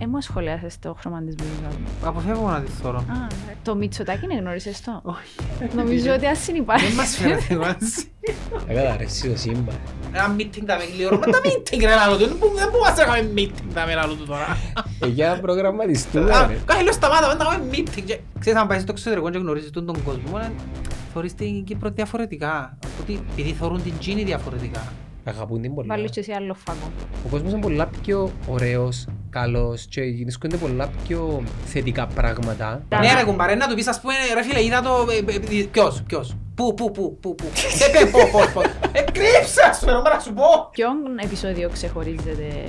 Ε, μου σχολιάσες το χρώμα της μπλούζας μου. Αποφεύγω να τη θωρώ. Α, ναι. το Μητσοτάκι είναι γνώρισες το; Όχι. Νομίζω ότι ας Δεν συνυπάρχει. μας φέρετε μαζί. Έκανα ρε εσύ το σύμπαν. Ένα meeting τα με λίγο. Μα τα meeting ρε λάλο του. Δεν μπο- Δεν μπορούμε να κάνουμε meeting τα με λάλο του τώρα. Ε, Για να προγραμματιστούμε Α, ρε. Κάθε λέω σταμάτα, δεν τα κάνουμε meeting. Και- Ξέρεις, αν πάεις στο εξωτερικό και γνωρίζεις τον τον κόσμο, να θωρείς την Κύπρο διαφορετικά. Ότι επειδή θωρούν την Τζίνη διαφορετικά. Αγαπούν την πολλά. Βάλεις και εσύ άλλο φάγκο. Ο κόσμος είναι πολλά πιο ωραίος, καλός και γίνονται πολλά πιο θετικά πράγματα. Τα- Ναι ρε κουμπάρε, να του πεις ας πούμε ρε φίλε είδα το... ε, ε, ε, Ποιος, ποιος; Πού, πού, πού, πού, πού; Ε, πέ, πώς, πώς, πώς. Ε, κρύψε ας πούμε, να σου πω. Ποιον επεισόδιο ξεχωρίζεται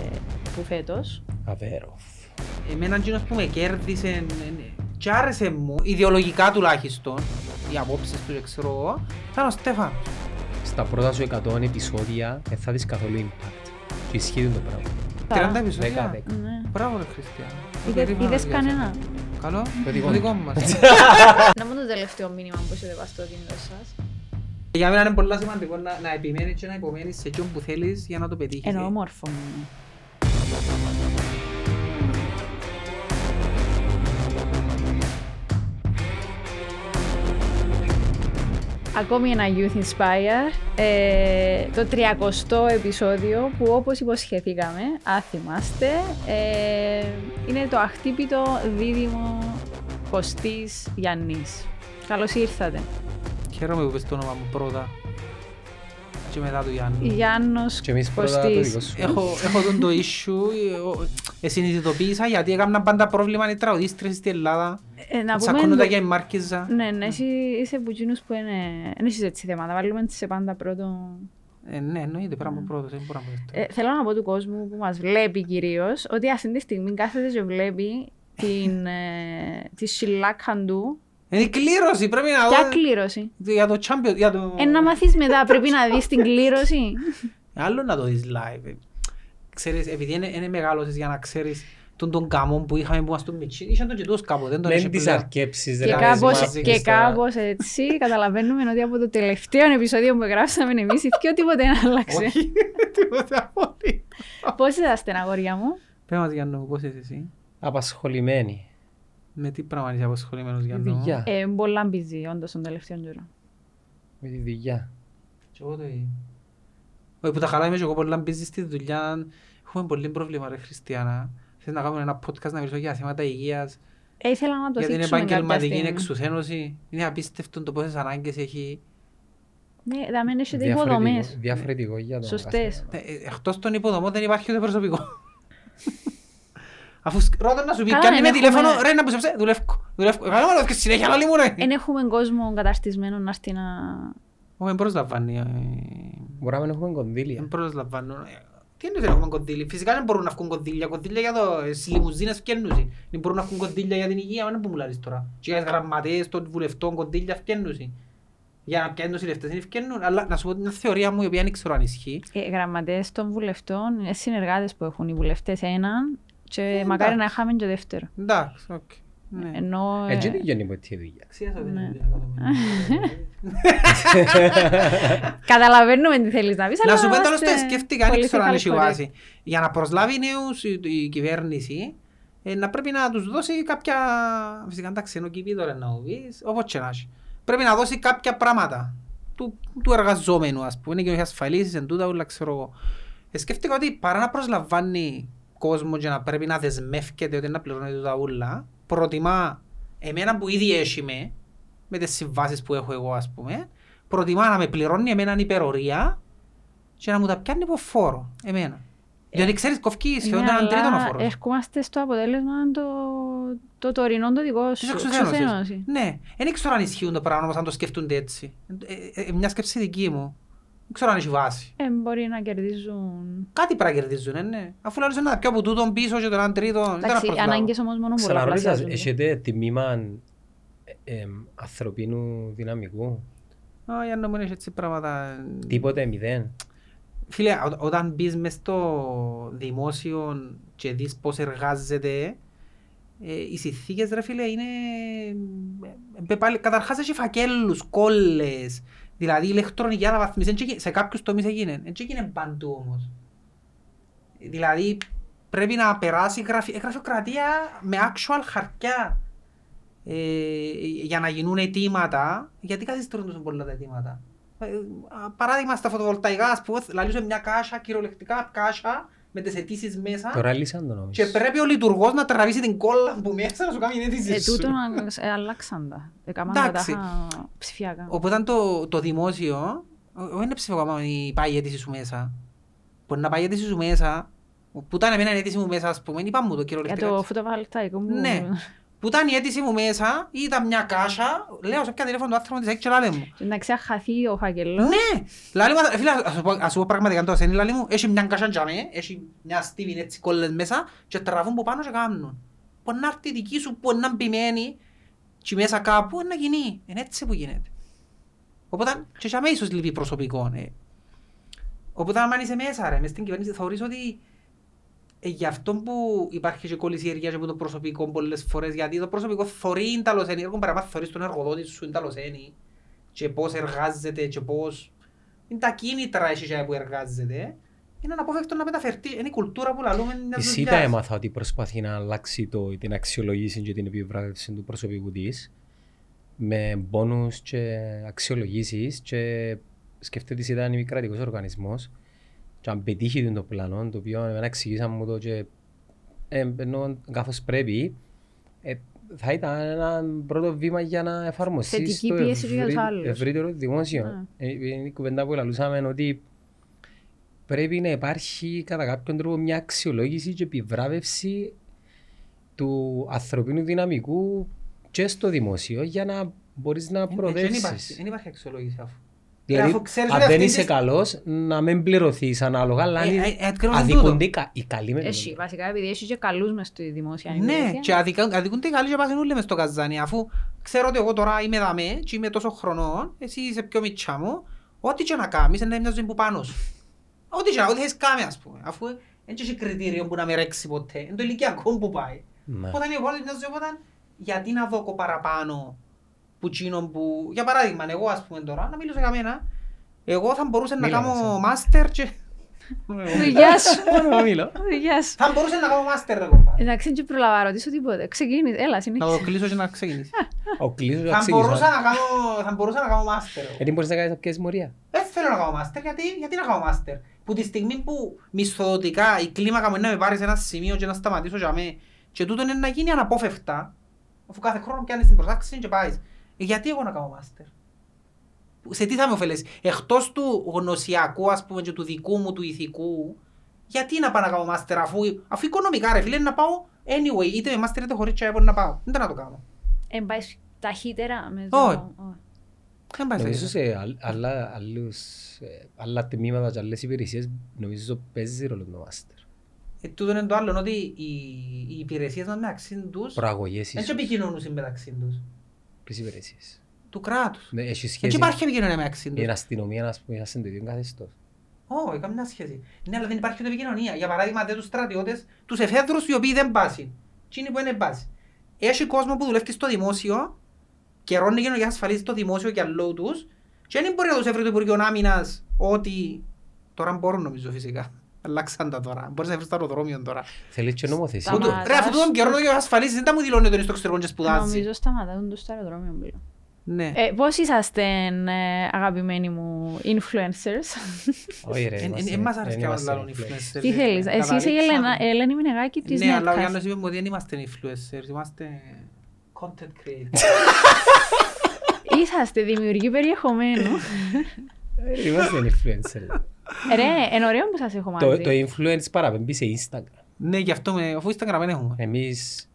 που φέτος; Αβέροφ. Εμένα εκείνος που με κέρδισε ε, ε, και άρεσε μου, ιδεολογικά τουλάχιστον, οι απόψεις του και ξέρω εγώ, ήταν ο Στέφανος. Στα πρώτα σου 100 επεισόδια δεν θα δεις καθόλου impact. Και ισχύει το πράγμα. 30 επεισόδια. Δέκα, δέκα. Ναι. Μπράβο ρε Χριστιανό. Είδε- Περίμενα Είδες να κανένα; διαβάσω. Καλό, Το δικό το μου. δικό μας. Να μου το τελευταίο μήνυμα που έχετε βάσει στο κινητό σας. Για μένα είναι πολύ σημαντικό να, να επιμένεις και να υπομένεις σε εκείνο που θέλεις για να το πετύχεις. Εννοώ ε. μόρφο μου. Ακόμη ένα Youth Inspire, ε, το 30ο επεισόδιο που όπως υποσχεθήκαμε, αν θυμάστε, ε, είναι το αχτύπητο δίδυμο Κωστής Γιάννης. Καλώς ήρθατε. Χαίρομαι που πες το όνομα μου πρώτα και μετά του Γιάννη. Γιάννος Και εμείς πρώτα το Κωστής. δικό σου. Έχω, έχω τον το issue, ε, ο- ε, συνειδητοποίησα γιατί έκαναν πάντα πρόβλημα οι τραγουδίστρες στην Ελλάδα. Ε, να πούμε Τσακώνονταν το- και η Μάρκιζα. Ναι, ναι, εσύ είσαι από εκείνους που είναι... Δεν έχεις έτσι θέματα, βάλουμε σε πάντα πρώτο... Ε, ναι, εννοείται, πρέπει να πω πρώτος, δεν μπορώ να πω δεύτερο. Ε, θέλω να πω του κόσμου που μας βλέπει κυρίως, ότι αυτή τη στιγμή κάθεται και βλέπει την, ε, τη σιλάκα του Είναι η κλήρωση, πρέπει να και δω. κλήρωση; Για το champion, για το... Ε, να μαθείς μετά, πρέπει να δεις την κλήρωση. Άλλο να το δεις live. ε. Ξέρεις, επειδή είναι, είναι μεγάλος για να ξέρεις τον τον καμόν που είχαμε που ήμασταν μητσί, είχαν τον και τους κάποτε, δεν τον Δεν είχε τις πλέον. αρκέψεις. και, δεν κάπως, παίζεις μαζί και και στα- κάπως έτσι καταλαβαίνουμε ότι από το τελευταίο επεισόδιο που γράψαμε εμείς η θκυο τίποτε δεν άλλαξε. Όχι, τίποτα απόλυτο. Πώς είσαστε, αγόρια μου; Πες μας Γιάννο μου, πώς είσαι εσύ; Απασχολημένοι. Με τι πράγμα είσαι αποσχολημένος Με Γιάννο; μου. δουλειά. Ε, πολλά μπιζί, όντως, τον τελευταίο καιρό. Με τη δουλειά. Και εγώ το ίδιο. Όχι, που τα καλά είμαι και εγώ πολλά busy στη δουλειά. Έχουμε πολύ πρόβλημα ρε Χριστιανά. Θες να κάνουμε ένα podcast να μιλήσω για θέματα υγείας, Ε, ήθελα να το για την θίξουμε κάποια επαγγελματική στιγμή. εξουθένωση. Είναι απίστευτο το πόσες ανάγκες έχει. Ναι, θα μένει έχετε Διαφορετικό- υποδομές. Διαφορετικό για τον Σωστές. καθένα. Ε, ε, Εκτός των υποδομών δεν υπάρχει ούτε προσωπικό. Αφού σκ- ρώτα να σου πει, Καλά, πιάνει ναι, με τηλέφωνο, έχουμε- ρε να μου σε ψε, δουλεύω, δουλεύω. Καλά μου και συνέχεια λαλή μου ρε. Εν έχουμε κόσμο καταρτισμένο να έρθει να... Όχι, δεν προσλαμβάνει. ε, Μπορεί να μην έχουμε Δεν κονδύλια. προσλαμβάνουν. Ε, Τι είναι δεν έχουμε κονδύλι. Φυσικά δεν μπορούν να βγουν κονδύλια. Κονδύλια για το ε, στις λιμουζίνες φτιάχνουν. Δεν μπορούν να βγουν κονδύλια για την υγεία. Μα δεν που μου λαλείς τώρα. Και για τις γραμματείες των βουλευτών κονδύλια φτιάχνουν. Για να πιάνουν οι λεφτές δεν φτιάχνουν. Αλλά να σου πω μια θεωρία μου η οποία δεν ξέρω αν ισχύει. Οι γραμματείς των βουλευτών είναι συνεργάτες που έχουν οι βουλευτές έναν και Ε, μακάρι να εντάξει. είχαμε και δεύτερο. Εντάξει, οκ. Ναι. Ενώ... ε, Έτσι δεν γίνει ποτέ η δουλειά. Αξία το Ναι. δεν Καταλαβαίνουμε τι θέλεις να πεις, Να αλλά σου πω τέλος το είμαστε σκέφτηκα, δεν πολύ ξέρω αν έχει correct. βάση. Για να προσλάβει νέους η, η κυβέρνηση, ε, να πρέπει να τους δώσει κάποια... Φυσικά εντάξει, ενώ κήπη τώρα να μου πεις, όπως και να έχει. Πρέπει να δώσει κάποια πράγματα του, του εργαζόμενου, ας πούμε, είναι και ασφαλίσεις, εν τούτα, όλα ξέρω εγώ. Ε, σκέφτηκα ότι παρά να προσλαμβάνει κόσμο και να πρέπει να δεσμεύκεται ότι να πληρώνει τούτα ούλα, προτιμά εμένα που ήδη έχει με, με τις συμβάσεις που έχω εγώ, ας πούμε, προτιμά να με πληρώνει εμένα υπερορία και να μου τα πιάνει από φόρο, εμένα. Διότι ξέρεις, κοφκεί σχεδόν Ναι, έναν τρίτο αλλά ο φόρος. Ερχόμαστε στο αποτέλεσμα το, το τωρινό το δικό Της σου. εξουθένωσης. εξουθένωσης. Ναι, δεν ξέρω αν ισχύουν το πράγμα όμως αν το σκέφτονται έτσι. Ε, ε, ε, μια σκέψη δική μου. Δεν ξέρω αν έχει βάση. Ε, μπορεί να κερδίζουν... Κάτι πρέπει να κερδίζουν, ε, ναι. Αφού λέω να πιω από τούτον πίσω και τον έναν τρίτο, δεν τα Εντάξει, οι προσλάβω. ανάγκες όμως μόνο Ξαναρώτησα, πολλαπλασιάζονται. έχετε τιμήμα ε, ε, ανθρωπίνου δυναμικού; Όχι, αν νομίζεις έτσι πράγματα... Τίποτε μηδέν. Φίλε, ό- όταν μπεις μες στο δημόσιο και δεις πώς εργάζεται, ε, οι συνθήκες ρε φίλε είναι... ε, ε, πάλι- Καταρχάς έχει φακέλους, κόλλες, δηλαδή ηλεκτρονική αναβαθμίση, εν και γι- σε κάποιους τομείς έγινε, δεν έγινε παντού όμως. Δηλαδή, πρέπει να περάσει γραφει... ε, γραφειοκρατία με actual χαρτιά ε, για να γίνουν αιτήματα. Γιατί καθυστερούν τόσο πολλά τα αιτήματα. Ε, α, παράδειγμα στα φωτοβολταϊκά, ας πούμε, λαλούσε μια κάσα, κυριολεκτικά κάσα, με τις αιτήσεις μέσα Τώρα λύσαν το νομίζω. και πρέπει ο λειτουργός να τραβήσει την κόλλα που μέσα να σου κάνει την αίτηση Ε, σου. τούτο να- ε, αλλάξαν τα. Έκαναν τα Εντάξει. τάχα ψηφιακά. Οπότε το, το δημόσιο, όχι είναι ψηφιακό μόνο η πάει η αίτηση σου μέσα. Μπορεί να πάει η αίτηση σου μέσα, που ήταν εμένα η αίτηση μου μέσα, ας πούμε, είπα μου το Για κυριολεκτικά. το φωτοβολταϊκό που... Ναι. Που ήταν η αίτηση μου μέσα, ήταν μια κάσα, λέω σε ποια τηλέφωνο του άνθρωπο της έχει και λάλε μου. Εντάξει, αν χαθεί ο φάκελος. Ναι! Λάλη μου, φίλε, ας σου πω- ας σου πω πραγματικά το ασένει, λάλη μου, έχει μια κάσα τζαμέ, έχει μια στίβη έτσι κόλλες μέσα και τραβούν που πάνω και κάνουν. Μπορεί να έρθει η δική σου, μπορεί να μπημένη και μέσα κάπου, να γίνει. Είναι έτσι που γίνεται. Οπότε, και για μένα ίσως λείπει προσωπικό. Ε. Οπότε, αν είσαι μέσα, ρε, μες στην κυβέρνηση, θεωρείς ότι ε, γι' αυτό που υπάρχει και κολλησιεργία και από το προσωπικό πολλές φορές, γιατί το προσωπικό θωρεί είναι τα λοσένη, έργο παρά θωρείς τον εργοδότη σου είναι τα λοσένη και πώς εργάζεται και πώς... Είναι τα κίνητρα εσύ και που εργάζεται. Είναι αναπόφευκτο να μεταφερθεί. Είναι η κουλτούρα που λαλούμε Η μιας ΣΥΤΑ δουλειάς. έμαθα ότι προσπαθεί να αλλάξει το, την αξιολογήση και την επιβράβευση του προσωπικού της με μπόνους και αξιολογήσεις και σκεφτείτε ότι ήταν κρατικός οργανισμός και αν πετύχει το πλάνο, το οποίο εμένα εξηγήσαν μου το και ε, ενώ καθώς πρέπει, ε, θα ήταν ένα πρώτο βήμα για να εφαρμοστείς Θετική στο πίεση για τους ευρύ- άλλους. ευρύτερο δημόσιο. Α. Ε, Είναι η κουβέντα που λαλούσαμε ότι πρέπει να υπάρχει κατά κάποιον τρόπο μια αξιολόγηση και επιβράβευση του ανθρωπίνου δυναμικού και στο δημόσιο για να μπορείς να Ε, ε, Δεν υπάρχει, προοδεύσεις. δεν υπάρχει αξιολόγηση αφού. Δηλαδή, αφού ξέρεις αν ότι δεν αυτή είσαι της- καλός, να μην πληρωθείς ανάλογα, αλλά Ε, αν ε, ε, ακριβώς αδικούνται τούτο. οι κα- οι καλοί με Έχει, βασικά, επειδή έχει και καλούς μες στη δημόσια Ναι, υπηρεσία. και αδικά- αδικούνται οι καλοί και πάθουν όλοι μες στο καζάνι. Αφού ξέρω ότι εγώ τώρα είμαι δαμέ και είμαι τόσο χρονών, εσύ είσαι πιο μητσά μου, ό,τι και να κάνεις είναι μια ζωή που πάνω σου. Ό,τι και να ό,τι θες κάνει ας πούμε. Αφού δεν έχει κριτήριο που να με ρέξει ποτέ. Είναι το ηλικιακό που πάει. Ναι. Οπότε είναι εγώ μιας ζωής οπότε γιατί να δώκω παραπάνω που εκείνον που... Για παράδειγμα, εγώ ας πούμε τώρα, να μιλήσω για μένα, εγώ θα μπορούσα να Μίλα, κάνω εσύ. μάστερ και... Γεια σου. Μόνο μιλώ. Γεια σου. Θα μπορούσα να κάνω μάστερ ρε κομπάρε. Εντάξει, δεν προλαβα να ρωτήσω τίποτε. Ξεκίνησε. Έλα, Να το συνέχισε. κλείσω και να ξεκινήσει. Ο κλείσος Θα αξίγησε. μπορούσα να κάνω, θα μπορούσα να κάνω μάστερ. εγώ. Γιατί μπορείς να κάνεις απ' μορία. Δεν θέλω να κάνω μάστερ, γιατί, γιατί να κάνω μάστερ; Που τη στιγμή που μισθοδοτικά η κλίμακα μου είναι να με πάρεις σε ένα σημείο και να σταματήσω για μέ και τούτο είναι να γίνει αναπόφευκτα, αφού κάθε χρόνο πιάνεις την προσάξηση και πάεις. Ε, γιατί εγώ να κάνω μάστερ; Που- Σε τι θα με ωφελέσει; Εκτός του γνωσιακού ας πούμε και του δικού μου του ηθικού, γιατί να πάω να κάνω μάστερ αφού, αφού οικονομικά ρε φίλε να πάω anyway, είτε με μάστερ είτε χωρίς τσάι μπορεί να πάω. Δεν να το κάνω. Ε, πάει ταχύτερα με Όχι. το... όχι. Δεν πάει Νομίζω σε σε άλλ- άλλα- άλλους, ε, άλλα τμήματα και άλλες υπηρεσίες νομίζω παίζει ρόλο το μάστερ. Ε, τούτο είναι το άλλο, είναι ότι οι, οι υπηρεσίες μας μεταξύ τους Προαγωγές δεν ίσως, επικοινωνούν μεταξύ τους. Τις υπηρεσίες. Του κράτους. Ναι, Έχει Δεν σχέση υπάρχει επικοινωνία μεταξύ με τους. την αστυνομία, ας πούμε, είναι το ίδιο καθεστώς. Όχι, καμιά σχέση. Ναι, αλλά δεν υπάρχει ούτε επικοινωνία. Για παράδειγμα, δεν τους στρατιώτες, τους εφέδρους οι οποίοι δεν πάσουν. Τι είναι που είναι πάση. Έχει κόσμο που δουλεύει στο δημόσιο, καιρώνει για να ασφαλίσει το δημόσιο και αλλού τους και δεν μπορεί να τους έβρει το Υπουργείο Άμυνας ότι τώρα μπορούν νομίζω φυσικά. Αλλάξαν τα τώρα. Μπορείς να βρεις το αεροδρόμιο τώρα. Θέλεις και νομοθεσία. Τα Ούτω- μα- Ρε, αφού τον καιρό να ασφαλίσεις, δεν τα μου δηλώνει ότι είναι στο εξωτερικό και σπουδάζει. Νομίζω σταματούν το στο αεροδρόμιο πλέον. Ναι. Ε, πώς είσαστε, ε, αγαπημένοι μου influencers; Όχι ρε, Εν- εν- είμαστε- εν μας δεν αρέσει να μας είμαστε λαλούν influencers. influencers. Τι θέλεις, Ε, εσύ είσαι η Ελένα, καταλήξαμε. Ελένη Μινεγάκη της Ναι, αλλά ο Netcast. Γιάννος είπε μου ότι δεν είμαστε influencers, είμαστε content creators. Είσαστε δημιουργοί περιεχομένου. Ε, Είμαστε influencer. Ρε, είναι ωραίο που σας έχω Το, μαζί. το influence παραπέμπει σε Instagram. Ναι, γι' αυτό με, αφού Instagram δεν έχουμε. Εμείς,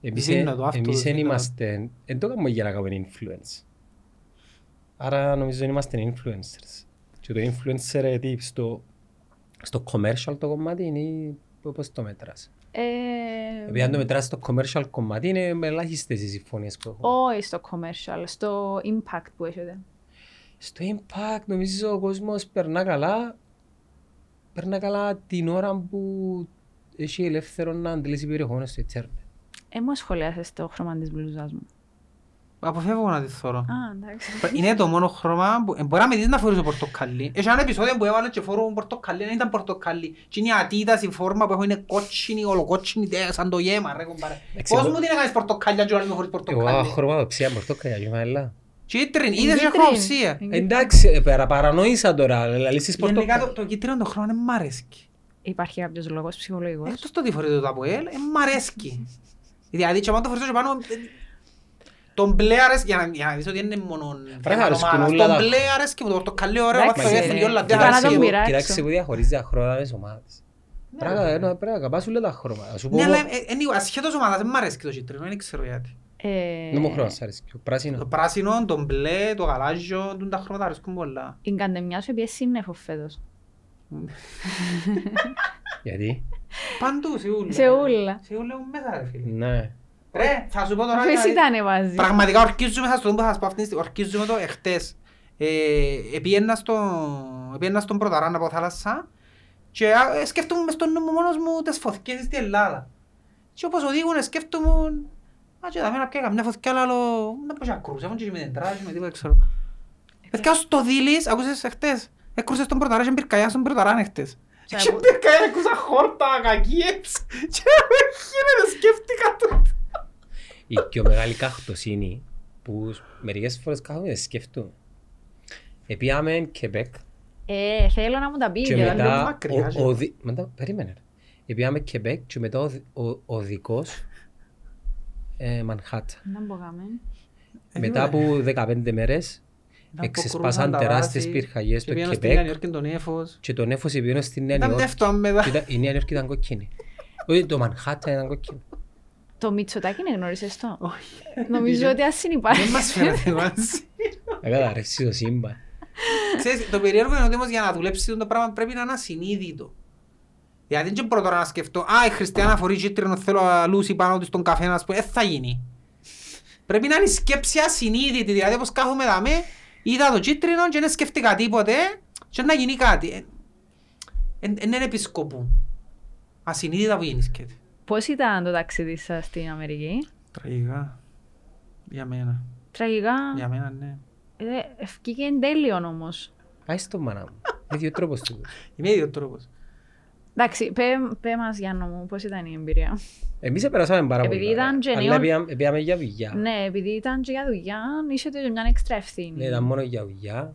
εμείς, Ζήνω το, αυτό εμείς το δεν ζήνω. είμαστε, δεν το κάνουμε για να κάνουμε influence. Άρα νομίζω δεν είμαστε influencers. Και το influencer ε, τι, στο, στο commercial το κομμάτι είναι πώς το μετράς; Ε, Επειδή αν το μετράς στο commercial κομμάτι είναι με ελάχιστες οι συμφωνίες που έχουμε. Όχι στο commercial, στο impact που έχετε. Στο impact νομίζω ο κόσμος περνά καλά; Περνά καλά την ώρα που έχει ελεύθερο να αντιλήσει περιεχόμενος στο ίντερνετ. Ε, μου σχολιάσες το χρώμα της μπλούζας μου. Αποφεύγω να τη θωρώ. Α, εντάξει. Είναι το μόνο χρώμα που ε, μπορεί να με δεις να φορήσω πορτοκαλί. Έχει ένα επεισόδιο που έβαλε και φορώ πορτοκαλί, δεν ήταν πορτοκαλί. Και είναι η ατίτας, η φόρμα που έχω είναι κότσινη, ολοκότσινη, τε, σαν το γέμα ρε κομπάρε. Εντάξει, Πώς εγώ- μου την έκανες πορτοκαλιά και όλα με χωρίς Εγώ πορτοκαλί; χρωματοψία πορτόκαλια, γιώμα, έλα. Κίτρινη, είδες και Κίτρινη. χρωματοψία. Εντάξει, ε, περα- παρανοήσα τώρα, λαλήσεις Γενικά το, πορτόκαλια. το κίτρινο το χρώμα δεν μ' αρέσκει. Υπάρχει κάποιος λόγος ψυχολογικός. Εκτός το ότι φορείτε το από ελ, δεν μ' αρέσκει. Δηλαδή, και αν το φορήσω και πάνω, ε, τον μπλε αρέσκει, για να, για να δεις ότι είναι μόνο Πράγμα, αρέσκουν ομάδα. όλα Τον τα- μπλε αρέσκει μου, το πορτοκαλί ωραίο, Εντάξει, βάθος ε, έφυγε όλα, δεν είπα να αρέσκει τον μου. πειράξω. Κοιτάξτε που διαχωρίζει τα χρώματα τις ομάδες. Πράγμα, ε, να- πρέπει να καπάς όλα τα χρώματα. Σου πω Ναι, εγώ, αλλά ε, anyway, ασχέτως ομάδας, δεν μ' αρέσει το κίτρινο, δεν ξέρω γιατί. Ε, δεν μου χρώμα σ' αρέσει. Το Πράσινος. πράσινο, το μπλε, το γαλάζιο, τούν τα χρώματα αρέσκουν πολλά. Η καντεμιά σου επίσης σύννεφος φέτος. Γιατί; Παντού, σε ούλα. Σε ούλα. Σε ούλα μου μέσα ρε φίλε. Ναι. Ρε, θα σου πω τώρα. Αφού εσύ κάτι. τα ανεβάζεις. Πραγματικά ορκίζουμε, θα σου το πω, θα σας πω αυτήν τη στιγμή, ορκίζουμε το εχθές. Ε, επίεννα στο, επίεννα στον Πρωταράν από θάλασσα και α, ε, σκέφτομαι μες στο νου μου μόνος μου τις φωτιές στην Ελλάδας. Και όπως οδήγουν σκέφτομαι, α και θα να πιέκα καμιά φωτιά, αλλά άλλο, να πω και ακρούσαμε και με την τράση, με τίποτα, ξέρω. Παιδιά, στο Δίλης, ακούσες εχθές, έκρουσες τον Πρωταράν και πυρκαγιά στον Πρωταράν εχθές. Και Και ακού- πυρκαγιά, έκουσα χόρτα, κακίες, και με γίνεται, σκέφτηκα το. Η πιο μεγάλη καχτοσύνη που μερικές φορές κάθομαι και σκέφτομαι. Επίαμε Κεμπέκ Ε, θέλω να μου τα πεις. και για λίγο μετά μακριά, ο- και- ο δι- μετά- περίμενε. ρε. Επίαμε Κεμπέκ και μετά ο δι- ο- ο δικός ε, Μανχάτα. Να μπογάμε. Μετά από 15 μέρες Να εξεσπάσαν αποκρούσαν τα τεράστιες δάση πυρκαγιές και στο πήγαιναν στη Νέα Κεμπέκ Υόρκη τον έφος. και το νέφος πήγαινε στη Νέα Ήταν Υόρκη. δεύτερο μετά. Και ήταν- Η Νέα Υόρκη ήταν κόκκινη. Όχι, το Μανχάτα ήταν κόκκινο. Το Μητσοτάκι είναι γνώρισες το; Όχι. Νομίζω ότι ας συνυπάρχει. Δεν μας φαίνεται μαζί. Να καταρρεύσει το σύμπαν. Ξέρεις, το περίεργο είναι ότι όμως για να δουλέψεις το πράγμα πρέπει να είναι ασυνείδητο. Γιατί δεν είναι πρώτο να σκεφτώ, α, η Χριστιανά φορεί κίτρινο, θέλω αλούσι πάνω του στον καφέ, να πω, ε, θα γίνει. Πρέπει να είναι η σκέψη ασυνείδητη, δηλαδή όπως κάθομαι δαμέ, είδα το κίτρινο και δεν σκέφτηκα τίποτε και να γίνει κάτι. Ε, ε, ε, είναι επισκοπού. Ασυνείδητα που γεννήσκεται. Πώς ήταν το ταξίδι σας στην Αμερική; Τραγικά. Για μένα. Τραγικά. Για μένα, ναι. Ε, Ευκήκε εν τέλειο όμως. Άι στο μάνα μου. Είναι δύο τρόπος του. Είμαι ίδιο τρόπος. Εντάξει, πέ, πέ μας Γιάννο μου, πώς ήταν η εμπειρία; Εμείς επεράσαμε πάρα Επειδή πολύ. ήταν και Αλλά νέο- πήγαμε- πήγαμε για δουλειά. Ναι, επειδή ήταν και για δουλειά, είσαι και μια έξτρα ευθύνη. Ναι, ήταν μόνο για δουλειά.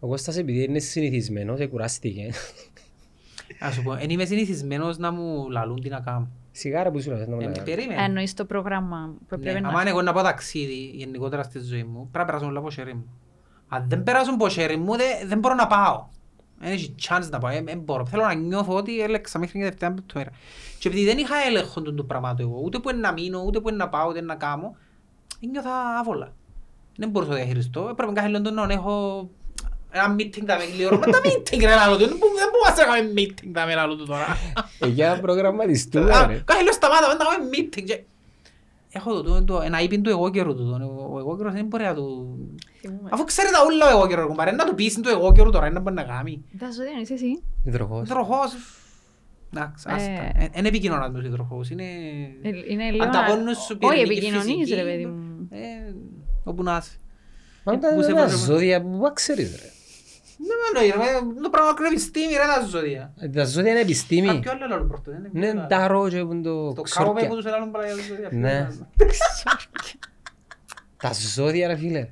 Ο Κώστας επειδή είναι συνηθισμένος, εκουράστηκε. Ας σου πω, εν είμαι συνηθισμένος να μου λαλούν τι να κάνω. Σιγάρα που σου λέω. να μου Ε, λέει. Περίμενε. Εννοείς το πρόγραμμα που Ναι, έπρεπε άμα να... εγώ να πάω ταξίδι γενικότερα στη ζωή μου, πρέπει να περάσουν όλα από χέρι μου. Αν δεν περάσουν από χέρι μου, δεν, δεν μπορώ να πάω. Δεν έχει chance να πάω, ε, δεν μπορώ. Θέλω να νιώθω ότι έλεξα μέχρι και τελευταία πέμπτη μέρα. Και επειδή δεν είχα έλεγχο του πράγματο εγώ, ούτε που είναι να μείνω, ούτε που είναι να πάω, ούτε να κάνω, νιώθα άβολα. Δεν μπορούσα να το διαχειριστώ. Έπρεπε κάθε λίγο να έχω ένα meeting τα με λίγο. Μα τα meeting ρε λάλο του, δεν μπο- δεν μπορούμε να κάνουμε meeting τα με λάλο του τώρα. Ε, Για προγραμματιστούμε, Α, ρε. Κάθε λίγο σταμάτα, δεν τα κάνουμε meeting. Και- Έχω το, το, ένα ύπιν του εγώ καιρού του. Ο- Ο εγώ καιρός δεν μπορεί να του... Θυμούμαι. Αφού ξέρει τα όλα ο εγώ καιρός, κουμπάρε, να του πείσει το εγώ καιρού τώρα, να μπορεί να κάνει. Τα ζώδια είσαι εσύ. Υδροχός. Τροχός. Εντάξει, άστα. Ε. Ε, Είναι επικοινωνάς με τους τροχούς, είναι... Ε, Είναι λίγο... Ανταγώνους σου Όχι, πυρηνική επικοινωνείς φυσική. ρε παιδί μου. Ε, όπου να είσαι. Μα τα Πού σε τα βλέπω. ζώδια που πά ξέρεις ρε. Δεν με εννοεί, ρε, το πράγμα είναι επιστήμη ρε τα ζώδια. Ε, Τα ζώδια είναι επιστήμη. Κάποιο άλλο άλλο πρώτο, δεν είναι Ναι, πιο άλλο. τάρο και που είναι το Το κάβο που ξόρκια. τους ελάλουν παρά για τα ζώδια. Ναι. Τα ζώδια ρε φίλε.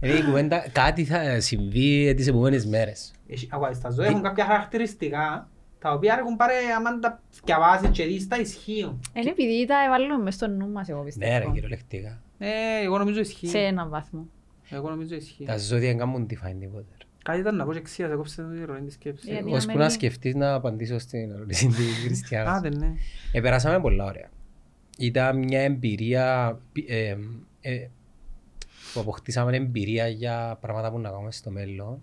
Είναι η κουβέντα, κάτι θα συμβεί τις επόμενες μέρες. Έχει- άκουα, Τα ζώδια έχουν κάποια χαρακτηριστικά τα οποία έχουν πάρει άμα τα διαβάσεις και δεις τα ισχύουν. Είναι επειδή τα έβαλαμε μες στο νου μας, εγώ Ναι ρε πιστεύω. κυριολεκτικά. Ε, εγώ νομίζω ισχύει. Σε έναν βαθμό. Εγώ νομίζω ισχύει. Τα ζώδια δεν κάνουν τι φάει τίποτε. ρε. Κάτι ήταν να πω και εξίας, εγώ ψήνω τη ροή της σκέψης. Γιατί Εγώ- Ώσπου να Αμερική. σκεφτείς να απαντήσω στην ερώτηση της Χριστιανάς. Άντε, ναι. Ε, περάσαμε πολλά ωραία. Ήταν μια εμπειρία πι- ε, ε, που αποκτήσαμε εμπειρία για πράγματα που να κάνουμε στο μέλλον.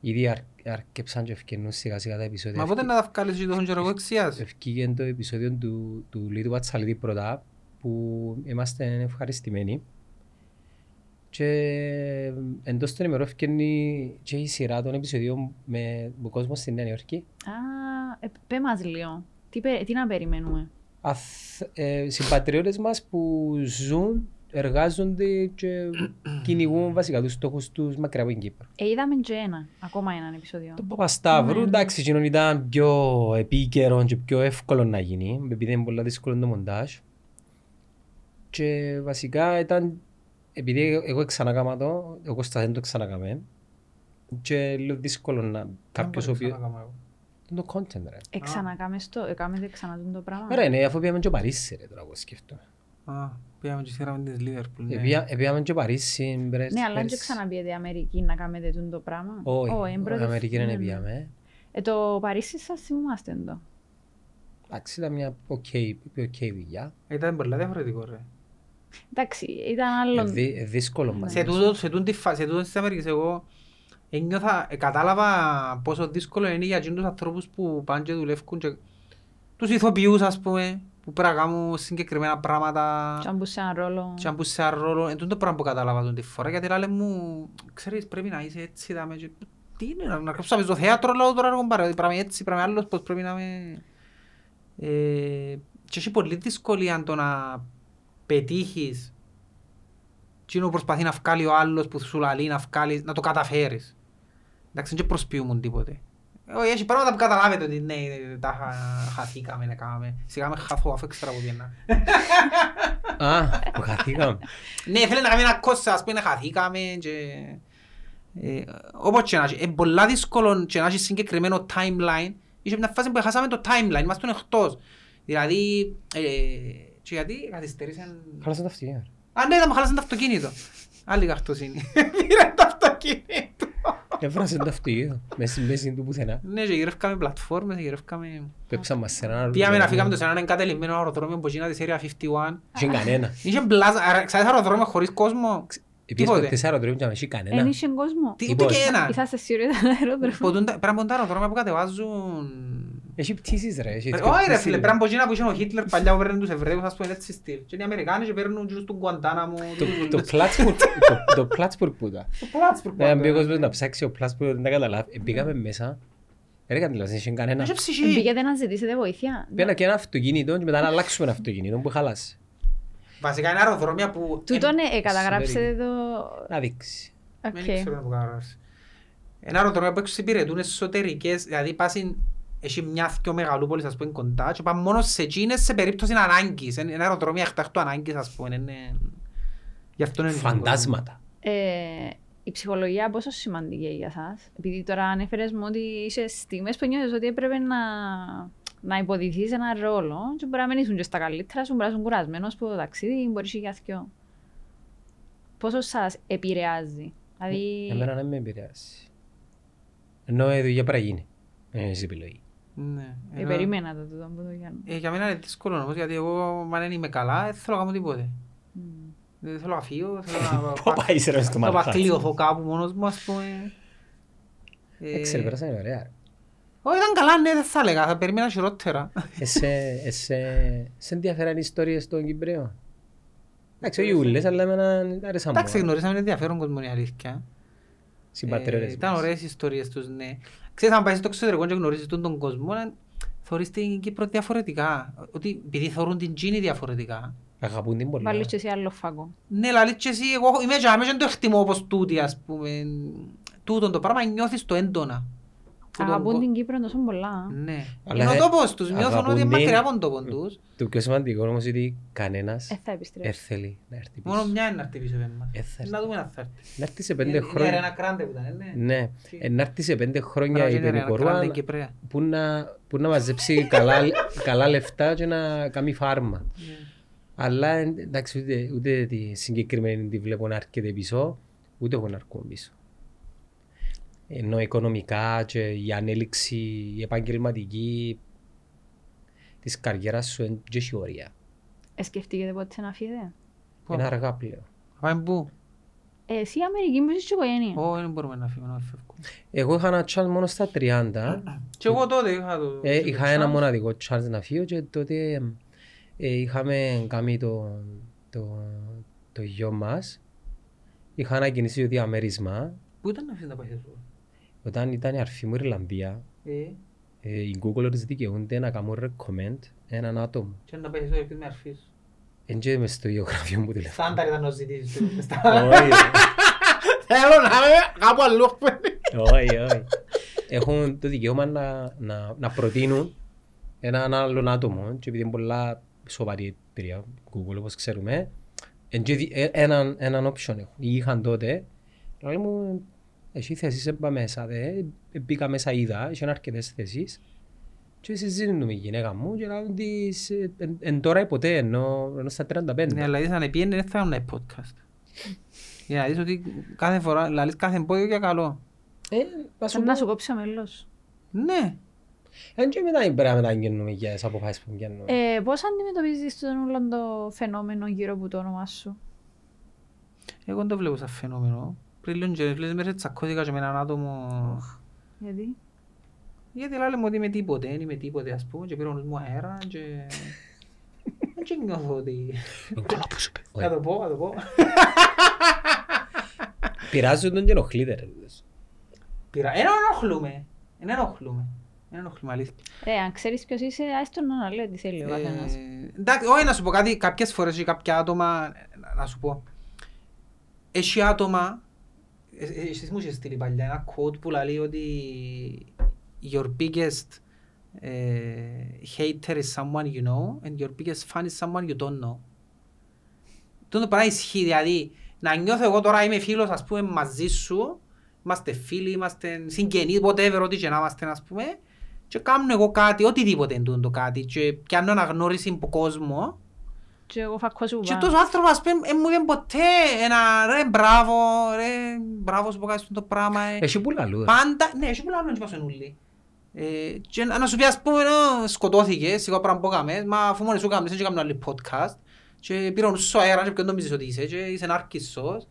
Ήδη αρ, αρκέψαν και ευκαινούν σιγά σιγά τα επεισόδια. Μα πότε να τα βγάλεις και τόσο καιρό εγώ εξίας; Ευκήγε το επεισόδιο του, του Λίτου Πατσαλίδη πρώτα που είμαστε ευχαριστημένοι και εντός των ημερών ευκαινεί και η σειρά των επεισοδίων με τον κόσμος στη Νέα Υόρκη. Α, ε, πέ μας λίγο. Τι, πε- τι να περιμένουμε; αθ- ε, συμπατριώτες μας που ζουν, εργάζονται και κυνηγούν βασικά τους στόχους τους μακριά από την Κύπρο. Ε, είδαμε και ένα, ακόμα έναν επεισόδιο. Το Παπασταύρου, Ναι. εντάξει, εκείνον ήταν πιο επίκαιρο και πιο εύκολο να γίνει, επειδή είναι πολύ δύσκολο το μοντάζ. Και βασικά ήταν, επειδή εγώ ξανακάμα το, ο Κώστας δεν το ξανακάμε, και λίγο δύσκολο να κάποιος ο οποίος... Είναι το content ρε. Εξανακάμε στο, έκαμες ξανά το πράγμα. Ρε, ναι, αφού πήγαμε και Παρίσι ρε τώρα εγώ σκέφτομαι. Α, πήγαμε και σύραμε της Λίβερπουλ. ναι. Επία- Επήγαμε και Παρίσι, μπρες, Ναι, αλλά δεν πέρσι. ξαναπιέτε Αμερική να κάνετε τούτο το πράγμα. Όχι, Ω, εν πρώτη- η Αμερική ναι, δεν ναι. πήγαμε. Ε, το Παρίσι σας θυμάστε το. Εντάξει, ήταν μια OK OK δουλειά. Ήταν πολύ διαφορετικό ρε. Εντάξει, ήταν Ε, άλλο. δύ- ε, δύσκολο μας. Σε τούτο, σε τούτη φάση, σε τούτο της Αμερικής εγώ ένιωθα, ε, κατάλαβα πόσο δύσκολο είναι για εκείνους τους ανθρώπους που πάνε και δουλεύουν και τους ηθοποιούς ας πούμε που πρέπει να κάνουν συγκεκριμένα πράγματα Και αν μπουν σε ένα ρόλο. και αν μπουν σε ένα ρόλο. Εν τούτο το πράγμα που κατάλαβα τούντη φορά γιατί λαλεί μου ξέρεις πρέπει να είσαι έτσι δάμε και τι είναι να- να κάτσω στο θέατρο λέω τώρα εγώ πάρε πράγμα έτσι πράγμα άλλος πως πρέπει να είμαι ε, και έχει πολύ δυσκολία το να πετύχεις εκείνο που προσπαθεί να βγάλει ο άλλος που σου λαλεί να βγάλεις, να το καταφέρεις. Εντάξει, δεν προσποιούμουν τίποτε. Όχι, έχει πράγματα που καταλάβετε ότι ναι, τα χα- χαθήκαμε, να κάναμε. Σιγά με χαθώ, αφού έξερα που πιένα. Α, που χαθήκαμε. Ναι, θέλει να κάνει ένα κόστα, ας πούμε, χαθήκαμε και... Ε, όπως και να έχει, είναι πολλά δύσκολο και να έχει συγκεκριμένο timeline. Είχε μια φάση που χάσαμε το timeline, είμαστε εκτός. Δηλαδή, ε, και γιατί καθυστέρησαν... Χάλασαν τα αυτιά. Α, ναι, θα μου χάλασαν το αυτοκίνητο. Άλλη καρτοσύνη. Πήραν το αυτοκίνητο. Έβρασαν τα αυτοκίνητο. Μέσα στη μέση του πουθενά. Ναι, και γυρεύκαμε πλατφόρμες, γυρεύκαμε... Πέψαν μας σε ένα Πήγαμε να φύγαμε το σε έναν εγκατελειμμένο αεροδρόμιο που γίνα της Area 51. Είχε κανένα. Είχε μπλάζα, άρα, ξέρεις αεροδρόμιο χωρίς κόσμο; Επίσης Τίποτε. ποτέ σε αεροδρόμιο και να έχει Εν κανένα. είχε κόσμο. Τι- Λοιπόν. Ούτε και ένα. Είσαστε σίγουροι ήταν αεροδρόμιο. Που τούν τα- Πρέπει να πούν τα αεροδρόμια που κατεβάζουν... Έχει πτήσεις ρε. έχει Ε, έτσι Όχι ρε πτήσεις. φίλε, πρέπει να πω εκείνα που είχε ο Χίτλερ παλιά που παίρνουν τους Εβραίους, ας πούμε έτσι στυλ. Και οι Αμερικάνοι και παίρνουν τους του Γκουαντάναμο. Το- Το Plattsburgh το- το Plattsburgh που ήταν. Το Πλάτσπουργκ. Ναι, αν μπει ο κόσμος να ψάξει ο Plattsburgh δεν τα καταλάβει. Ε, Πήγαμε μέσα. Ρε κατάλαβες, δεν είχε κανένα. Είχε ψυχή. Πήγατε να ζητήσετε βοήθεια. Πήγαινα και ένα αυτοκίνητο και μετά να αλλάξουμε ένα αυτοκίνητο που χαλάσει. Βασικά είναι αεροδρόμια που... Τούτον ε, καταγράψετε το... Να δείξει. Οκ. Δεν ξέρω να το καταγράψει. Ένα αεροδρόμιο που εξυπηρετούν εσωτερικές, δηλαδή πάσουν έχει μια δυο μεγαλούπολες ας πούμε κοντά και πάνε μόνο σε εκείνες σε περίπτωση ανάγκης. Είναι ένα αεροδρόμιο εκτάκτου ανάγκης ας πούμε. Είναι... Γι' αυτό είναι Φαντάσματα. Ε, η ψυχολογία πόσο σημαντική για σας; Επειδή τώρα ανέφερες μου ότι είσαι στιγμές που νιώθεις ότι έπρεπε να, να υποδηθείς ένα ρόλο και μπορεί να μην ήσουν και στα καλύτερα σου, μπορεί να ήσουν κουρασμένος που το ταξίδι, μπορεί και για θκυο. Πόσο σας επηρεάζει; Δηλαδή, Εμένα δεν με επηρεάσει. Ενώ η δουλειά πρέπει να γίνει. Δεν έχεις επιλογή. Ναι. ε, Ενώ- περίμενα το τούτο από το Γιάννη. Ε, για μένα είναι δύσκολο όμως γιατί εγώ αν δεν είμαι καλά δεν θέλω να κάνω τίποτε. Μμ. Δεν θέλω να φύγω, θέλω να Πού πα- πάει ρε στο να μαλχάτσι. πακλειωθώ κάπου μόνος μου ας πούμε. Ε, Έξερε, πέρασαν ωραία. ρε. Όχι ήταν καλά, ναι, δεν θα έλεγα, θα περίμενα χειρότερα. Εσέ, εσέ, σε ενδιαφέραν οι ιστορίες των Κυπρέων; Εντάξει, όχι ούλες, αλλά εμένα άρεσαν Εντάξει, μου. γνωρίσαμε ενδιαφέρον κόσμο η αλήθεια. Συμπατρέρες Ε, Ήταν μας. ωραίες οι ιστορίες τους, ναι. Ξέρεις, αν πάει στο εξωτερικό και γνωρίζεις τον, τον κόσμο, να θεωρείς την Κύπρο διαφορετικά. Ότι επειδή θεωρούν την Τζίνη διαφορετικά. Αγαπούν την πολλά. Βάλεις και εσύ άλλο φάγκο. Ναι, λαλείς και εσύ, εγώ είμαι και αμέσως δεν το εκτιμώ όπως τούτη, ας πούμε. Τούτον το πράγμα νιώθεις το έντονα. Που τον Αγαπούν κο- την Κύπρο τόσο πολλά. Ναι. Αλλά Είναι ο ε, τόπος τους, νιώθουν αγαπούν ότι είναι την- μακριά από τον τόπο τους. Το πιο σημαντικό όμως είναι ότι κανένας Ε, θα δεν επιστρέψει. θέλει να έρθει Μόνο πίσω. μια είναι να έρθει πίσω από εμάς. Ε, θα Να δούμε να θα έρθει. Να έρθει σε πέντε Είναι- είναι χρόνια. ένα κράντε που ήταν, ναι. Ναι, ε, να έρθει σε πέντε χρόνια Μπράβο, η είναι ένα Πενικορούα κράντε Κυπρέα. που να, που να μαζέψει καλά, καλά λεφτά και να κάνει φάρμα. Ναι. Αλλά εν- εντάξει, ούτε, ούτε τη συγκεκριμένη τη βλέπω να έρχεται πίσω, ούτε εγώ να έρχομαι πίσω. Ενώ οικονομικά και η ανέλυξη, η επαγγελματική της καριέρας σου είναι και έχει όρια. Ε, σκεφτήκετε πότε να φύγετε; Πού; Είναι αργά πλέον. Πάμε πού; Ε, εσύ η Αμερική μου είσαι οικογένεια. Ω, δεν μπορούμε να φύγουμε, να φεύγουμε. Εγώ είχα ένα chance μόνο στα 30. Και εγώ τότε είχα το... Ε, το είχα chance. ένα μοναδικό chance να φύγω και τότε ε, είχαμε κάνει το, το, το γιο μας. Είχα ανακοινήσει το διαμέρισμα Πού ήταν να φύγει να πάει εδώ. Όταν ήταν η αρφή μου Ιρλανδία. Ε, ε, οι Googlers δικαιούνται να κάνουν recommend έναν άτομο. Και να πέσεις το με αρφής σου. Εν και μες στο γεωγραφείο μου τηλέφωνο. Στάνταρ ήταν να ζητήσεις του. Όχι, Θέλω να είμαι κάπου αλλού. όχι, όχι. Έχουν το δικαίωμα να, να, να προτείνουν έναν άλλον άτομο και επειδή είναι πολλά σοβαρή εταιρεία, Google όπως ξέρουμε, εν και δι- ε, έναν, έναν option έχουν. Ή είχαν τότε, λέει μου, εσύ θέσεις έμπα μέσα, δε, Ε, μπήκα μέσα είδα, είχαν αρκετές θέσεις και συζητούμε η γυναίκα μου και λέω της, ε, εν, εν τώρα ή ποτέ, ενώ, ενώ στα 35. Ναι, αλλά είδες αν επίενε δεν θα έκανα podcast. Για να δεις ότι κάθε φορά, λαλείς κάθε πόδιο για καλό. Ε, να σου Σαν να πω, σου κόψει ο μέλος. Ναι. εν και μετά πρέπει να μεταγγέλνουμε για τις αποφάσεις που βγαίνουν. Ε, πώς αντιμετωπίζεις τον όλο το φαινόμενο γύρω από το όνομα σου; Εγώ δεν το βλέπω σαν φαινόμενο. Πριν λίγο και λίγες μέρες τσακώθηκα και με έναν άτομο. Γιατί; Γιατί λέμε ότι είμαι τίποτε, δεν είμαι τίποτε ας πούμε και πήρε ο νους μου αέρα και... Δεν νιώθω ότι... Όχι. Θα το πω, θα το πω. Πειράζουν τον και ενοχλείται ρε. τούτος. Πήρα. Ένα ενοχλούμε. Ένα ενοχλούμε. Ένα ενοχλούμε αλήθεια. Ρε, αν ξέρεις ποιος είσαι, άιστον να λέει τι θέλει ο καθένας. Ε, Εντάξει, όχι να σου πω κάτι, κάποιες φορές ή κάποια άτομα, να- να σου πω, έχει άτομα, ε, ε, εσείς μου είχες στείλει παλιά ένα quote που λέει ότι your biggest ε, hater is someone you know and your biggest fan is someone you don't know. Το πράγμα ισχύει, δηλαδή να νιώθω εγώ τώρα είμαι φίλος ας πούμε μαζί σου, είμαστε φίλοι, είμαστε συγγενείς, whatever, ό,τι και να είμαστε ας πούμε και κάνω εγώ κάτι, οτιδήποτε είναι το κάτι και πιάνω αναγνώριση από κόσμο Και εγώ φακώ σου και πάνω. τόσο άνθρωπος ας πούμε δεν μου είπε ποτέ ένα ρε μπράβο, ρε μπράβο σου που κάνεις το πράγμα ε. Έχει που λαλούν. Πάντα, ναι, έχει πολλά λόγια πάσουν όλοι. Ε, και να σου πει ας πούμε «Ω, σκοτώθηκες, εγώ πράγμα που έκαμες, μα αφού μόνοι σου έκαμες, δεν έκαμε άλλη podcast και πήρε ο νους σου αέρα και ποιον νομίζεις ότι είσαι και είσαι νάρκισσος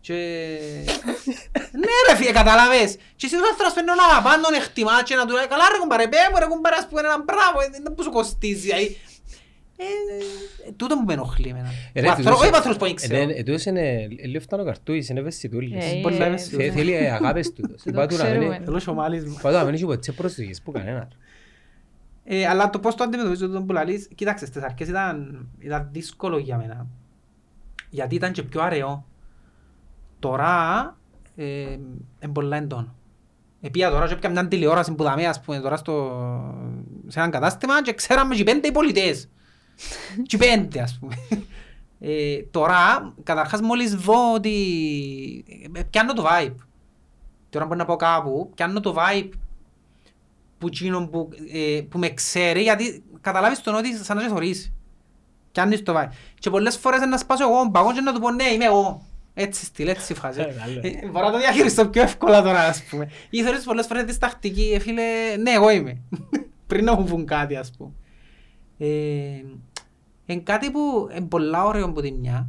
και... ναι ρε φίλε, κατάλαβες. Και εσύ τους άνθρωπος παίρνουν να αγαπάνε, τον εκτιμά και να του λέει «Καλά ρε κουμπάρε, πέ μου ρε κουμπάρε, ας πούμε έναν μπράβο, ε, δεν που σου κοστίζει». Δηλαδή». Ε, ε, Τούτο που με ενοχλεί εμένα. Ε, Ο ρε, άνθρωπος- τούτος- Όχι ο άνθρωπος που δεν Ε, ξέρω. δεν- Ετούτος είναι λίγο φτανοκαρτούης, είναι ευαισθητούλης. Ε, Πολύ ε, ευαίσθητος. Θε- Θέλει ε, αγάπες τούτος. Το Είπα του να μην- ξέρουμε. Θέλω σομάλισμα. είπα του να μην έχει ποτέ προσδοκίες που κανένα. Ε, αλλά το πώς το αντιμετωπίζω τον που λαλείς, κοίταξε, στις αρχές ήταν, ήταν δύσκολο για μένα. Γιατί ήταν και πιο αραιό. Τώρα, ε, είναι πολλά έντονο. Επία τώρα και έπια μια τηλεόραση που δαμε, ας πούμε, τώρα στο, σε έναν κατάστημα και ξέραμε και πέντε οι πολιτές. Και πέντε, ας πούμε. Ε, τώρα, καταρχάς μόλις δω ότι ε, πιάνω το vibe. Τώρα μπορεί να πάω κάπου, πιάνω το vibe που, εκείνον που, ε, που με ξέρει, γιατί καταλάβεις τον ότι σαν να σε θωρείς. Πιάνεις το vibe. Και πολλές φορές να σπάσω εγώ τον παγόν και να του πω ναι, είμαι εγώ. Έτσι στυλ, έτσι φάση. Ε, καλό. Ε, Μπορώ να το διαχειριστώ πιο εύκολα τώρα, ας πούμε. Ή θεωρείς πολλές φορές διστακτική, ε, φίλε, ναι, εγώ είμαι. Πριν να μου πούν κάτι, ας πούμε. Ε, είναι κάτι που είναι πολλά ωραίο από τη μια.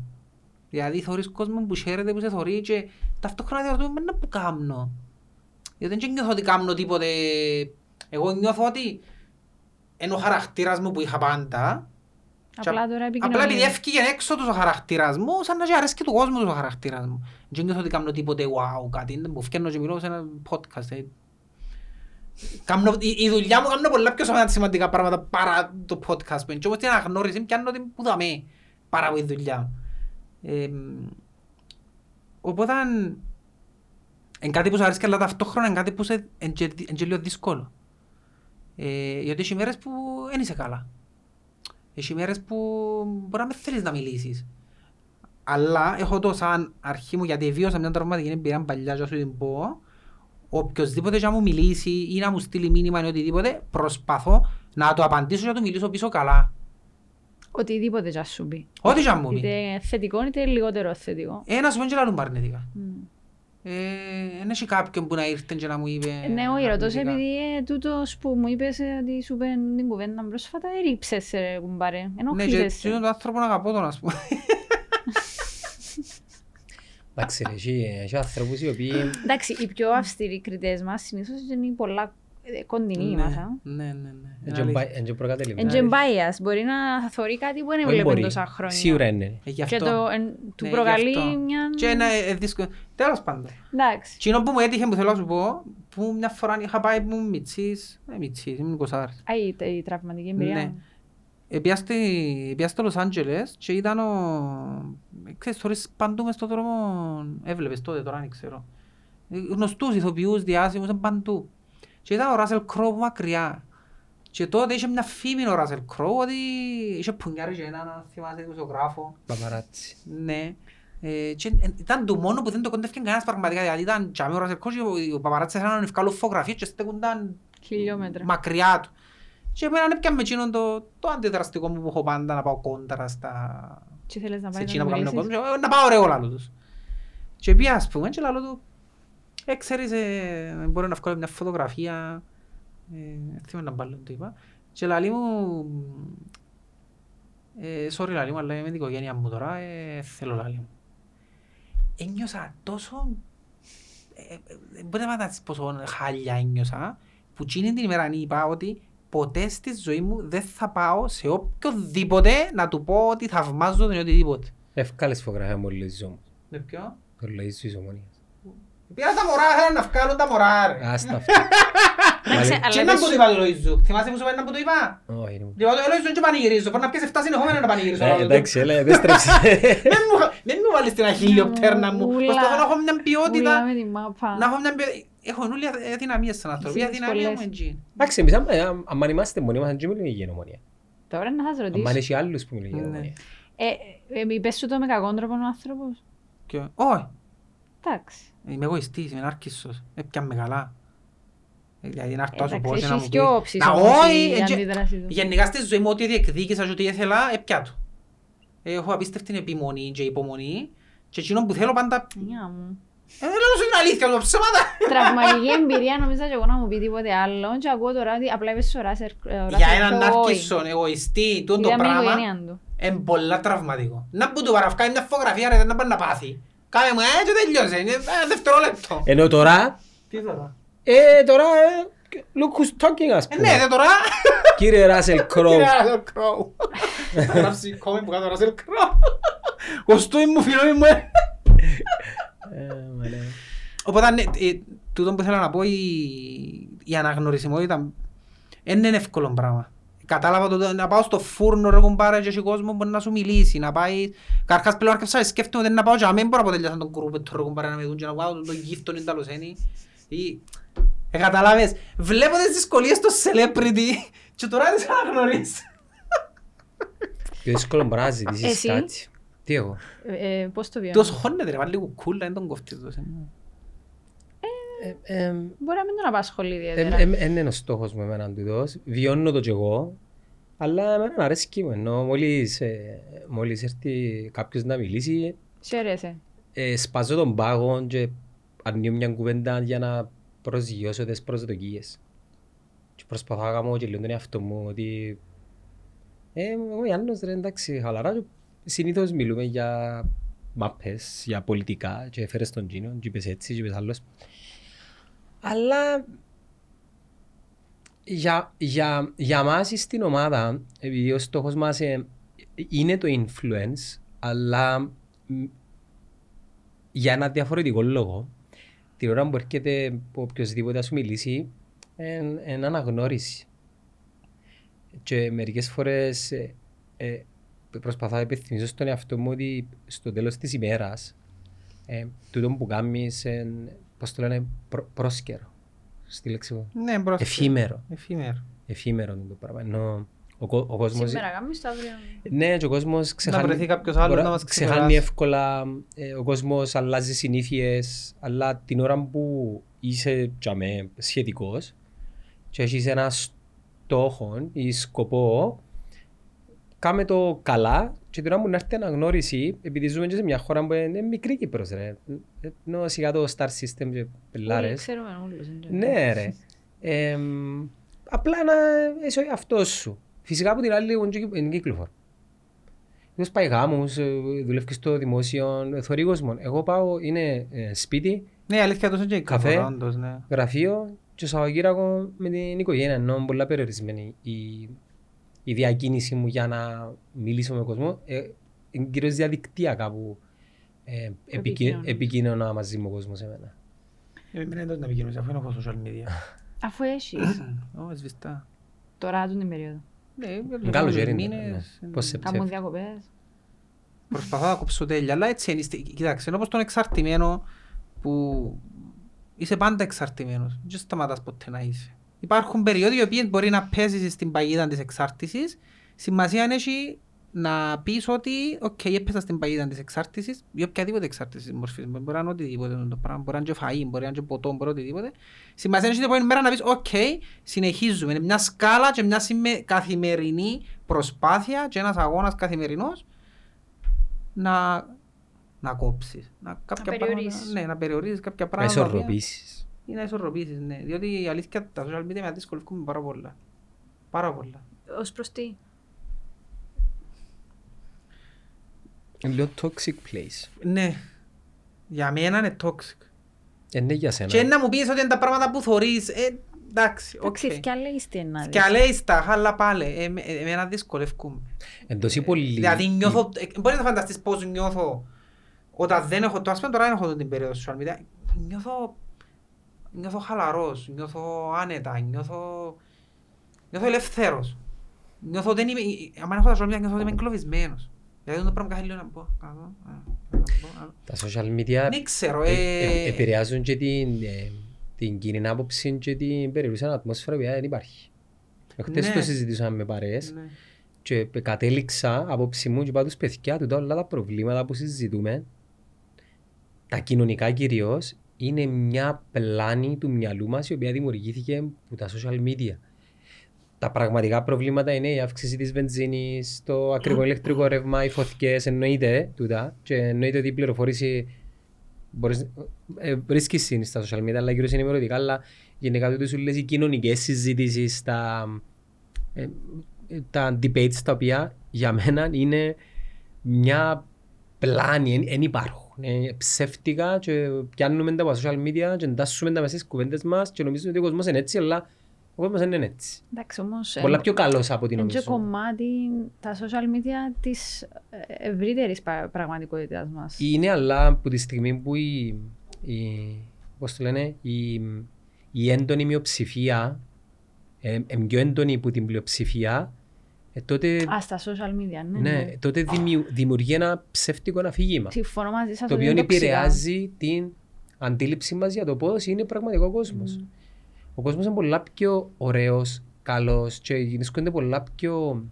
Δηλαδή θωρείς κόσμο που χαίρεται, που σε θωρεί και ταυτόχρονα διαρωτούμε να που κάνω. Γιατί δεν νιώθω ότι κάνω τίποτε. Εγώ νιώθω ότι είναι ο χαρακτήρας μου που είχα πάντα. Απλά τώρα Απλά επειδή επικοινωνία. έφυγε έξω τους ο χαρακτήρας μου, σαν να και αρέσει και του κόσμου τους ο χαρακτήρας μου. Δεν νιώθω ότι κάνω τίποτε wow κάτι, είναι που φτιάχνω και μιλώ σε ένα podcast. Ε. Κάνω, η, η δουλειά μου κάνω πολλά πιο σοβαρά σημαντικά πράγματα παρά το podcast μου. Και όμως την αναγνώριση πιάνω την που δαμε παρά από τη δουλειά μου. Ε, οπότε είναι κάτι που σου αρέσει αλλά ταυτόχρονα είναι κάτι που σε είναι και- είναι και λίγο δύσκολο. Ε, γιατί έχει μέρες που δεν είσαι καλά. Έχει μέρες που μπορεί να με θέλεις να μιλήσεις. Αλλά έχω το σαν αρχή μου γιατί βίωσα μια τραυματική εμπειρία παλιά και να σου την πω οποιοςδήποτε και να μου μιλήσει ή να μου στείλει μήνυμα ή οτιδήποτε προσπαθώ να το απαντήσω και να του μιλήσω πίσω καλά. Οτιδήποτε και ας σου πει. Ό,τι και αν μου πει. Είτε θετικό είτε λιγότερο θετικό. Ε, να σου πω και λαλούν αρνητικά. Μμ. Ε, δεν έχει κάποιον που να ήρθε και να μου είπε Ναι, όχι, ρωτώ σε αρνητικά. επειδή ε, τούτος που μου είπες ε, ότι σου είπε την κουβέντα πρόσφατα, ερίψες σε ρε κουμπάρε, Ναι, και ενοχλείσαι. και τον άνθρωπο να αγαπώ τον ας πούμε. Εντάξει ρε, έχει- έχει ανθρώπους οι οποίοι... Εντάξει, οι πιο αυστηροί κριτές μας συνήθως είναι οι πολλά ε, κοντινοί Ναι, μας. α. Ναι, ναι, ναι. Είναι εν και αλήθεια. μπα- εν και προκατελειμμένα. Εν και bias, μπορεί να θωρεί κάτι που δεν Όχι έβλεπε μπορεί. τόσα χρόνια. Σίγουρα είναι. Ε, γι' Και αυτό. το, εν, του Ναι, προκαλεί γι' αυτό. μια... Και είναι ε, δύσκολο. Τέλος πάντων. Εντάξει. Κοινό που μου έτυχε που θέλω να σου πω, που μια φορά είχα πάει που ήμουν μητσής, ε, μητσής, ήμουν 20. Α, η, η τραυματική εμπειρία. Ναι. Επία στη- επία στο Λος Άντζελες και ήταν ο... Ξέρεις, τώρα παντού μες στον δρόμο έβλεπες τότε, τώρα δεν ξέρω. Ε, Γνωστούς ηθοποιούς, διάσημους, ήταν παντού. Και ήταν ο Ράσελ Κρόου μακριά. Και τότε είχε μια φήμη ο Ράσελ Κρόου ότι είχε πουνιάρει και έναν, αν θυμάσαι, δημοσιογράφο. Παπαράτσι. Ναι. Ε, και ε, ήταν το μόνο που δεν το κόντευκε κανένας πραγματικά, γιατί ήταν και ο Ράσελ Κρόου και ο- ο παπαράτσες είχαν να βγάλουν φωτογραφίες και στέκονταν Χιλιόμετρα. μακριά του. Και εμένα έπιαμε εκείνον το, το αντιδραστικό μου που έχω πάντα να πάω κόντρα στα... Τι θέλεις να σε πάει εκείνα να που κάνουν ο μιλήσεις; κόσμος. Ε, Να πάω ωραίο λάλο τους. Και πήγα ας πούμε και λάλο του, ε, ξέρεις, ε, μπορεί να βγάλω μια φωτογραφία, ε, θυμάμαι να μπάλω του είπα, και λαλή μου, ε, sorry λαλή μου, αλλά είμαι με την οικογένεια μου τώρα, ε, θέλω λαλή μου. Ένιωσα τόσο, ε, ε, ε, μπορείτε να φανταστείς πόσο χάλια ένιωσα, που εκείνη την ημέρα είπα ότι ποτέ στη ζωή μου δεν θα πάω σε οποιοδήποτε να του πω ότι θαυμάζω τον ή οτιδήποτε. Εύκαλες φωτογραφία μου λες όμως. Με ποιο; Το λέει της ομονίας. Πήρα τα μωρά, θέλαν να βγάλουν τα μωρά ρε. Άστα αυτά. Εντάξει, Βάλε- αλλά Και να δεν που σου- του είπα το Λοΐζου. Θυμάσαι που σου είπα να που του είπα; Όχι, είναι μου. Διότι ο Λοΐζου δεν πανηγυρίζω. Μπορεί να πιέσει 7 συνεχόμενα να πανηγυρίζω. Ε, Εντάξει, έλα, επέστρεψε. Δεν μου- Δεν μου βάλεις την αχίλιοπτέρνα μου. Ούλα. Προσπαθώ να έχω μια Ούλα ποιότητα. με τη μάπα. Να έχω μια ποιότητα. Έχω όλοι αδυναμίες στον άνθρωπο. Η Εσύ αδυναμία μου πολλές. είναι εκεί. Εντάξει, εμείς άμα- άμα- άμα είμαστε μόνοι μας, δεν μιλούμε για ομονία. Τώρα να σας Αν ρωτήσω. έχει άλλους που μιλούν για Ναι. ομονία. Ε, ε, ε, είπες σου το με κακόν τρόπο ο άνθρωπος. Και- Όχι. Εντάξει. Είμαι εγωιστής, είμαι νάρκισσος. Έπιαμε καλά. Ε, Δηλαδή να έρθω να σου πω Εντάξει, και να μου έχεις πεις. και όψεις Να, όμως όχι, η ε, και- αντίδραση τους. Γενικά στη ζωή μου ό,τι διεκδίκησα και ό,τι ήθελα, έπια του. Έχω απίστευτη επιμονή και υπομονή και εκείνο που θέλω πάντα... Νιά μου. Ε, δεν λέω σου την αλήθεια, το ψέματα. Τραυματική εμπειρία νομίζα και εγώ να μου πει τίποτε άλλο και ακούω τώρα ότι απλά είπες στο Ράσερ Για έναν νάρκισσον εγωιστή, τούτο το Είδαμε η πράγμα, οικογένεια του. είναι πολλά τραυματικό. Να που του παραφκάει μια φωτογραφία ρε, δεν να πάει να πάθει. Κάνε μου, ε, και τελειώσε, είναι ένα δευτερόλεπτο. Ενώ τώρα, Τι τώρα; ε, τώρα, ε, look who's talking ας Ε, πούμε. ναι, δε τώρα. Κύριε Ράσελ Κρόου. Κύριε Ράσελ Κρόου. Θα γράψει κόμι που κάτω Ράσελ Κρόου. Ο στούι μου, φίλο μου, ε. Ε, μαλέ. Οπότε, ναι, ε, τούτο που θέλω να πω, η, η αναγνωρισιμότητα δεν είναι εύκολο πράγμα. Κατάλαβα το, να πάω στο φούρνο ρε κουμπάρε και έχει κόσμο μπορεί να σου μιλήσει, να πάει... Καρχάς πλέον άρχισα σκέφτομαι ότι να πάω και να μην μπορώ να αποτελειώσω τον κρούπε του ρε κουμπάρε να με δουν και να πάω τον γύφτον είναι ταλωσένη. Ή... Ε, καταλάβες, βλέπω τις δυσκολίες στο celebrity και τώρα δεν σε αναγνωρίζει. Πιο δύσκολο μπορεί να ζητήσεις Εσύ; κάτι. Τι εγώ. Ε, ε, Πώς το Τους βιώνεις. χώνεται ρε, βάλει λίγο κούλα, δεν τον κόφτεις τόσο. Ε, ε, Μπορεί να μην τον απασχολεί ε, ιδιαίτερα. ε, ε, είναι ο στόχος μου εμένα τούτος. Βιώνω το κι εγώ. Αλλά εμένα αρέσκει μου. Ενώ μόλις, ε, μόλις έρθει κάποιος να μιλήσει, Χαίρεσαι. ε, σπάζω τον πάγο και αρνιώ μια κουβέντα για να προσγειώσω τις προσδοκίες. Και προσπαθώ να κάνω και λίγο τον εαυτό μου ότι ε, ο Ιάννος ρε εντάξει χαλαρά και συνήθως μιλούμε για μάπες, για πολιτικά και έφερες τον Τζίνο και είπες έτσι και είπες άλλος. Αλλά για, για, για μας στην ομάδα, επειδή ο στόχος μας ε, είναι το influence, αλλά μ, για ένα διαφορετικό λόγο, την ώρα που έρχεται οποιοδήποτε να σου μιλήσει, είναι αναγνώριση. Και μερικές φορές ε, ε, προσπαθώ να επιθυμίσω στον εαυτό μου ότι στο τέλος της ημέρας ε, τούτο που κάνεις, ε, πώς το λένε, πρό, πρόσκαιρο. Στη λέξη μου. Ναι, μπρος. Εφήμερο. Εφήμερο. Εφήμερο είναι το πράγμα. Ενώ ο, κο- ο κόσμος... Σήμερα κάνεις το αύριο. Ναι, και ο κόσμος ξεχάνει, βρεθεί κάποιος άλλος μπορεί- να μας ξεχάνει ξεπεράσει. εύκολα, ε, ο κόσμος αλλάζει συνήθειες, αλλά την ώρα που είσαι για με, σχετικός και έχεις ένα στόχο ή σκοπό, κάμε το καλά και την ώρα που να έρθει αναγνώριση, επειδή ζούμε και σε μια χώρα που είναι μικρή Κύπρος ρε, ενώ σιγά το star system και Όλοι πελάρες. Ξέρουμε όλους. είναι. Ναι, ρε. Εμ, απλά να είσαι ο εαυτός σου. Φυσικά από την άλλη εγώ είναι κύκλοφορο. Έχω πάει γάμους, ε, δουλεύεις στο δημόσιο, ε, θωρεί κόσμο. Εγώ πάω, είναι ε, σπίτι, Ναι, αλήθεια τόσο και Καφέ. καφέ. Όντως, ναι. γραφείο και Σαββατοκύριακο με την οικογένεια. Ενώ είναι πολλά περιορισμένη η, η διακίνηση μου για να μιλήσω με κόσμο. Ε, είναι κυρίως διαδικτυακά που ε, επικοι- Επικοινωνείς. επικοινωνώ μαζί μου ο κόσμος εμένα. Εμένα δεν το επικοινωνήσω, αφού έχω social media. Αφού έχεις Ω, σβηστά. τώρα την την περίοδο. Ναι, Είναι Καλό λίγους γέρι. μήνες, Πώς σε Κάμουν ψεύει. διακοπές. Προσπαθώ να κόψω τέλεια, αλλά έτσι είναι. Είστε- Κοιτάξτε, είναι όπως τον εξαρτημένο που είσαι πάντα εξαρτημένος. Δεν σταματάς ποτέ να είσαι. Υπάρχουν περιόδοι οι οποίες μπορεί να πέσεις στην παγίδα της εξάρτησης. Σημασία έχει να πεις ότι «ΟΚ, έπεσα στην παγίδα της εξάρτησης» ή οποιαδήποτε εξάρτηση μορφής. Μπορεί να είναι οτιδήποτε το πράγμα, μπορεί να είναι και φαΐ, μπορεί να είναι και ποτό, μπορεί να είναι οτιδήποτε. Σημασία έχει την επόμενη μέρα να πεις «ΟΚ, συνεχίζουμε». Είναι μια σκάλα και μια συμμε- καθημερινή προσπάθεια και ένας αγώνας καθημερινός να, να κόψεις. Να, κάποια πράγματα- περιορίσεις. Ναι, να περιορίσεις κάποια Να πράγματα. τα οποία- ισορροπήσεις. Ή να ισορροπήσεις, ναι. Διότι η αλήθεια τα social media με δυσκολεύουν πάρα πολλά. Πάρα πολλά. Ως προς τι; Είναι λίγο toxic place. Ναι. Για μένα είναι toxic. Είναι για σένα. Και να μου πεις ότι είναι τα πράγματα που θωρείς, ε, εντάξει, οκ. Εντάξει, φκιάλεγεις τι είναι να δεις. Και αλέεις τα, αλλά πάλι, ε, με- ε, εμένα δυσκολεύκουμε. Εντός οι πολλοί... Δηλαδή νιώθω, ε, μπορείς να φανταστείς πώς νιώθω όταν δεν έχω, το ας πούμε τώρα δεν έχω την περίοδο social media, νιώθω, νιώθω χαλαρός, νιώθω άνετα, νιώθω, νιώθω ελεύθερος. Νιώθω ότι δεν είμαι, αν έχω τα social media νιώθω ότι είμαι εγκλωβισμένος. Δηλαδή το πράγμα κάθε λίγο να πω, να δω, α, να δω, α. Τα social media Δεν ξέρω, ε, ε, ε, επηρεάζουν και την, ε, την κοινή άποψη και την περιουσία ατμόσφαιρα που δεν υπάρχει. Χτες Ναι. το συζητήσαμε με παρέες ναι. και κατέληξα απόψη μου και είπα τους παιδιά του όλα τα προβλήματα που συζητούμε τα κοινωνικά κυρίως είναι μια πλάνη του μυαλού μας η οποία δημιουργήθηκε από τα social media. Τα πραγματικά προβλήματα είναι η αύξηση της βενζίνης, το ακριβό ηλεκτρικό ρεύμα, οι φωτιές, εννοείται τούτα και εννοείται ότι η πληροφόρηση μπορείς, ε, βρίσκεις συν στα social media αλλά κυρίως ενημερωτικά αλλά γενικά τούτο σου λες οι κοινωνικές συζητήσεις, τα, ε, ε, τα debates τα οποία για μένα είναι μια πλάνη, δεν υπάρχουν. Είναι ψεύτικα και πιάνουμε τα από τα social media και εντάσσουμε τα μέσα στις κουβέντες μας και νομίζουμε ότι ο κόσμος είναι έτσι, αλλά ο κόσμος δεν είναι έτσι. Εντάξει, όμως... ε, Πολλά πιο καλός από ό,τι Είναι και νομίζω. κομμάτι τα social media της ε, ευρύτερης πα- πραγματικότητας μας. Είναι αλλά από τη στιγμή που η, η, πώς το λένε, η, η έντονη μειοψηφία ε, ε, πιο έντονη από την πλειοψηφία, ε, τότε, Α, στα social media, ναι. ναι, ναι. τότε δημιου, δημιουργεί ένα ψεύτικο αφήγημα. Συμφωνώ μαζί σας το ότι οποίο είναι τοξικά. επηρεάζει την αντίληψη μας για το πώς είναι πραγματικό ο κόσμος. Μμμ. Ο κόσμος είναι πολλά πιο ωραίος, καλός και βρίσκονται πολλά πιο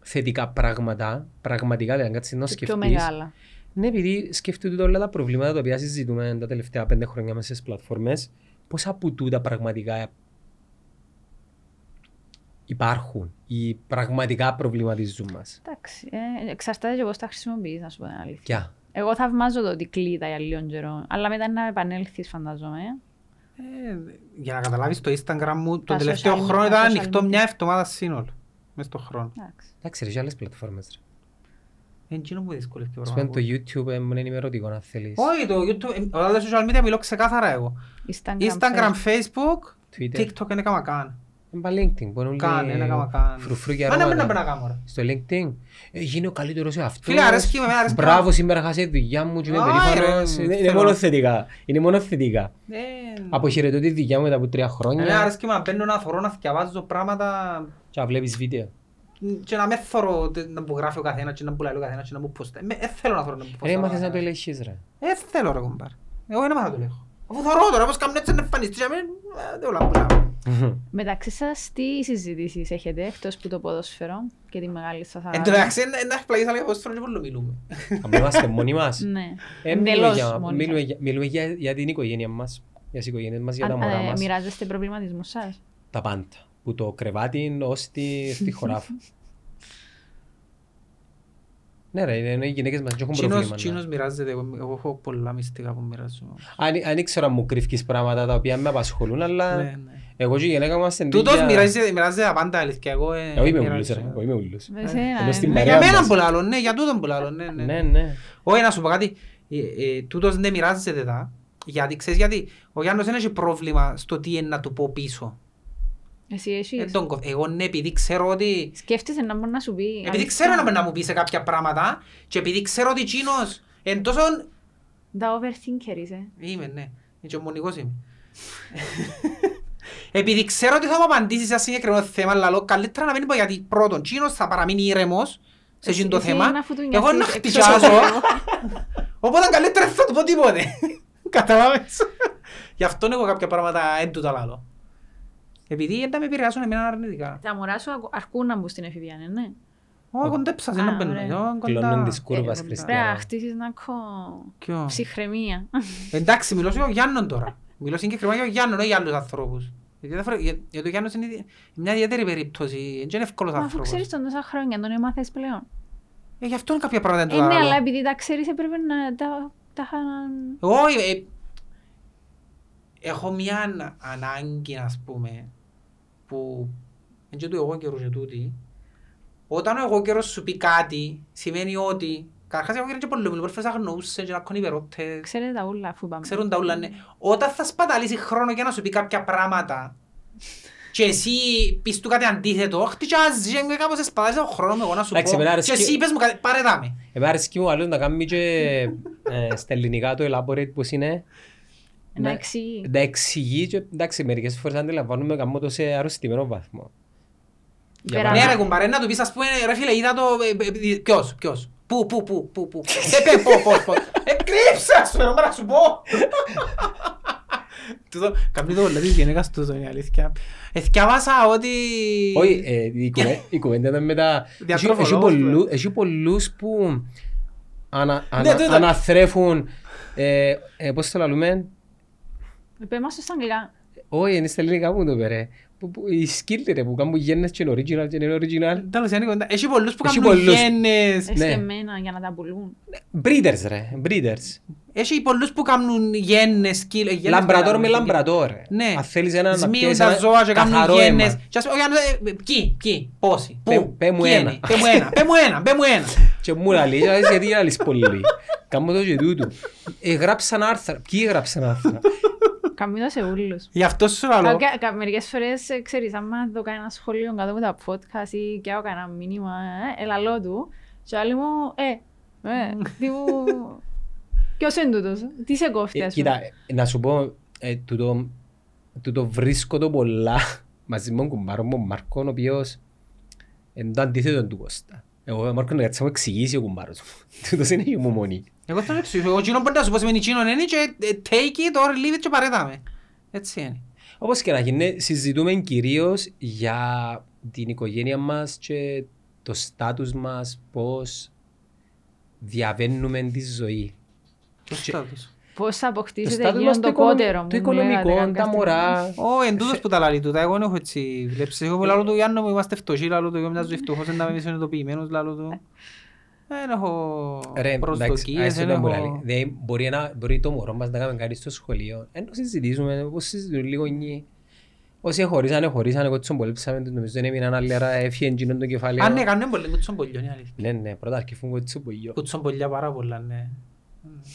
θετικά πράγματα, πραγματικά, δηλαδή αν κάτσεις να Και πιο σκεφτείς. μεγάλα. Ναι, επειδή σκέφτονται όλα τα προβλήματα τα οποία συζητούμε τα τελευταία πέντε χρόνια μέσα στις πλατφόρμες, πώς από τούτα πραγματικά υπάρχουν ή πραγματικά προβληματίζουν μας; Εντάξει, ε, εξαρτάται και πώς τα χρησιμοποιείς, να σου πω την αλήθεια. Ποια; Εγώ θαυμάζω το ότι κλείδα για λίγο καιρό, αλλά μετά να επανέλθεις φαντάζομαι. ε. Ε, για να καταλάβεις το Instagram μου, Τα τον τελευταίο social- χρόνο τα ήταν social ανοιχτό media. μια εβδομάδα σύνολο. Μες στον χρόνο. Εντάξει. Εντάξει, ρε, και άλλες πλατφόρμες. Ρε. Είναι εκείνο που δυσκολεύει Ας πούμε το πράγμα. YouTube ε, είναι ενημερωτικό αν θέλεις. Όχι, το YouTube, ε, όλα τα social media μιλώ ξεκάθαρα εγώ. Instagram, Instagram, Facebook. Facebook, Twitter. TikTok δεν έκανα καν. Είναι πα LinkedIn, μπορούν Καν, δεν έκανα καν. φρουφρού και Μα να μην αρώματα. να κάνω ρε. Στο LinkedIn. Ε, γίνε ο καλύτερος εαυτός. Φίλε, αρέσκει με, εμένα αρέσκει με. Μπράβο, σήμερα χάσε τη δουλειά μου και είμαι Άι, περήφανος. ρε, Είναι είναι θέλω. μόνο θετικά. Είναι μόνο θετικά. Ε, Αποχαιρετώ τη δουλειά μου μετά από τρία Εμένα χρόνια αρέσκει με να μπαίνω να θωρώ, να θυκευάζω πράγματα και να βλέπεις βίντεο. και να με θωρώ τε- να μου γράφει ο καθένας και να μου λέει ο καθένας και να μου ποστά. Δεν θέλω να θωρώ να μου ποστά. Ρε, μάθες να το ελέγχεις ρε. Ε, θέλω ρε κομπάρ. Εγώ δεν μάθα να το λέγω. Αφού θωρώ τώρα, πώς κάνουν έτσι να εμφανιστεί και να μην... ε, δεν όλα που λέω. Μεταξύ σας τι συζητήσεις έχετε εκτός που το ποδόσφαιρο και τη μεγάλη σας Εν τω αγάπη; μεταξύ, εν- να έχει πλαγείς αλλά για ποδόσφαιρο και πολύ μιλούμε. Αν είμαστε μόνοι μας. Ναι. Ε, μιλούμε Εντελώς για- μόνοι μιλούμε σας. για- Μιλούμε για για την οικογένεια μας. Για τις οικογένειες μας, για τα Αν- μωρά ε, μας. Μοιράζεστε προβληματισμούς σας; Τα πάντα. Που το κρεβάτι ως τη, στη χωράφα. ναι ρε, είναι- είναι οι γυναίκες μας και έχουν Τσίνος, πρόβλημα. ναι. τσίνος μοιράζεται, εγώ, εγώ έχω πολλά μυστικά που μοιράζω. Αν, αν ήξερα αν μου κρύφκεις πράγματα τα οποία με απασχολούν, αλλά Ναι, ναι. εγώ και η γυναίκα μας είναι Τούτος ίδια- μοιράζεται μοιράζεται τα πάντα αλήθεια. Εγώ ε, Εγώ είμαι μοιράζω. ούλος ρε, εγώ είμαι ούλος. Εσένα, Ενώ ε, στην ναι. Ναι, παρέα Για μένα μας. που λάλλω, ναι, για τούτον που λάλλω, ναι, ναι. Ναι, ναι. Όχι, να σου πω κάτι. Ε, ε, Τούτος δεν μοιράζεται τα. Γιατί, ξέρεις γιατί, ο Γιάννος δεν έχει πρόβλημα στο τι είναι να του πω πίσω. Εσύ Ε, έχεις; τον κοφ- Εγώ ναι, επειδή ξέρω ότι... Σκέφτεσαι να μπορεί να σου πει. Επειδή αλήθεια. ξέρω να μπορεί να μου πεις σε κάποια πράγματα και επειδή ξέρω ότι εκείνος εν τόσο... Τα overthinker είσαι. Είμαι, ναι. Και ο μονικός είμαι. Επειδή ξέρω ότι θα μου απαντήσεις σε ένα συγκεκριμένο θέμα, λαλό, καλύτερα να μην πω γιατί πρώτον, εκείνος θα παραμείνει ήρεμος σε εκείνο το Εσύ θέμα. να φουτουνιαστείς Εγώ να έξω χτυπιάζω. από Οπότε καλύτερα δεν θα του πω τίποτε. Καταλάβες. Γι' αυτό έχω κάποια πράγματα δεν του τα λαλώ. Επειδή δεν τα με επηρεάσουν εμένα αρνητικά. Τα μωρά σου ακου- αρκούν να μπουν στην εφηβεία, ναι, ναι. Ω, κοντέψα, σε Α, να μπαίνω. ωραία. Ω, Κλώνουν κοντά. της κούρβας, Ε, Πρέπει Χριστιανά. να χτίσεις να έχω Ποιο; ψυχραιμία. Εντάξει, μιλώ για τον Γιάννον τώρα. Μιλώ συγκεκριμένα για τον Γιάννον, όχι για άλλους ανθρώπους. Γιατί, διαφορε- για, για τον Γιάννον είναι ιδιαι- μια ιδιαίτερη περίπτωση. Δεν είναι εύκολος Μα Αφού άνθρωπος. ξέρεις τον τόσα χρόνια, τον έμαθες πλέον. Ε, γι' αυτό είναι κάποια πράγματα Ε, δεν του ναι, τα αλλά λαλώ. επειδή τα ξέρεις έπρεπε να τα τα είχαν... Εγώ ε, ε, έχω μια ανα- ανάγκη, ας πούμε, που είναι και του εγώ καιρού και τούτη. Όταν ο εγώ καιρός σου πει κάτι, σημαίνει ότι Καταρχάς εγώ καιρός και πολύ πολλές φορές αγνοούσε και να κάνουν υπερότητες. Ξέρετε τα ούλα αφού είπαμε. Ξέρουν τα ούλα, ναι. Όταν θα σπαταλήσεις χρόνο για να σου πει κάποια πράγματα και εσύ πεις του κάτι αντίθετο, χτυκιάζεις και κάπως σπαταλείς τον χρόνος μου εγώ να σου Εντάξει, πω εμένα και αρέσκει- εσύ πες μου κάτι, πάρε δάμε. Εμένα αρέσκει μου άλλος να κάνει και ε, στα ελληνικά το elaborate πώς είναι. Να Ναι. εξηγεί. Να εξηγεί και εντάξει μερικές φορές αντιλαμβάνομαι κάνω το σε αρρωστημένο βαθμό. Για Πέρα- Ναι παράδειγμα- ρε κουμπάρε, να του πεις ας πούμε ρε φίλε είδα το, ε, ε, ε, ποιος, ποιος, πού, πού, πού, πού, πού, ε, πέ, πώς, πώς, πώς, ε, κρύψα σου, ρε, να σου πω. Τούτο, καμνεί το πολλά της γυναίκας τούτο είναι η αλήθεια. Εθιάβασα ότι... Όχι, ε, η κουβέ- η κουβέντα ήταν μετά. Έχει- Διατροφολόγος, έχει πολλού- ναι. Έχει πολλούς που ανα- Ναι, ανα- τούτο. αναθρέφουν, ε, ε, πώς το λαλούμε, Πες μας το στα αγγλικά. όχι είναι στα ελληνικά μου το πέρε. Που- που- Οι σκύλοι ρε που κάνουν γέννες και είναι original και είναι original. Τέλος, είναι κοντά. Έχει πολλούς που Έχει κάνουν πολλούς. γέννες. Ναι. Εσκεμμένα για να τα πουλούν. Breeders ρε, breeders. Έχει πολλούς που κάνουν γέννες, σκύλ- γέννες Λαμπρατόρ με μεγάλα, λαμπρατόρ. Ναι. Αν θέλεις ένα να Σμίουν πιέσεις τα ένα ζώα και κάνουν καθαρό γέννες. αίμα. Και ας πούμε, ο Γιάννος, ε, ποιοι, ποιοι, πόσοι, Πέ- πού, πέ μου ποιοι ένα. είναι, πέ μου ένα, πέ μου ένα, πέ μου ένα. Και μου λέει, «Ε, γιατί να λες πολύ. Κάμω το και τούτου. Ε, γράψαν άρθρα. Ποιοι γράψαν άρθρα; Καμία σε ούλους. Γι' αυτό σου λέω. Κα- κα- Μερικές φορές, ε, ξέρεις, άμα δω κανένα σχόλιο κάτω από τα podcast ή και έχω κανένα μήνυμα, ε, ελαλό του, και άλλοι μου, ε, ε, τι μου, ποιος είναι τούτος, τι σε κόφτει, Ε, ας πούμε; Κοίτα, ε, να σου πω, ε, τούτο, τούτο βρίσκω το πολλά μαζί με τον κουμπάρο μου, ο Μάρκο, ο οποίος είναι το αντίθετο του Κώστα. Εγώ ο Μάρκο να κάτσεις να μου εξηγήσεις ο κουμπάρος μου. Τούτος είναι η ομομονή. Εγώ θα το εξηγήσω. Εγώ κοινό μπορεί να σου πω σημαίνει κοινό είναι και ε, take it or leave it και παρέταμε. Έτσι είναι. Όπως και να γίνει, συζητούμε κυρίως για την οικογένεια μας και το στάτους μας, πώς διαβαίνουμε τη ζωή. Το στάτους. Πώς θα Το αποκτήσετε στάτους εκείνον μας το το, οικονομι- κότερο μου. το μου λέγατε οικονομικό, κάποια τα στιγμή. μωρά. Ω, εν τούτος που τα λαλεί τούτα, εγώ δεν έχω έτσι βλέψεις. Εγώ που λαλώ του Γιάννου μου είμαστε φτωχοί, λαλώ του, εγώ μοιάζω φτωχός, δεν τα είμαι συνειδητοποιημένος, λαλώ του. Δεν έχω Ρε, εντάξει, προσδοκίες, ας δεν το μου έχω... λέει. Δηλαδή, μπορεί, να, μπορεί το μωρό μας να κάνουμε κάτι στο σχολείο. Ενώ συζητήσουμε, όπως συζητούν λίγο νοι. Όσοι χωρίσανε, χωρίσανε, εγώ τους εμπολέψαμε, τους νομίζω δεν έμειναν άλλοι, άρα έφυγε εκείνον το κεφάλαιο. Αν ναι, κάνουν πολύ κουτσον πολιό, είναι αλήθεια. Ναι, ναι, πρώτα αρκεφούν κοτσο πογιό. Κουτσον πολιά πάρα πολλά, ναι.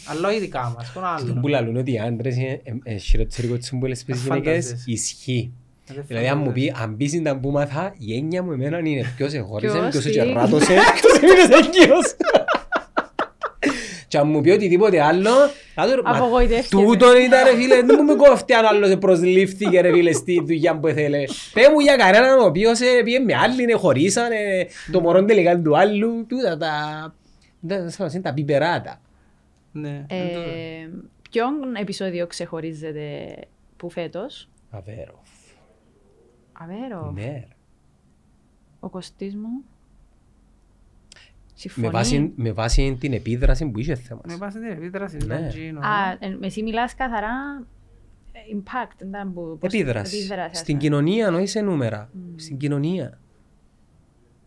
Αλλά όχι δικά μας, τον Αυτό άλλο. που λαλούν ότι οι άντρες είναι ε, ε, χειρότεροι κοτσο που λες τις γυναίκες, Φαντάζεσαι. ισχύει. Δεν Δηλαδή αν μου φαντάζεσαι. πει, αν πεις ήταν που μάθα, η έννοια μου εμένα είναι ποιος εχώρισε, Ποιος, ποιος τι; εγεράτωσε, ποιος έμεινες έγκυος. Και αν μου πει οτιδήποτε άλλο, θα του ρωτήσω, «Μα Απογοητεύτηκε. Τούτον ήταν ρε φίλε, δεν μου με κόφτει αν άλλος προσλήφθηκε ρε φίλε στη δουλειά που ήθελε. Πέ μου για κανέναν ο οποίος ε, πήγε με άλλη, ε, χωρίσανε, το μωρό τελικά είναι του άλλου, τούτα τα... τα- σαν είναι τα πιπεράτα. Ναι, Ε, εν τούτο. Ποιον επεισόδιο ξεχωρίζεται που φέτος, Αβέρο. Αβέρο, Ναι. ο Κωστής μου, Με συμφωνεί. βάση, με βάση την επίδραση που είχε θέμα. Με βάση την επίδραση, Ναι. ήταν εκείνο. Α, ε, εσύ μιλάς καθαρά ε, impact, ήταν που... πώς- Επίδραση. επίδραση, ας Στην πούμε. κοινωνία, όχι σε νούμερα. Στην κοινωνία.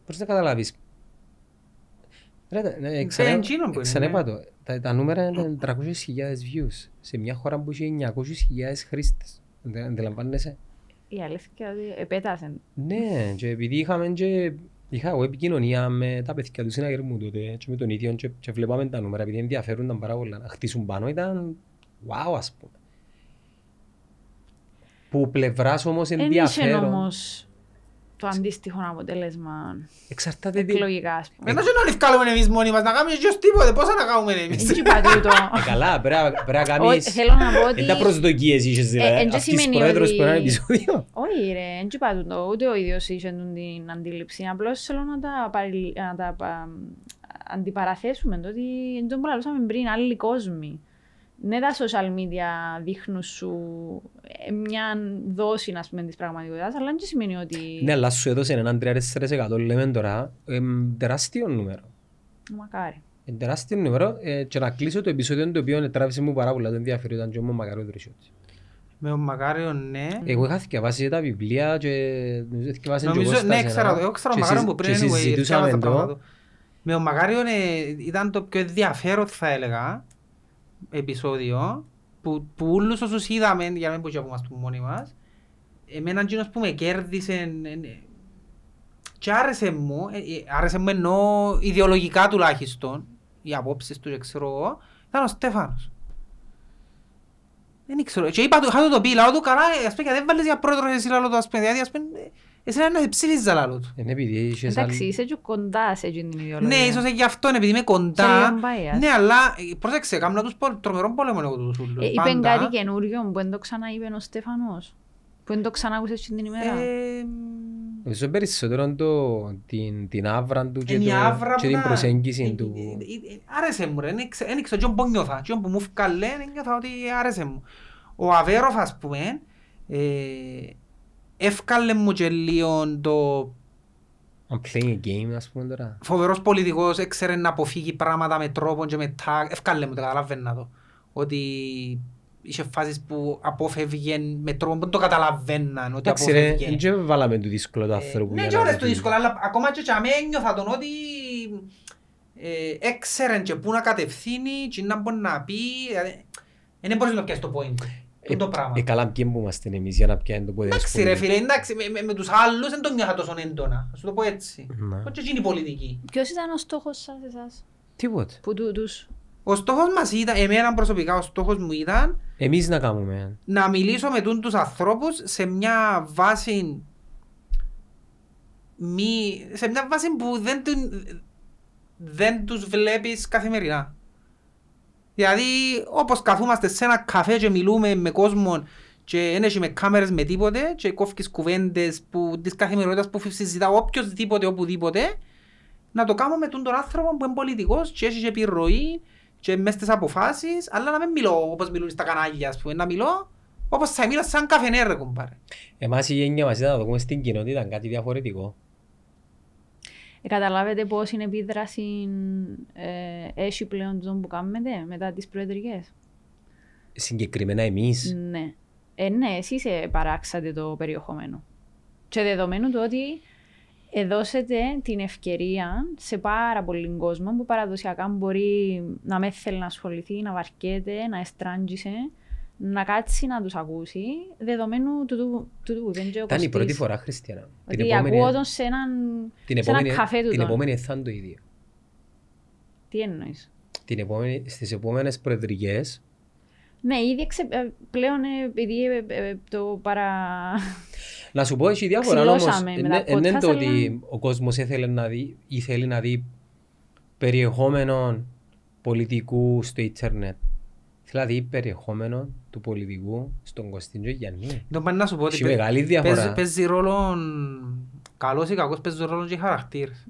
Πώς να καταλάβεις. Ρε, ε, Ε, ξανά- εκείνο που είναι, ξαναείπα ναι. το. Τα, τα νούμερα είναι 300.000 views σε μια χώρα που έχει 900.000 χρήστες. Αντε- Αντιλαμβάνεσαι; Η αλήθεια είναι ότι επέτασε. Ναι, και επειδή είχαμε και είχα εγώ επικοινωνία με τα παιδιά του συναγερμού τότε και με τον ίδιο και, και βλέπαμε τα νούμερα επειδή ενδιαφέρονταν πάρα πολλά να χτίσουν πάνω ήταν wow ας πούμε. Που πλευράς όμως Εν είχε ενδιαφέρον. όμως το αντίστοιχο αποτέλεσμα Εξαρτάται τι... εκλογικά, ας πούμε. Ενώ και να λευκάλουμε εμείς μόνοι μας, να κάνουμε και ως τίποτε, πώς να κάνουμε εμείς; Δεν είπα τούτο. Ε, Καλά, πρέπει να- πρέπει να Όχι, κάνεις... Θέλω να πω ότι... Δεν τα προσδοκίες είχες Ε, δηλαδή. εν και Αυτής σημαίνει πρόεδρος ότι- που είναι ένα επεισόδιο. Όχι ρε, δεν είπα τούτο, ούτε ο ίδιος είχε τούτη την αντίληψη. Απλώς θέλω να τα, παρι- να τα πα- αντιπαραθέσουμε. Το ότι εν τω που λαλούσαμε πριν, άλλοι κόσμοι. Ναι, τα social media δείχνουν σου ε, μια δόση, ας πούμε, της πραγματικότητας, αλλά δεν σημαίνει ότι... Ναι, αλλά σου έδωσε έναν 3-4% λέμε τώρα, εμ, τεράστιο νούμερο. Μακάρι. Ε, τεράστιο νούμερο ε, και να κλείσω το επεισόδιο το οποίο τράβησε μου πάρα πολλά το ενδιαφέρον ήταν και ο Μακάριο Δρυσιώτης. Με τον Μακάριο, ναι. Εγώ είχα διαβάσει τα βιβλία και νομίζω ότι διαβάσει και ο Νομίζω, Κώστας ναι, ένα. ξέρω, εγώ ξέρω Και τον Μακάριο συζ- που πριν και anyway, συζητούσαμε έφτιανα τα πράγματα το. του. Με τον Μακάριο ε, ήταν το πιο ενδιαφέρον θα έλεγα επεισόδιο που, που όλους όσους είδαμε για να μην πω και από μας του μόνοι μας εμένα εκείνος που με κέρδισε ε, ε, και άρεσε μου, ε, ε, άρεσε μου εννοώ ιδεολογικά τουλάχιστον οι απόψεις τους και ξέρω εγώ ήταν ο Στέφανος. Δεν ξέρω. Και είπα του, είχα του το πει, λαό του καλά, ε, ας πούμε, γιατί δεν βάλεις για πρόεδρο εσύ λαό του, ας πούμε, γιατί ας πούμε, ε, εσένα να σε ψήφιζα λαό του. Είναι επειδή είχες Εντάξει, άλλη... είσαι και κοντά σε εκείνη την ιδεολογία. Ναι, ίσως είναι γι' αυτό, επειδή είμαι Σε κοντά. λίγο bias. Ναι, αλλά ε, πρόσεξε, κάνω τους πο- τρομερών πόλεμων εγώ τους ούλους. Ε, είπε πάντα. κάτι καινούριο που δεν το ξαναείπε ο Στέφανος. Που δεν το ξανάκουσες εκείνη την ημέρα. Ε, Νομίζω περισσότερο το, την, την άβρα του και, είναι η το, άβρα και που την να- προσέγγιση ε, του. ε, ε, ε, Άρεσε μου ρε, δεν ήξε- δεν ήξερα ποιον που νιώθα. Ποιον που μου φκαλέ, νιώθα ότι άρεσε μου. Ο Αβέροφ, ας πούμε, ε, εύκαλε μου και λίγο το I'm playing a game, ας πούμε τώρα. φοβερός πολιτικός έξερε να αποφύγει πράγματα με τρόπο και με τάκ. Ευκάλε μου το καταλαβαίνα το. Ότι είχε φάσεις που απόφευγε με τρόπο που δεν το καταλαβαίναν ότι Εντάξει ρε, απόφευγε. δεν βάλαμε το δύσκολο το άνθρωπο. Ναι, για και να όλες το το δύσκολο, αλλά ακόμα και για μένα ένιωθα τον ότι ε, έξερε και πού να κατευθύνει και να μπορεί να πει. δηλαδή, Δεν μπορείς να πιάσεις το point. Ε, Το πράγμα. ε, καλά ποιοι που είμαστε εμείς για να πιάνει το πόδι. ας Εντάξει πούμε. ρε φίλε, εντάξει, με, με, με τους άλλους δεν το νιώθα τόσο έντονα. Θα σου το πω έτσι. Ναι. Όχι εκείνη η πολιτική. Ποιος ήταν ο στόχος σας εσάς, Τίποτε. που τούτους. Ο στόχος μας ήταν, εμένα προσωπικά ο στόχος μου ήταν Εμείς να κάνουμε. να μιλήσω με τούν τους ανθρώπους σε μια βάση μη, σε μια βάση που δεν, του- δεν τους βλέπεις καθημερινά. Δηλαδή όπως καθούμαστε σε ένα καφέ και μιλούμε με κόσμο και δεν έχει με κάμερες με τίποτε και κόφκεις κουβέντες που, της καθημερινότητας που συζητά οποιοσδήποτε οπουδήποτε να το κάνω με τον τον άνθρωπο που είναι πολιτικός και έχει και επιρροή και μες στις αποφάσεις αλλά να μην μιλώ όπως μιλούν στα κανάλια ας πούμε, να μιλώ όπως θα μίλα σαν καφενέ ρε κουμπάρε. Εμάς η γένεια μας ήταν να το πούμε στην κοινότητα κάτι διαφορετικό. Ε, καταλάβετε πώς είναι επίδραση ε, έχει πλέον τον που κάνετε μετά τις προεδρικές; Συγκεκριμένα εμείς. Ναι. Ε, ναι, εσείς ε, παράξατε το περιεχόμενο. Και δεδομένου του ότι δώσετε την ευκαιρία σε πάρα πολλοί κόσμο που παραδοσιακά μπορεί να με θέλει να ασχοληθεί, να βαρκέται, να εστράντζησε, να κάτσει να τους ακούσει, δεδομένου του του του δεν και ο Ήταν η πρώτη Κωστής. φορά Χριστιανά. Ότι ακούω τον σε έναν, την σε έναν επόμενη, καφέ του την τον. επόμενη θα είναι το ίδιο. Τι εννοείς; Την επόμενη, στις επόμενες προεδρικές Ναι, ήδη εξε... ε, πλέον ε, επειδή ε, ε, το παρα... Να σου πω, έχει διάφορα όμως. Ξυλώσαμε με τα Είναι είναι podcast, το ότι αλλά- ο κόσμος ήθελε να δει ή θέλει να δει περιεχόμενο πολιτικού στο ίντερνετ. Θέλει να δει περιεχόμενο του πολιτικού στον Κωστίντζο Γιάννη. Το πάνε να σου πω ότι Έχει παί- μεγάλη παίζει, διαφορά. παίζει ρόλο καλός ή κακός παίζει ρόλο και οι χαρακτήρες.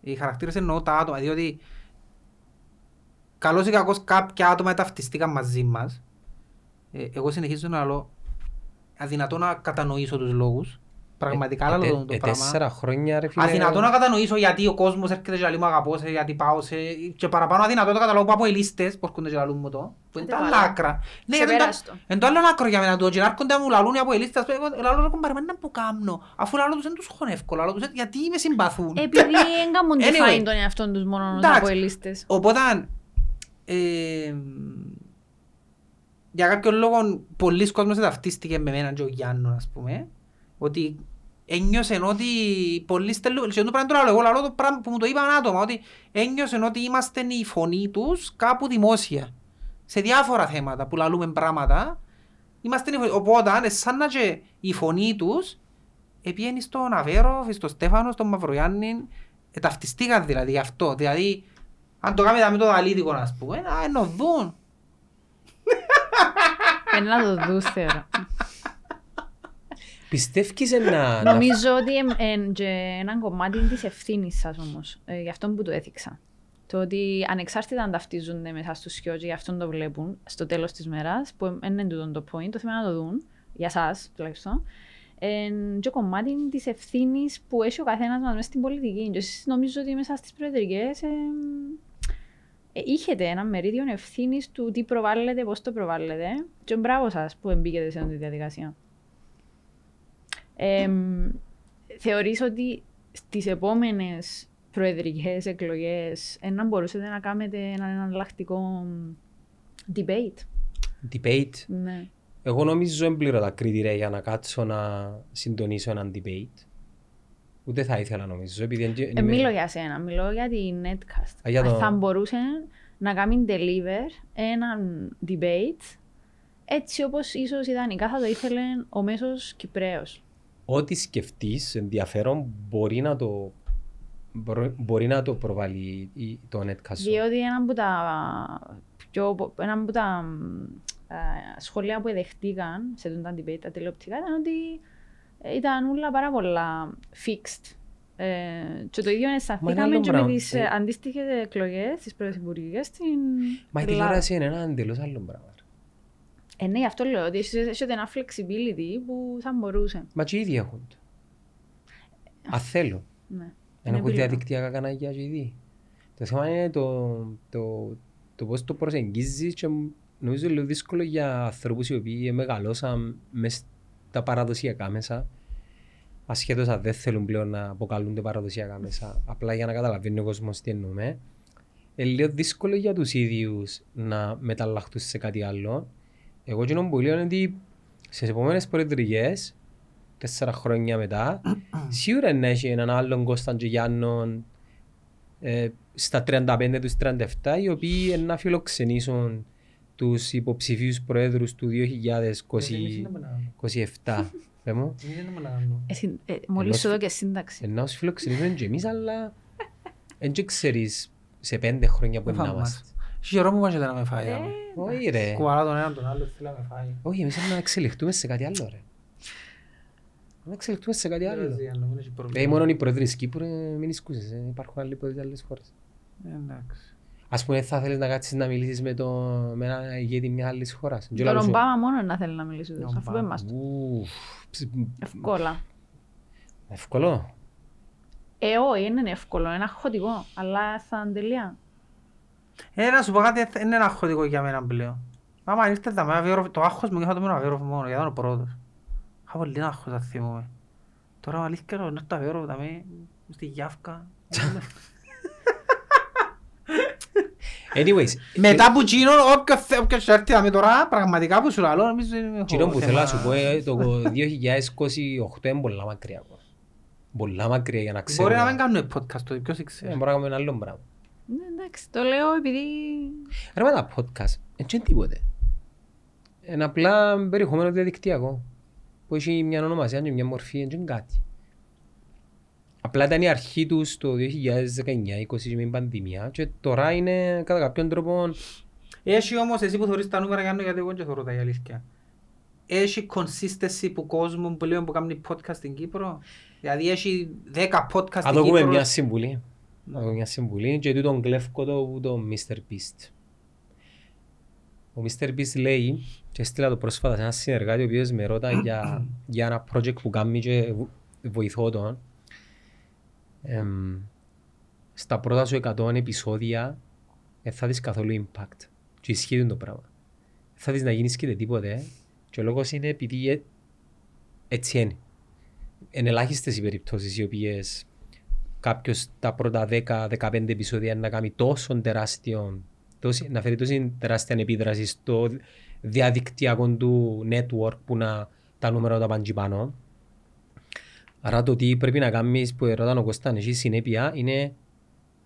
Οι χαρακτήρες εννοώ τα άτομα, διότι καλός ή κακός κάποια άτομα ταυτιστήκαν μαζί μας. Ε, εγώ συνεχίζω να λέω αδυνατό να κατανοήσω τους λόγους. Πραγματικά Ε, άλλο ε, το, το ε, πράγμα. Τέσσερα χρόνια ρε φίλε. Αδυνατό να κατανοήσω γιατί ο κόσμος έρχεται και λέει μου αγαπώ σε, γιατί πάω σε... Και παραπάνω αδυνατό να καταλάβω που από οι λίστες που έρχονται και λαλούν μου το. Που είναι τα Άντε άλλα βάλε. άκρα. Ναι, Σε είναι το- πέραστο. Εν το άλλο άκρο για μένα το και να έρχονται να μου λαλούν οι από οι λίστες. Εγώ λαλώ ρε κομπάρε, μα να που κάνω. Αφού λαλώ τους δεν τους έχω εύκολο. Λαλώ τους γιατί με συμπαθούν. Επειδή έγκαμουν Anyway. define τον εαυτόν τους μόνο ως Εντάξει. αποελίστες. Οπότε, ε, για κάποιον λόγο, πολλοί κόσμος ταυτίστηκε με μένα και ο Γιάννο, ας πούμε, ότι ένιωσε ότι πολλοί στέλνουν, και το πράγμα το λέω, εγώ λαλώ το πράγμα που μου το είπαν άτομα, ότι ένιωσε ότι είμαστε η φωνή τους κάπου δημόσια, σε διάφορα θέματα που λαλούμε πράγματα, είμαστε η φωνή, οπότε, ε, σαν να και η φωνή τους Επιένει στον Αβέρο, στον Στέφανο, στον Μαυρογιάννη. Ε, ταυτιστήκαν δηλαδή γι' αυτό. Δηλαδή, αν το κάνετε με το δαλίτικο, ας πούμε, να ενωδούν. Είναι να το δούς θεωρώ. Πιστεύεις να... να- Νομίζω ότι είναι και ένα κομμάτι της ευθύνης σας όμως, ε, γι' αυτό που το έθιξα. Το ότι ανεξάρτητα αν ταυτίζονται μέσα στους σκιός και γι' αυτό το βλέπουν στο τέλος της μέρας, που δεν είναι τούτο το point, το θέμα είναι να το δουν, για σας τουλάχιστον, είναι και κομμάτι της ευθύνης που έχει ο καθένας μας μέσα στην πολιτική. Και εσείς νομίζω ότι μέσα στις προεδρικές ε, ε, είχετε ένα μερίδιο ευθύνης του τι προβάλλετε, πώς το προβάλλετε και μπράβο σας που εμπήκετε σε αυτή τη διαδικασία. Ε, θεωρείς ότι στις επόμενες προεδρικές εκλογές ε, να μπορούσατε να κάνετε έναν εναλλακτικό debate. Debate; Ναι. Εγώ νομίζω δεν πληρώ τα κριτήρια για να κάτσω να συντονίσω έναν debate. Ούτε θα ήθελα νομίζω. Επειδή εν- εν Ε, είμαι- μιλώ για σένα, μιλώ για την netcast. Α, για το- Θα μπορούσε να κάνει deliver έναν debate έτσι όπως ίσως ιδανικά θα το ήθελε ο μέσος Κυπρέος. Ό,τι σκεφτείς ενδιαφέρον μπορεί να το, μπορεί, μπορεί να το προβάλλει η- το netcast. Διότι ένα από τα, πιο, ένα από τα μ, α, σχόλια που δεχτήκαν σε τον τα debate, τα τηλεοπτικά, ήταν ότι ε, ήταν όλα πάρα πολλά fixed. Ε, και το ίδιο αισθανθήκαμε άλλο και με πράγμα. τις Ε. ε, αντίστοιχες εκλογές, τις πρωθυπουργικές στην Μα η Ελλάδα. τηλεόραση είναι ένα εντελώς άλλο πράγμα. Ε, ναι, γι' αυτό λέω ότι έχετε έχετε ένα flexibility που θα μπορούσε. Μα και οι ίδιοι έχουν το. Αν θέλω. Ναι. Δεν Είναι έχουν επιλογή. διαδικτυακά κανάλια και οι ίδιοι. Το θέμα είναι το, το, το πώς το προσεγγίζεις και νομίζω είναι λίγο δύσκολο για ανθρώπους οι οποίοι μεγαλώσαν μες στα παραδοσιακά μέσα ασχέτως αν δεν θέλουν πλέον να αποκαλούνται παραδοσιακά μέσα απλά για να καταλαβαίνει ο κόσμος τι εννοούμε είναι λίγο δύσκολο για τους ίδιους να μεταλλαχτούν σε κάτι άλλο εγώ κοινό που λέω είναι ότι στις επόμενες προεδρικές τέσσερα χρόνια μετά σίγουρα να έχει έναν άλλον Κώσταν και Γιάννον ε, στα 35 τους 37 οι οποίοι να φιλοξενήσουν τους υποψηφίους προέδρους του 2027. Πες μου. Ε, συν- ε, μόλις Ενός σου δω και σύνταξη. Ενώ τους φιλοξενήσουν και εμείς, αλλά δεν και ξέρεις σε πέντε χρόνια που είναι να είμαστε. Χειρό μου βάζετε να με φάει. άμα. Όχι ρε. Κουβαλά τον έναν τον άλλο, θέλει να με φάει. Όχι, εμείς θέλουμε να εξελιχτούμε σε κάτι άλλο ρε. Να εξελιχτούμε σε κάτι άλλο. Δεν νομίζω, δεν έχει πρόβλημα. Δηλαδή μόνο οι πρόεδροι της Κύπρου ε, μην ισκούσεις, ε, υπάρχουν άλλοι πρόεδροι σε άλλες χώρες. Ε, Εντάξει. Ας πούμε θα θέλεις να κάτσεις να μιλήσεις με, το, με έναν ηγέτη μιας άλλης χώρας. Και Τον λαλούς σου, Ομπάμα μόνο να θέλει να μιλήσει τους, Τον αφού Ομπάμα. πέμας του. «Ουφ, ψ, Εύκολα. Εύκολο. Ε, όχι, είναι εύκολο, είναι αγχωτικό, αλλά θα αντελεία. Ε, να σου πω κάτι, δεν είναι αγχωτικό για μένα πλέον. Άμα ήρθες τα με αβίωρο, το άγχος μου είχα το με αβίωρο μόνο, γιατί ήταν ο πρώτος. Είχα πολύ άγχος, θα θυμούμαι. Τώρα αλήθεια λέω, να το αβίωρο τα με, στη Γιάφκα. Anyways, Μετά που τσίνον, όποιος θε- όποιος έρθει να με τώρα, πραγματικά που σου λαλώ, νομίζω είναι Εκείνο που θέμα. θέλω να σου πω, ε, το 2028 είναι πολλά μακριά. ακόμα. Πολλά μακριά για να ξέρω. Μπορεί να μην κάνουμε podcast τότε, ποιος Ε, ξέρει. Μπορεί να κάνουμε ένα άλλο πράγμα. Ναι, εντάξει, το λέω επειδή... Ρε με τα podcast, δεν είναι τίποτε. Είναι απλά περιεχόμενο διαδικτυακό. Που έχει μια ονομασία και μια μορφή, δεν είναι κάτι. Απλά ήταν η αρχή τους το 2019-2020 με την πανδημία και τώρα είναι κατά κάποιον τρόπο Έχει όμως εσύ που θωρείς τα νούμερα Γιάννο, γιατί εγώ δεν θωρώ τα η αλήθεια. Έχει consistency που κόσμο πλέον που κάνει podcast στην Κύπρο. Δηλαδή έχει 10 podcast Α στην δούμε Κύπρο. μια συμβουλή. Να δούμε μια συμβουλή και τούτον κλέφκω το που το Mr. Beast. Ο Mr. Beast λέει και έστειλα το πρόσφατα σε ένα συνεργάτη ο οποίος με ρώτα για, για ένα project που κάνει και βο- βοηθώ τον. Εμ, στα πρώτα σου 100 επεισόδια δεν θα δεις καθόλου impact. Και ισχύει το πράγμα. Δεν θα δεις να γίνεις και τίποτε. Και ο λόγος είναι επειδή ε- έτσι είναι. Είναι ελάχιστες οι περιπτώσεις οι οποίες κάποιος τα πρώτα 10-15 επεισόδια να κάνει τόσο τεράστιο, τόση, να φέρει τόση τεράστια επίδραση στο διαδικτυακό του network που να τα νούμερα τα πάνε πάνω. Άρα το τι πρέπει να κάνεις που ερώταν ο Κώσταν εσύ συνέπεια είναι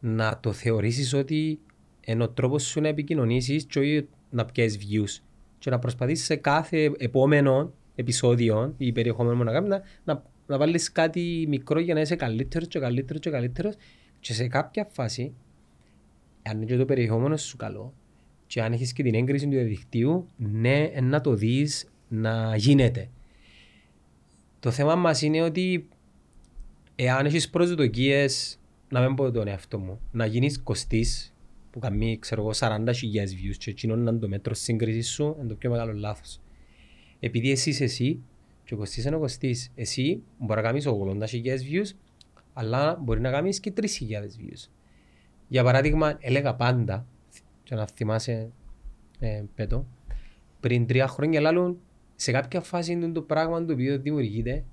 να το θεωρήσεις ότι είναι ο τρόπος σου να επικοινωνήσεις και όχι να πιέσεις views και να προσπαθήσεις σε κάθε επόμενο επεισόδιο ή περιεχόμενο που να κάνεις να, να να βάλεις κάτι μικρό για να είσαι καλύτερος και καλύτερος και καλύτερος και σε κάποια φάση, αν είναι και το περιεχόμενο σου καλό και αν έχεις και την έγκριση του διαδικτύου, ναι, ε, να το δεις να γίνεται. Το θέμα μας είναι ότι εάν έχεις προσδοκίες, να μην πω τον εαυτό μου, να γίνεις κοστής που κάνει, ξέρω εγώ, 40.000 views και εκείνο να είναι το μέτρο σύγκρισης σου, είναι το πιο μεγάλο λάθος. Επειδή εσύ είσαι εσύ και ο κοστής είναι ο κοστής, εσύ μπορεί να κάνεις 80.000 views, αλλά μπορεί να κάνεις και 3.000 views. Για παράδειγμα, έλεγα πάντα, και να θυμάσαι, ε, πέτω, πριν τρία χρόνια λάλλον, σε κάποια φάση είναι το πράγμα το οποίο δημιουργείται,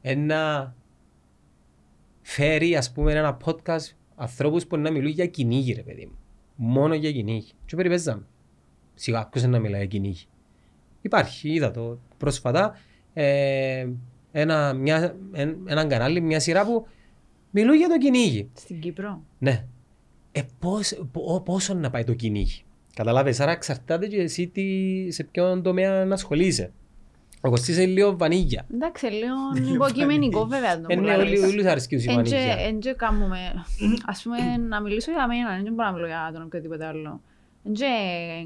ένα φέρει ας πούμε ένα podcast ανθρώπους που να μιλούν για κυνήγι ρε παιδί μου. Μόνο για κυνήγι. Και περιπέζαμε. Σιγά ποιος να μιλάει για κυνήγι. Υπάρχει, είδα το πρόσφατα, ε, ένα, μια, ένα, έναν κανάλι, μια σειρά που μιλούν για το κυνήγι. Στην Κύπρο; Ναι. Ε, πώς, πο- πόσο να πάει το κυνήγι. Καταλάβες, άρα εξαρτάται και εσύ τι, σε ποιον τομέα να ασχολείσαι. Ο Κωστής είναι λίγο βανίγια. Εντάξει, λίγο υποκειμενικό βέβαια το Ε, που ναι, λαλείς. όλοι- όλους αρέσκει η Εν και- βανίγια. εν και κάνουμε, ας πούμε, να μιλήσω για μένα, δεν μπορώ να μιλώ για τον οποιοδήποτε άλλο. Εν και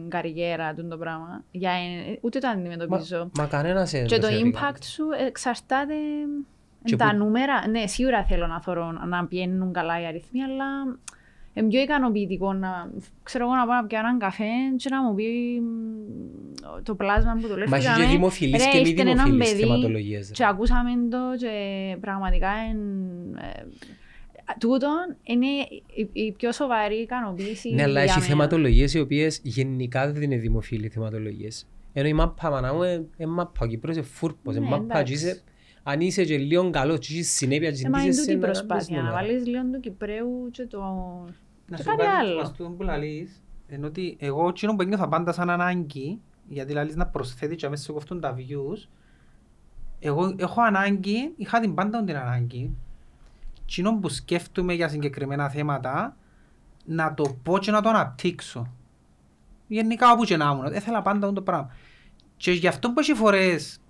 καριέρα του το πράγμα, για, ε, ούτε το αντιμετωπίζω. Μα, μα κανένας δεν Και το θεωρεί impact κάτι. σου εξαρτάται Και τα που- νούμερα. Ναι, σίγουρα θέλω να θωρώ να πιένουν καλά οι αριθμοί, αλλά είναι πιο ικανοποιητικό να, ξέρω εγώ, να πάω να πιω έναν καφέ και να μου πει μ, το πλάσμα που δουλεύει. Μα έχει και δημοφιλείς και μη δημοφιλείς θεματολογίες. ρε. Και ακούσαμε το και πραγματικά εν, ε, τούτο είναι η, η πιο σοβαρή ικανοποίηση Ναι, αλλά για έχει μένα. θεματολογίες οι οποίες γενικά δεν είναι δημοφιλή θεματολογίες. Ενώ η μάπα μάνα μου είναι μάπα, ο Κύπρος είναι φούρπος, είναι Ναι, μάπα και εντάξει. είσαι, αν είσαι και λίγο καλός και έχεις συνέπεια και Ε, μα είναι συντήσεις τούτη η σε ένα- προσπάθεια, να νούμερα. βάλεις λίγο του Κυπρέου και το... Να Και σου κάτι πω κάτι άλλο. ας πούμε, που λαλείς, είναι ότι εγώ εκείνο που ένιωθα πάντα σαν ανάγκη, γιατί λαλείς να προσθέτει και αμέσως σου κοφτούν τα views, εγώ έχω ανάγκη, είχα την πάντα μου την ανάγκη, εκείνο που σκέφτομαι για συγκεκριμένα θέματα, να το πω και να το αναπτύξω. Γενικά όπου και να ήμουν, ήθελα πάντα αυτό το πράγμα. Και γι' αυτό που έχει φορές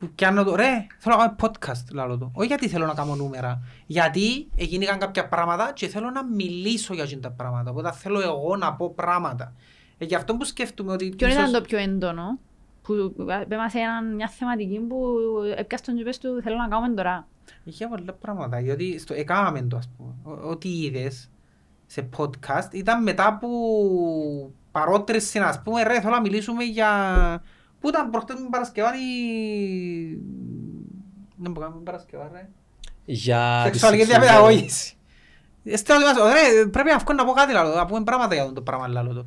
που κάνω το, ρε, θέλω να κάνω podcast, λαλό το. Όχι γιατί θέλω να κάνω νούμερα. Γιατί έγιναν κάποια πράγματα και θέλω να μιλήσω για αυτά τα πράγματα. Οπότε θέλω εγώ να πω πράγματα. Ε, γι' αυτό που σκέφτομαι ότι Ποιο ήταν ίσως- το πιο έντονο, που πέμασε μια θεματική που έπιασε τον και πες του θέλω να κάνουμε τώρα. Είχε πολλά πράγματα, γιατί στο έκαναμε το, ας πούμε. Ο- Ό,τι είδες σε podcast ήταν μετά από παρότριση, ας πούμε, ρε, θέλω να μιλήσουμε για... Πού ήταν προχτές με Παρασκευά η... Δεν μπορούμε με Παρασκευά, ρε. Για τη Σεξουαλική σεξουαλική- διαπαιδαγώγηση. Στέλνω μας, ρε, πρέπει να βγω να πω κάτι λάλο, να πούμε πράγματα για το πράγμα λάλο το.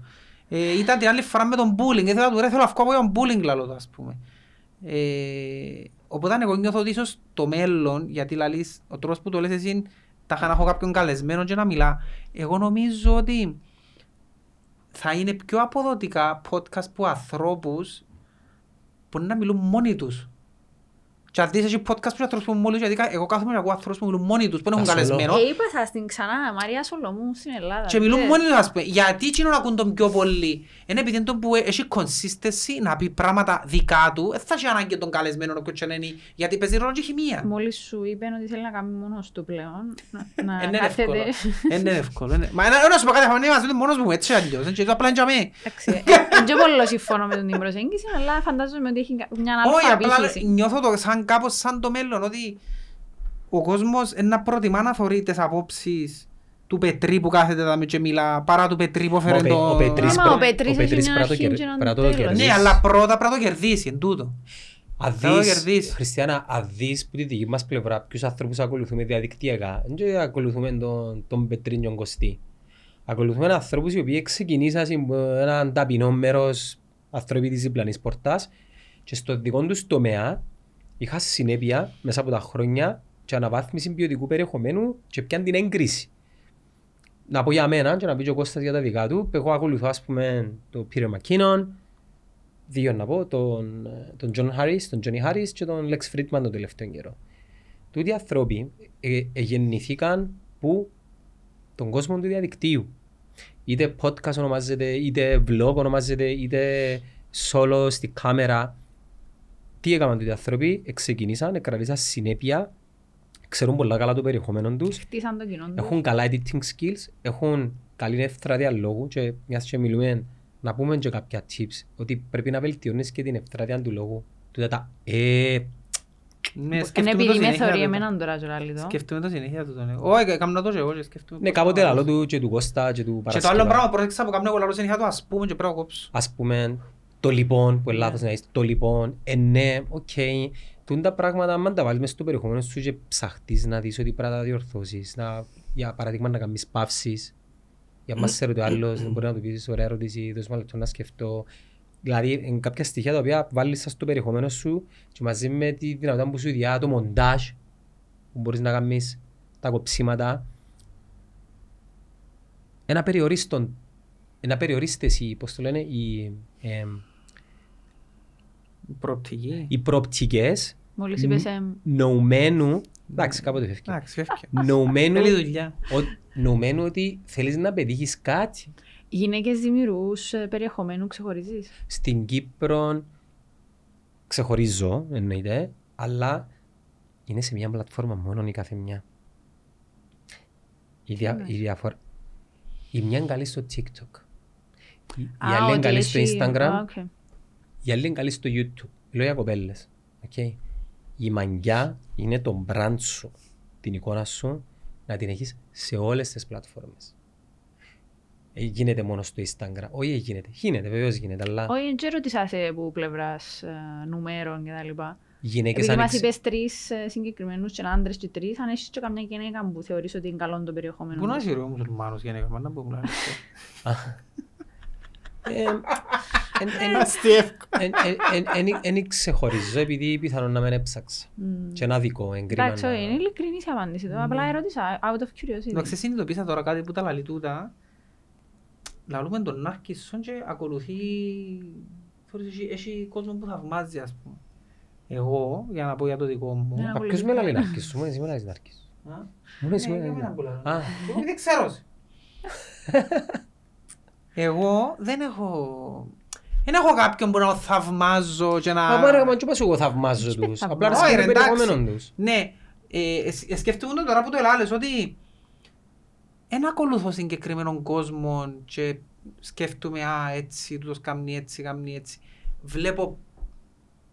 Ε, ήταν την άλλη φορά με τον bullying, ήθελα του ρε, θέλω να βγω από τον bullying λάλο το, ας πούμε. Ε, οπότε εγώ νιώθω ότι ίσως το μέλλον, γιατί λαλείς, ο τρόπος που το λες εσύ, είναι τα είχα να έχω κάποιον καλεσμένο και να μιλά. Εγώ νομίζω ότι θα είναι πιο αποδοτικά podcast που ανθρώπους που να μιλούν μόνοι τους. Και αν δεις εσύ podcast που είναι ανθρώπους που μόνοι τους, γιατί εγώ κάθομαι να ακούω ανθρώπους που μιλούν μόνοι τους, που δεν έχουν Ασολό. καλεσμένο. Ε, είπα σας την ξανά, Μαρία Σολομού στην Ελλάδα. Και μιλούν ξέρεις. μόνοι τους, ας πούμε. Γιατί εκείνο να ακούν τον πιο πολύ. Είναι επειδή είναι το που έχει consistency να πει πράγματα δικά του. Δεν θα έχει ανάγκη τον καλεσμένο όποιος και να είναι, γιατί παίζει ρόλο και χημεία. Μόλις σου είπε ότι θέλει να κάνει μόνος του πλέον, να- να Είναι εύκολο. κάθεται... Είναι εύκολο. είναι- Μα να σου πω κάτι, θα είμαι μόνος μου έτσι αλλιώς. Και το απλά είναι για μέ. Εντάξει, Δεν και πολύ συμφωνώ με την προσέγγιση, αλλά φαντάζομαι ότι έχει μια Όχι, αλφα απλά απήχηση. νιώθω το σαν κάπως σαν το μέλλον, ότι ο κόσμος είναι να προτιμά να θωρεί τις απόψεις του Πετρί που κάθεται εδώ και μιλά, παρά του Πετρί που Ο έφερε Πε- το... ο Πετρής Άμα ο πρέ- Πετρής ο έχει Πετρής μια πρέπει να το αρχή κερ- και έναν πρέπει να το τέλος. κερδίσεις. Ναι, αλλά πρώτα πρέπει να το κερδίσεις, εν τούτο. Αν Θα το δεις, κερδίσεις. Χριστιανά, αν δεις που τη δική μας πλευρά ποιους ανθρώπους ακολουθούμε διαδικτυακά, δεν ακολουθούμε τον, τον Πετρίνιον Κωστή. Ακολουθούμε ανθρώπους οι οποίοι ξεκινήσαν από έναν ταπεινό μέρος άνθρωποι της διπλανής πορτάς και στο δικό τους τομέα είχαν συνέπεια μέσα από τα χρόνια και αναβάθμιση ποιοτικού περιεχομένου και πιαν την έγκριση. Να πω για μένα και να πει και ο Κώστας για τα δικά του, εγώ ακολουθώ ας πούμε τον Peter McKinnon, δύο να πω, τον, τον John Harris, τον Johnny Harris και τον Lex Friedman τον τελευταίο καιρό. Τούτοι οι άνθρωποι ε, ε, γεννηθήκαν που τον κόσμο του διαδικτύου. Είτε podcast ονομάζεται, είτε vlog ονομάζεται, είτε solo στη κάμερα. Τι έκαναν οι άνθρωποι, ξεκινήσαν, κρατήσαν συνέπεια, ξέρουν πολλά καλά το περιεχόμενο τους, Χτίσαν το κοινό τους. έχουν καλά editing skills, έχουν καλή ευθράτεια λόγου και μιας και μιλούμε να πούμε και κάποια tips ότι πρέπει να βελτιώνεις και την ευθράτεια του λόγου. Τούτα τα ε, Ναι, Είναι σκέφτομαι το επειδή με συνέχεια θεωρεί τούτο. εμέναν τώρα και λάλη το. Σκέφτομαι το συνέχεια του τον. Όχι, έκανα το και εγώ και σκέφτομαι. ναι, πώς κάποτε θα άλλο βάλω. του και του Κώστα και του Και το Παρασκευά. άλλο πράγμα πρόσεξα που κάνω εγώ λαλώ συνέχεια του ας πούμε και πρέπει να κόψω. Ας πούμε, το λοιπόν, που είναι Ναι. λάθος να είσαι, το λοιπόν, ε ναι, οκ. Τούντα πράγματα, αν τα βάλεις μες στο περιεχόμενο σου και ψαχτείς να δεις ότι πρέπει να τα διορθώσεις, να, για παράδειγμα να κάνεις παύσεις, για μας σε ρωτεί ο άλλος, μπορεί να του πεις ωραία ερώτηση, δώσ' μου ένα λεπτό να σκεφτώ. Δηλαδή, είναι κάποια στοιχεία τα οποία βάλεις στα στο περιεχόμενο σου και μαζί με τη δυνατότητα που σου δια το μοντάζ, που μπορείς να κάνεις τα κοψίματα, ένα περιορίστον, ένα περιορίστες οι, πώς το λένε, οι, εμ, Προοπτική. οι προοπτικές Μόλις είπες εμ, νοουμένου, εντάξει κάποτε φεύγει, Εντάξει, φεύγει. νοουμένου, Θέλει δουλειά. ο- νοουμένου ότι θέλεις να πετύχεις κάτι. γυναίκες δημιουργούς ε, περιεχομένου ξεχωρίζεις. Στην Κύπρο ξεχωρίζω εννοείται, αλλά είναι σε μια πλατφόρμα μόνο η κάθε μια. Η, δια, η διαφορά. Η μια είναι καλή στο TikTok. Η, η Α, άλλη είναι ότι καλή στο έχει- Instagram. Α, οκ. Η άλλη είναι καλή στο YouTube. Λέω για κοπέλες. Okay. Η μαγεία είναι το brand σου, την εικόνα σου, να την έχεις σε όλες τις πλατφόρμες. Ε, γίνεται μόνο στο Instagram. Όχι ε, γίνεται. Γίνεται, βεβαίως γίνεται, αλλά Όχι, δεν ξέρω τι σας ε, που πλευράς ε, νούμερων και τα λοιπά. οι γυναίκες Επειδή μας άνοιξε... είπες τρεις ε, συγκεκριμένους και άντρες και τρεις, αν έχεις και καμιά γυναίκα που θεωρείς ότι είναι καλό το περιεχόμενο. Πού να τους. είσαι ρε ο μουσουλμάνος γενικά, μα να πω μου Ε, εν- εν- Αστιεύκο. εν- εν- εν- Εν ξεχωρίζω επειδή πιθανόν να μην έψαξα. Μμ. Και ένα δικό εγκρίμα. Εντάξει, όχι, είναι να- ειλικρινής η απάντηση του. Απλά ερώτησα, out of curiosity. Εντάξει, συνειδητοποίησα τώρα κάτι που τα λαλεί τούτα. Λαλούμε τον Νάρκισσον και ακολουθεί... Θεωρείς, έχει- Έχει κόσμο που θαυμάζει, ας πούμε. Εγώ, για να πω για το δικό μου... Ναι. Α, ποιος με λέει να αρκείς, μόνο εσύ με λες να αρκείς. Α, Μόνο εσύ ναι, με για λες μένα να που λαλώ. Α, Εγώ δεν ξέρω. σε. Εγώ δεν έχω... Δεν έχω κάποιον που να θαυμάζω και να... Μα ρε, μα τι είπα σου εγώ θαυμάζω Πώς τους. πες Απλά θαυμάζω. αρέσκει Όχι, το ρε, εντάξει. περιεχόμενο τους. Ναι, ε, ε, σκεφτούμε το τώρα που το ελάλες ότι δεν ακολουθώ συγκεκριμένον κόσμο και σκέφτομαι α, έτσι, τούτος κάνει έτσι, κάνει έτσι. Βλέπω,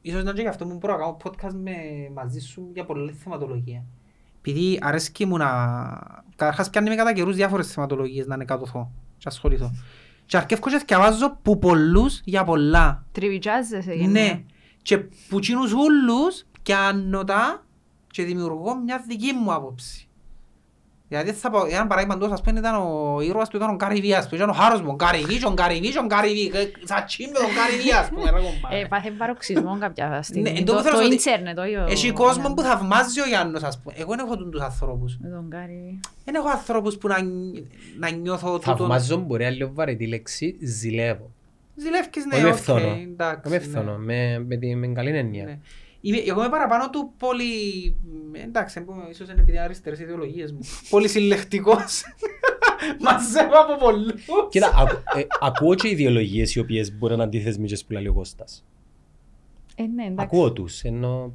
ίσως να είναι και γι' αυτό που μπορώ να κάνω podcast με, μαζί σου για πολλή θεματολογία. Επειδή αρέσκει μου να... Καταρχάς πιάνει με κατά καιρούς διάφορες θεματολογίες να ανεκατοθώ και ασχοληθώ. Και αρκεύκω και διαβάζω που πολλούς για πολλά. Τριβιτζάζεσαι γενικά. Ναι. Και που τσίνους ούλους πιάνω τα και δημιουργώ μια δική μου άποψη. Γιατί θα πω, έναν παράδειγμα του, ας πούμε, ήταν ο ήρωας του, ήταν ο Γκάρι ας πούμε, ήταν ο χάρος μου, ο Γκάρι Βί, και ο Γκάρι Βί, και ο Γκάρι Βί, σατσί με τον Γκάρι Βί, ας πούμε, ρε Ε, κομπάρε. πάθε παροξισμό κάποια στιγμή. Ναι, εν Το- τω θέλω Το ότι ίντερνετ, όχι ο... Έχει κόσμο που θαυμάζει ο Γιάννος, ας πούμε. Εγώ δεν έχω τους ανθρώπους. Με τον Γκάρι. Δεν έχω ανθρώπους που να, να νιώθω τούτον. Θαυμάζω μπορεί να λέω βαρετή λέξη, ζηλεύω. Ζηλεύκεις, ναι, Όχι με οκ, φθόνο. εντάξει, Με ναι. φθόνο, με με τη- με καλή έννοια. Ναι. Είμαι, εγώ είμαι παραπάνω του πολύ... Εντάξει, πούμε, ίσως είναι επειδή είναι αριστερές ιδεολογίες μου. Πολύ συλλεκτικός. Μαζεύω από πολλούς. Κοίτα, ακου- ε, ακούω και ιδεολογίες οι οποίες μπορεί να είναι αντίθεσμες που λέει ο Κώστας. Ε, ναι, εντάξει. Ακούω τους, ενώ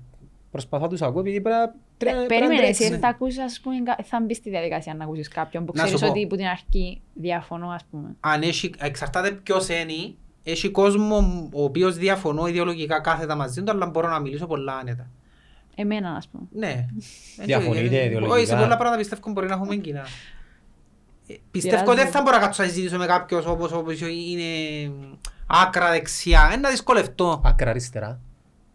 προσπαθώ να τους ακούω επειδή πρέπει να- πρέπει να- Ε, πρέπει να Περίμενε, εσύ τρέξεις. θα ακούσεις, ας πούμε, κα- θα μπεις στη διαδικασία να ακούσεις κάποιον που Να σου ξέρεις πω. ότι που την αρχή διαφωνώ, ας πούμε. Αν έχει, εξαρτάται ποιος είναι, έχει κόσμο ο οποίος διαφωνώ ιδεολογικά κάθετα μαζί του, αλλά μπορώ να μιλήσω πολλά άνετα. Εμένα, ας πούμε. Ναι. Διαφωνείτε Ε, ιδεολογικά. Όχι, σε πολλά πράγματα πιστεύω μπορεί να έχουμε κοινά. Ε, Πιστεύω Πειράζει. ότι δεν θα μπορώ να κάτσω να συζητήσω με κάποιον όπως, όπως είναι άκρα δεξιά. Είναι να δυσκολευτώ. Άκρα αριστερά.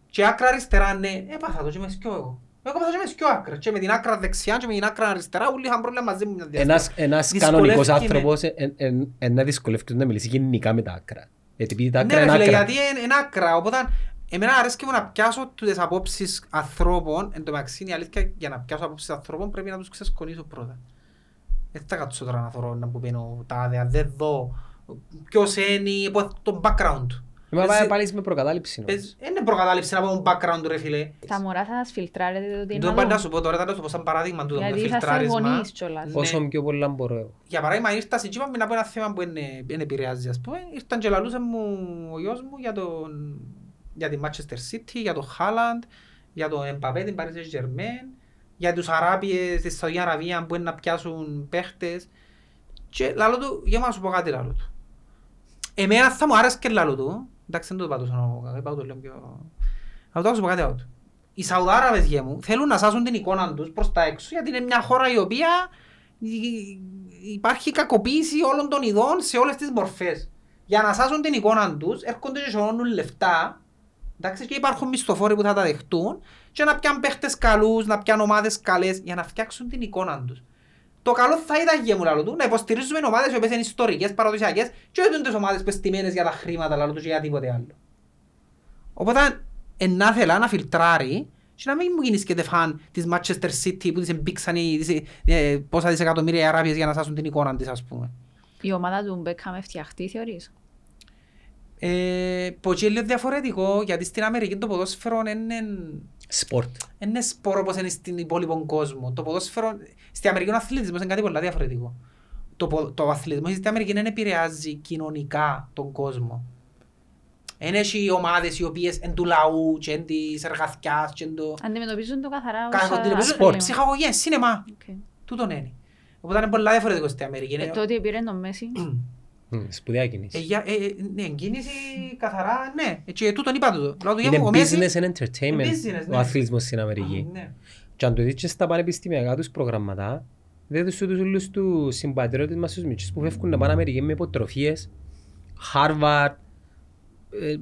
Και άκρα αριστερά, ναι, έπαθα το και με σκιώ εγώ. Εγώ έπαθα και με σκιώ άκρα. Και με την άκρα δεξιά και με την άκρα αριστερά, όλοι είχαν πρόβλημα μαζί μου μια διάστημα. Ένας, ένας Δυσκολεύκει κανονικός με. άνθρωπος ε, ε, ε, ε, να δυσκολεύεται να μιλήσει γενικά με τα άκρα. Γιατί επειδή τα Ναι άκρα ρε είναι φίλε, άκρα. γιατί είναι, είναι άκρα. Οπότε, εμένα αρέσκει μου να πιάσω τις απόψεις ανθρώπων. Εν τω μεταξύ, η αλήθεια, για να πιάσω απόψεις ανθρώπων πρέπει να τους ξεσκονίσω πρώτα. Δεν θα κάτσω τώρα να θωρώ να μου πει ο τάδε, αν δεν δω ποιος είναι, πώς- το background του. Μα Παίζει- πάει πάλι με προκατάληψη. όμως. παίζει- Δεν είναι προκατάληψη να πω το background του ρε φίλε. Τα μωρά θα σας φιλτράρετε το τι Δεν να πάντα να δουν. σου πω τώρα, θα το σου πω σαν παράδειγμα του, το Γιατί είσαστε φιλτράρισμα. γονείς κιόλας. Ναι. Όσο πιο πολλά μπορώ εγώ. Για παράδειγμα, ήρθα στην Κύπρο να πω ένα θέμα που δεν δεν επηρεάζει, ας πούμε. Ήρθαν και λαλούσε μου ο γιος μου για τον για τη Manchester City, για τον Haaland, για τον Mbappé, την Paris Saint-Germain, για τους Αράπιες της Σαουδική Αραβία που είναι να πιάσουν παίχτες. Και λαλό του, για να σου πω κάτι λαλό του. Εμένα θα μου άρεσε και λαλό του. Εντάξει, δεν το πάω τόσο να δεν πάω το λέω πιο... Αλλά το σου πω κάτι άλλο του. Οι Σαουδάραβες γε μου θέλουν να σάσουν την εικόνα τους προς τα έξω γιατί είναι μια χώρα η οποία υπάρχει κακοποίηση όλων των ειδών σε όλες τις μορφές. Για να σάσουν την εικόνα τους έρχονται και σωρώνουν λεφτά εντάξει, και υπάρχουν μισθοφόροι που θα τα δεχτούν και να πιάνουν παίχτες καλούς, να πιάνουν ομάδες καλές για να φτιάξουν την εικόνα τους. Το καλό θα ήταν για μου λαλό του να υποστηρίζουμε ομάδες οι οποίες είναι ιστορικές, παραδοσιακές και όχι τις ομάδες που είναι στημένες για τα χρήματα λαλό τους και για τίποτε άλλο. Οπότε να θέλα να φιλτράρει και να μην μου γίνεις και φαν της Manchester City που της εμπήξαν οι, τις, ε, πόσα δισεκατομμύρια Αράπιες για να σάσουν την εικόνα της ας πούμε. Η ομάδα του Μπέκχαμ φτιαχτεί θεωρείς; Ε, πω και λίγο διαφορετικό γιατί στην Αμερική το ποδόσφαιρο είναι sport. είναι sport όπως είναι στην υπόλοιπο κόσμο. Το ποδόσφαιρο, στην Αμερική ο αθλητισμός είναι κάτι πολύ διαφορετικό. Το, πο- το αθλητισμός στην Αμερική δεν επηρεάζει κοινωνικά τον κόσμο. Δεν έχει ομάδες οι οποίες είναι του λαού και είναι της εργατιάς και είναι το... Αντιμετωπίζουν το καθαρά ως Καθ- α, αντιμετωπίζουν αθλήμα. Ψυχαγωγές, σίνεμα. Οκ. Τούτον είναι. Οπότε είναι πολύ διαφορετικό στην Αμερική. Ε, Είναι- Το ότι πήρε τον Μέση. Μμ, Σπουδαία Ε, κίνηση. για- ε, ε, Ναι, εγκίνηση καθαρά, ναι. Ε, Και τούτον είπα τούτο. Λέω του, για Είναι μου, ο Μέση- business and entertainment business, ο ναι. αθλητισμός στην Αμερική. Ναι. Και αν το δεις και στα πανεπιστημιακά τους προγραμματά, δεν τους τους όλους τους συμπατριώτες μας τους μητσούς που φεύγουν να πάνε Αμερική με υποτροφίες, Harvard, ε,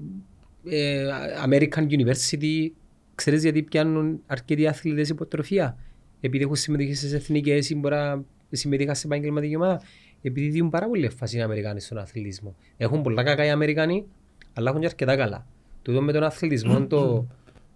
ε, American University, ξέρεις γιατί πιάνουν αρκετοί αθλητές υποτροφία; Επειδή έχουν συμμετοχή στις εθνικές ή μπορεί να συμμετείχαν σε επαγγελματική ομάδα. Επειδή δίνουν πάρα πολύ έμφαση οι Αμερικάνοι στον αθλητισμό. Έχουν πολλά κακά οι Αμερικάνοι, αλλά έχουν και αρκετά καλά. Τούτο με τον αθλητισμό, το,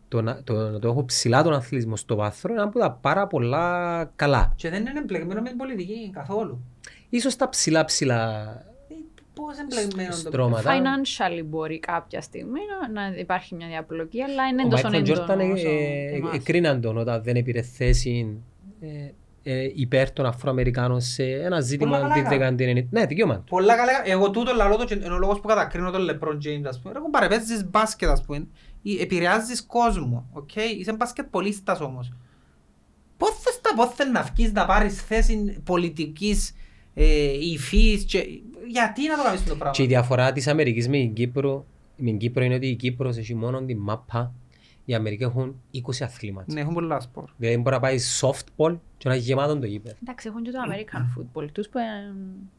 το, να- το, να το έχω ψηλά τον αθλητισμό στο βάθρο, είναι από τα πάρα πολλά καλά. Και δεν είναι εμπλεγμένο με την πολιτική καθόλου. Ίσως τα ψηλά ψηλά Ε, Πώς εμπλεγμένο το στρώματα. Financially μπορεί κάποια στιγμή να, να υπάρχει μια διαπλοκή, αλλά είναι Ο τόσο Μάικλ Τζόρνταν έντονο όσο ε, εμάς. εκρίναν τον όταν δεν έπαιρε θέση ε, ε, υπέρ των Αφροαμερικάνων σε ένα ζήτημα Πολλά καλά τη έκανα. δεκαετία 90. Ναι, δικαίωμα του. Πολλά καλά. Εγώ τούτο λαλώ το και είναι ο λόγος που κατακρίνω τον LeBron James, ας πούμε. Ρε κουμπάρε, παίζεις μπάσκετ, ας πούμε. Ή Επηρεάζεις κόσμο, οκ. Είσαι μπασκετπολίστας όμως. Πώς θες τα πώς θες να βγεις να πάρεις θέση πολιτικής ε, υφής και... Γιατί να το κάνεις το πράγμα. Και η διαφορά της Αμερικής με την Κύπρο, με την Κύπρο είναι ότι η Κύπρος έχει μόνο τη μάπα. Οι Αμερικοί έχουν 20 αθλήματα. Ναι, έχουν πολλά σπορ. Δηλαδή μπορεί να πάει softball και να έχει γεμάτον το γήπεδο. Εντάξει, έχουν και το American football τους που ε,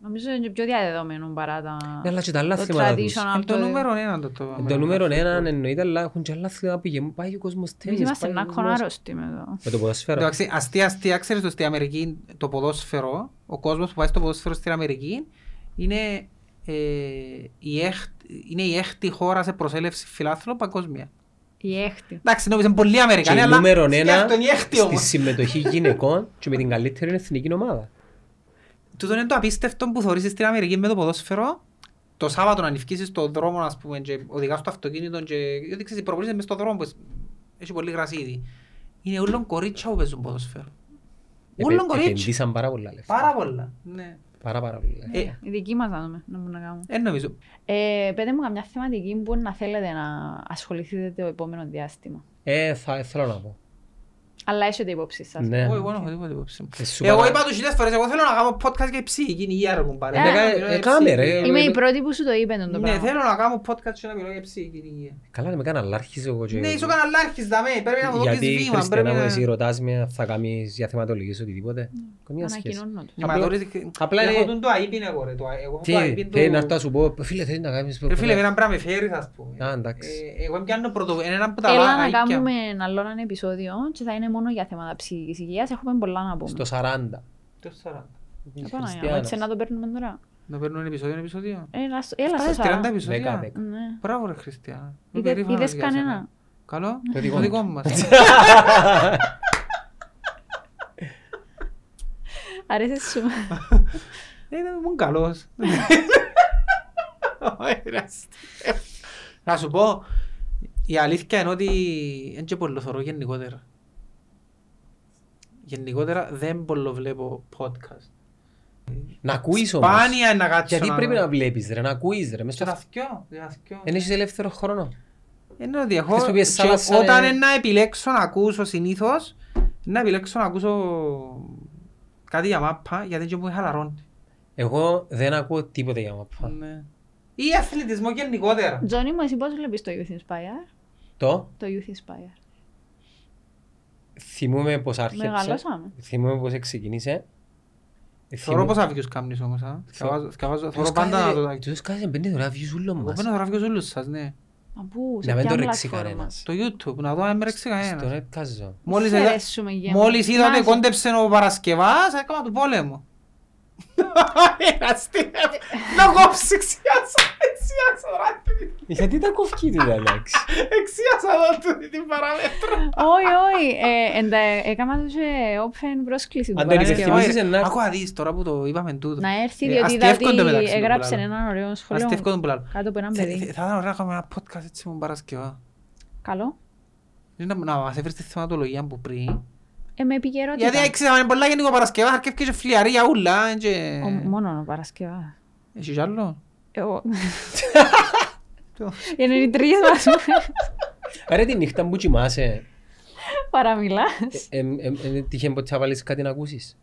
νομίζω είναι πιο διαδεδομένο παρά τα... Ναι, αλλά και τα άλλα το αθλήματα τους. traditional, Είναι το νούμερο ένα το το. Είναι Το νούμερο ένα εννοείται, αλλά έχουν και άλλα αθλήματα που γεμ- πάει ο κόσμος Εμείς τέννις. είμαστε πάει να ο κόσμος- κονάρωστοι με το. Με το ποδοσφαίρο. Εντάξει, αστεία, αστεία, ξέρεις ότι στην Αμερική το ποδόσφαιρο, ο κόσμος που πάει στο ποδόσφαιρο στην Αμερική είναι, ε, η, έκ, είναι η έκτη χώρα σε προσέλευση φιλάθλων παγκόσμια. Η έκτη. Εντάξει, νόμιζα είναι πολλοί Και Αμερικανοί, η αλλά νούμερο ένα σκέφτον η έκτη στη όμως. συμμετοχή γυναικών και με την καλύτερη εθνική ομάδα. Τούτο είναι το απίστευτο που θωρείς στην Αμερική με το ποδόσφαιρο. Το Σάββατο να νυφκίσεις στον δρόμο, ας πούμε, και οδηγάς το αυτοκίνητο και... Γιατί ξέρεις, προπονείσαι μες στον δρόμο, που έχει πολύ γρασίδι. Είναι όλων κορίτσια που παίζουν ποδόσφαιρο. Όλων Επε- κορίτσια. Επενδύσαν πάρα πολλά λεφτά. Πάρα πολλά. Ναι. Πάρα πάρα πολλά λεφτά. Ε, Η δική μας να δούμε, να μπορούμε να κάνουμε. δεν νομίζω. Ε, πέτε μου καμιά θεματική που να θέλετε να ασχοληθείτε το επόμενο διάστημα. Ε, θα θέλω να πω. Αλλά έχετε υπόψη σας. Ναι. Εγώ εγώ δεν έχω τίποτα υπόψη μου. Ε, σου Εγώ παρα- είπα τους χιλιάδες φορές, εγώ θέλω να κάνω podcast για ψυχική υγεία ρε κουμπάρε. Ε, Θέλω να ε, μιλώ ε, για κάμε, ψυχική ρε. υγεία. Είμαι η πρώτη που σου το είπε το Ναι, πράγμα. θέλω να κάνω podcast και να μιλώ για ψυχική υγεία. Καλά να με κάνω αλλάρχης εγώ και... Ναι, είσαι ο καναλάρχης δαμέ, πρέπει να μου δώσεις Γιατί βήμα. Χριστιανά πρέπει μου να- εσύ ρωτάς με θα κάνεις για θεματολογίες οτιδήποτε. Καμία σχέση. Ανακοινώνω το. Ναι, μα τώρα είσαι- απλά έχω είναι- τον το αείπιν εγώ ρε, το α- εγώ έχω Τι, το αείπιν του- θέλει να έρθω να σου πω, φίλε θέλει να κάνεις... Ρε φίλε, έναν πράγμα με φέρεις ας πούμε. Α, εντάξει. Ε, Εγώ πιάνω πρωτο... είναι ένα από τα Έλα να αείπια. κάνουμε ένα άλλο ένα επεισόδιο και θα είναι μόνο για θέματα ψυχικής υγείας. Έχουμε πολλά να πούμε. Στο 40. Το 40. Επαναγιά, Χριστιανάς. Έτσι να το παίρνουμε τώρα. Να παίρνουμε ένα επεισόδιο, ένα επεισόδιο; Έλα, στο- έλα Φτάσεις στο 30 40. επεισόδια. Δέκα, δέκα. Ναι. Μπράβο ρε Χριστιανά. Είμαι Είδε- περήφανος είδες για κανένα; σένα. Καλό; Το δικό Το μου. δικό μας. Αρέσει σου. Ε, Ήμουν καλός. Ωραία, αστείο. Να σου πω, η αλήθεια είναι ότι δεν και πολύ θωρώ γενικότερα. Γενικότερα δεν πολύ βλέπω podcast. Να ακούεις όμως. Σπάνια είναι να κάτσω Γιατί πρέπει να βλέπεις ρε, να ακούεις ρε. μες Και στο τα θκιό, τα θκιό. Εν έχεις ελεύθερο χρόνο. Είναι ότι έχω... Χθες που πήγες και θάλασσα, Όταν ε, είναι να επιλέξω να ακούσω συνήθως, να επιλέξω να ακούσω κάτι για μάπα, γιατί και μου χαλαρώνει. Εγώ δεν ακούω τίποτε για μαπά. Ναι. Ή αθλητισμό γενικότερα. Τζόνι μου, εσύ πώς βλέπεις το Youth Inspire? Το; Το Youth Inspire. Θυμούμαι πώς άρχισε. Μεγαλώσαμε. Θυμούμαι πώς ξεκίνησε. Ε, Θωρώ θυμούμαι- πόσα views κάνεις όμως, α. Θκιαβάζω- θκιαβάζω- Τους Θωρώ πάντα να το κάθε- δω. Τους κάθε πέντε ώρα views ούλος Εγώ μας. παίρνω θωρά views όλους σας, ναι. Μα πού, σε Να μην ποια το ρέξει πλατφόρμα; κανένας. Το YouTube, να δω αν με ρέξει Στον κανένας. έτκαζω. Μόλις Σε είδα- αρέσουμε γέμο. Μόλις είδα ότι Θυμάσαι. κόντεψε ο Παρασκευάς, έκανα του πόλεμο. Αστεία. Να κόψει, εξιάσα, εξιάσα, ρε. Γιατί τα κοφκεί του εντάξει. Εξιάσα εδώ του την παραμέτρο. Όχι, όχι. ε, εντα- Έκανα τους ε, open πρόσκληση του Αν τον Παρασκευά. υπενθυμίσεις, να- Άκου να δεις τώρα που το είπαμε τούτο. Να έρθει, Ε, διότι είδα αστεύκονται ότι μεταξύ των έγραψε πουλάλων. έναν ωραίο σχόλιο Αστεύκω τον πουλάλο. κάτω από έναν Θε- παιδί. θε- Θα ήταν ωραία να κάνουμε ένα podcast έτσι με Παρασκευά. Καλό. Είναι Να να μας έφερεις τη θεματολογία που πριν. Ε, με επικαιρότητα. Γιατί ξέραμε πολλά γενικό Παρασκευά, αρκεύκε και φλιαρία ούλα. και- Ο- Μόνο ο Παρασκευάς. Έχεις κι άλλο. Εγώ. Το- Είναι οι τρεις μας. Άρα τη νύχτα που κοιμάσαι, Παραμιλάς. ε, ε, ε, ε, τύχε ποτέ να βάλεις κάτι να ακούσεις.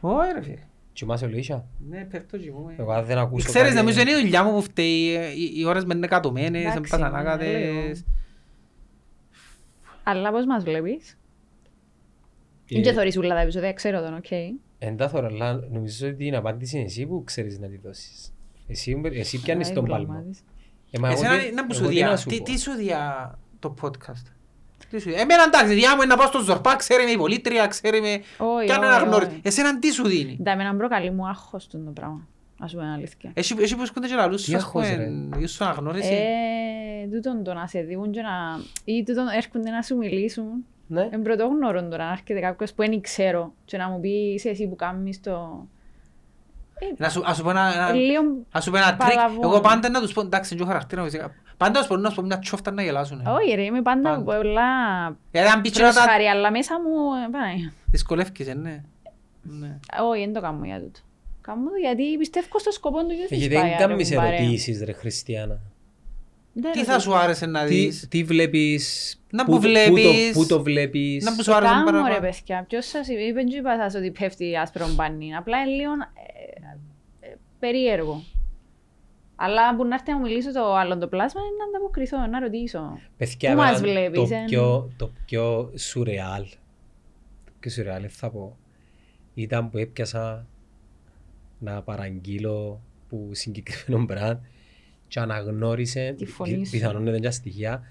Όχι ρε φίλε. Κοιμάσαι ολίσια. Ναι, πέφτω και εγώ. Εγώ αν δεν ακούσω Ξέρεις, κάτι- νομίζω είναι η δουλειά μου που φταίει. ε, οι- Οι ώρες με είναι κατωμένες, είναι Εντάξει, πασανάκατες. Αλλά πώς μας βλέπεις; Ε, Δεν και θωρείς ούλα τα επεισόδια, ξέρω τον, οκ. Εν τα θωρώ, αλλά νομίζω ότι την απάντηση είναι εσύ που ξέρεις να τη δώσεις. Εσύ, εσύ πιάνεις Άρα τον είναι πάλμο. προβλημάτης. Ε, μα εγώ Εσένα τι- είναι που εγώ σου τι διά. να σου Τι- πω. Τι σου διά το podcast; Τι σου διά. Εμένα εντάξει, διά μου είναι να πάω στο Ζορπά, ξέρει με η πολίτρια, ξέρει με... Όχι, Κι αν όχι, ένα γνώριζε. όχι. Εσένα τι σου δίνει; Τα εμένα προκαλεί μου άγχος τούτο το πράγμα. Ας πούμε αλήθεια. Εσύ εσύ που έρχονται και λαλούς Τι σου, ας άγχος, πούμε, ρε. ίσως αναγνώριση. Ε, τούτον το να σε δουν και να... ή τούτον έρχονται να σου μιλήσουν. Ναι. Εν πρωτόγνωρο τώρα να έρχεται κάποιος που δεν ξέρω και να μου πεις είσαι εσύ που κάνεις το... Να σου, ας σου πω ένα, ένα, Λίγο ας σου πω ένα τρίκ. παλαβό. Εγώ πάντα να τους πω, εντάξει, είναι και ο χαρακτήρας φυσικά. Πάντα να τους πω, να τους πω μια τσόφτα να γελάσουν. Όχι ρε, είμαι πάντα Πάντα. πολλά Γιατί αν πεις και να τα πρόσχαρη, αλλά μέσα μου... ε, πάει. δυσκολεύκεις, ε, ναι. Ναι. Όχι, δεν το κάνω για τούτο. Κάνω το γιατί πιστεύω στο σκοπό του Youth Γιατί Inspire, δεν κάνεις ρε, παρέα. ερωτήσεις ρε Χριστιανά. Δεν Τι ρωτήσω. θα σου άρεσε να Τι, δεις; τι βλέπεις, Να πού- που πού το- βλέπεις; Πού το βλέπεις; Να που σου άρεσε Κάμω ρε παραπάνω. παιδιά, ποιος σας είπε, δεν είπα σας ότι πέφτει άσπρο μπάνι. Απλά είναι λίγο ε, ε, περίεργο. Αλλά που να έρθει να μου μιλήσω το άλλο το πλάσμα είναι να ανταποκριθώ, να ρωτήσω. Παιδιά, Πού μας εμένα βλέπεις, το ε; πιο, το πιο σουρεάλ, το πιο σουρεάλ θα πω, ήταν που έπιασα να παραγγείλω που συγκεκριμένο brand και αναγνώρισε, Τη φωνή πι- σου. πιθανόν ήταν και στοιχεία,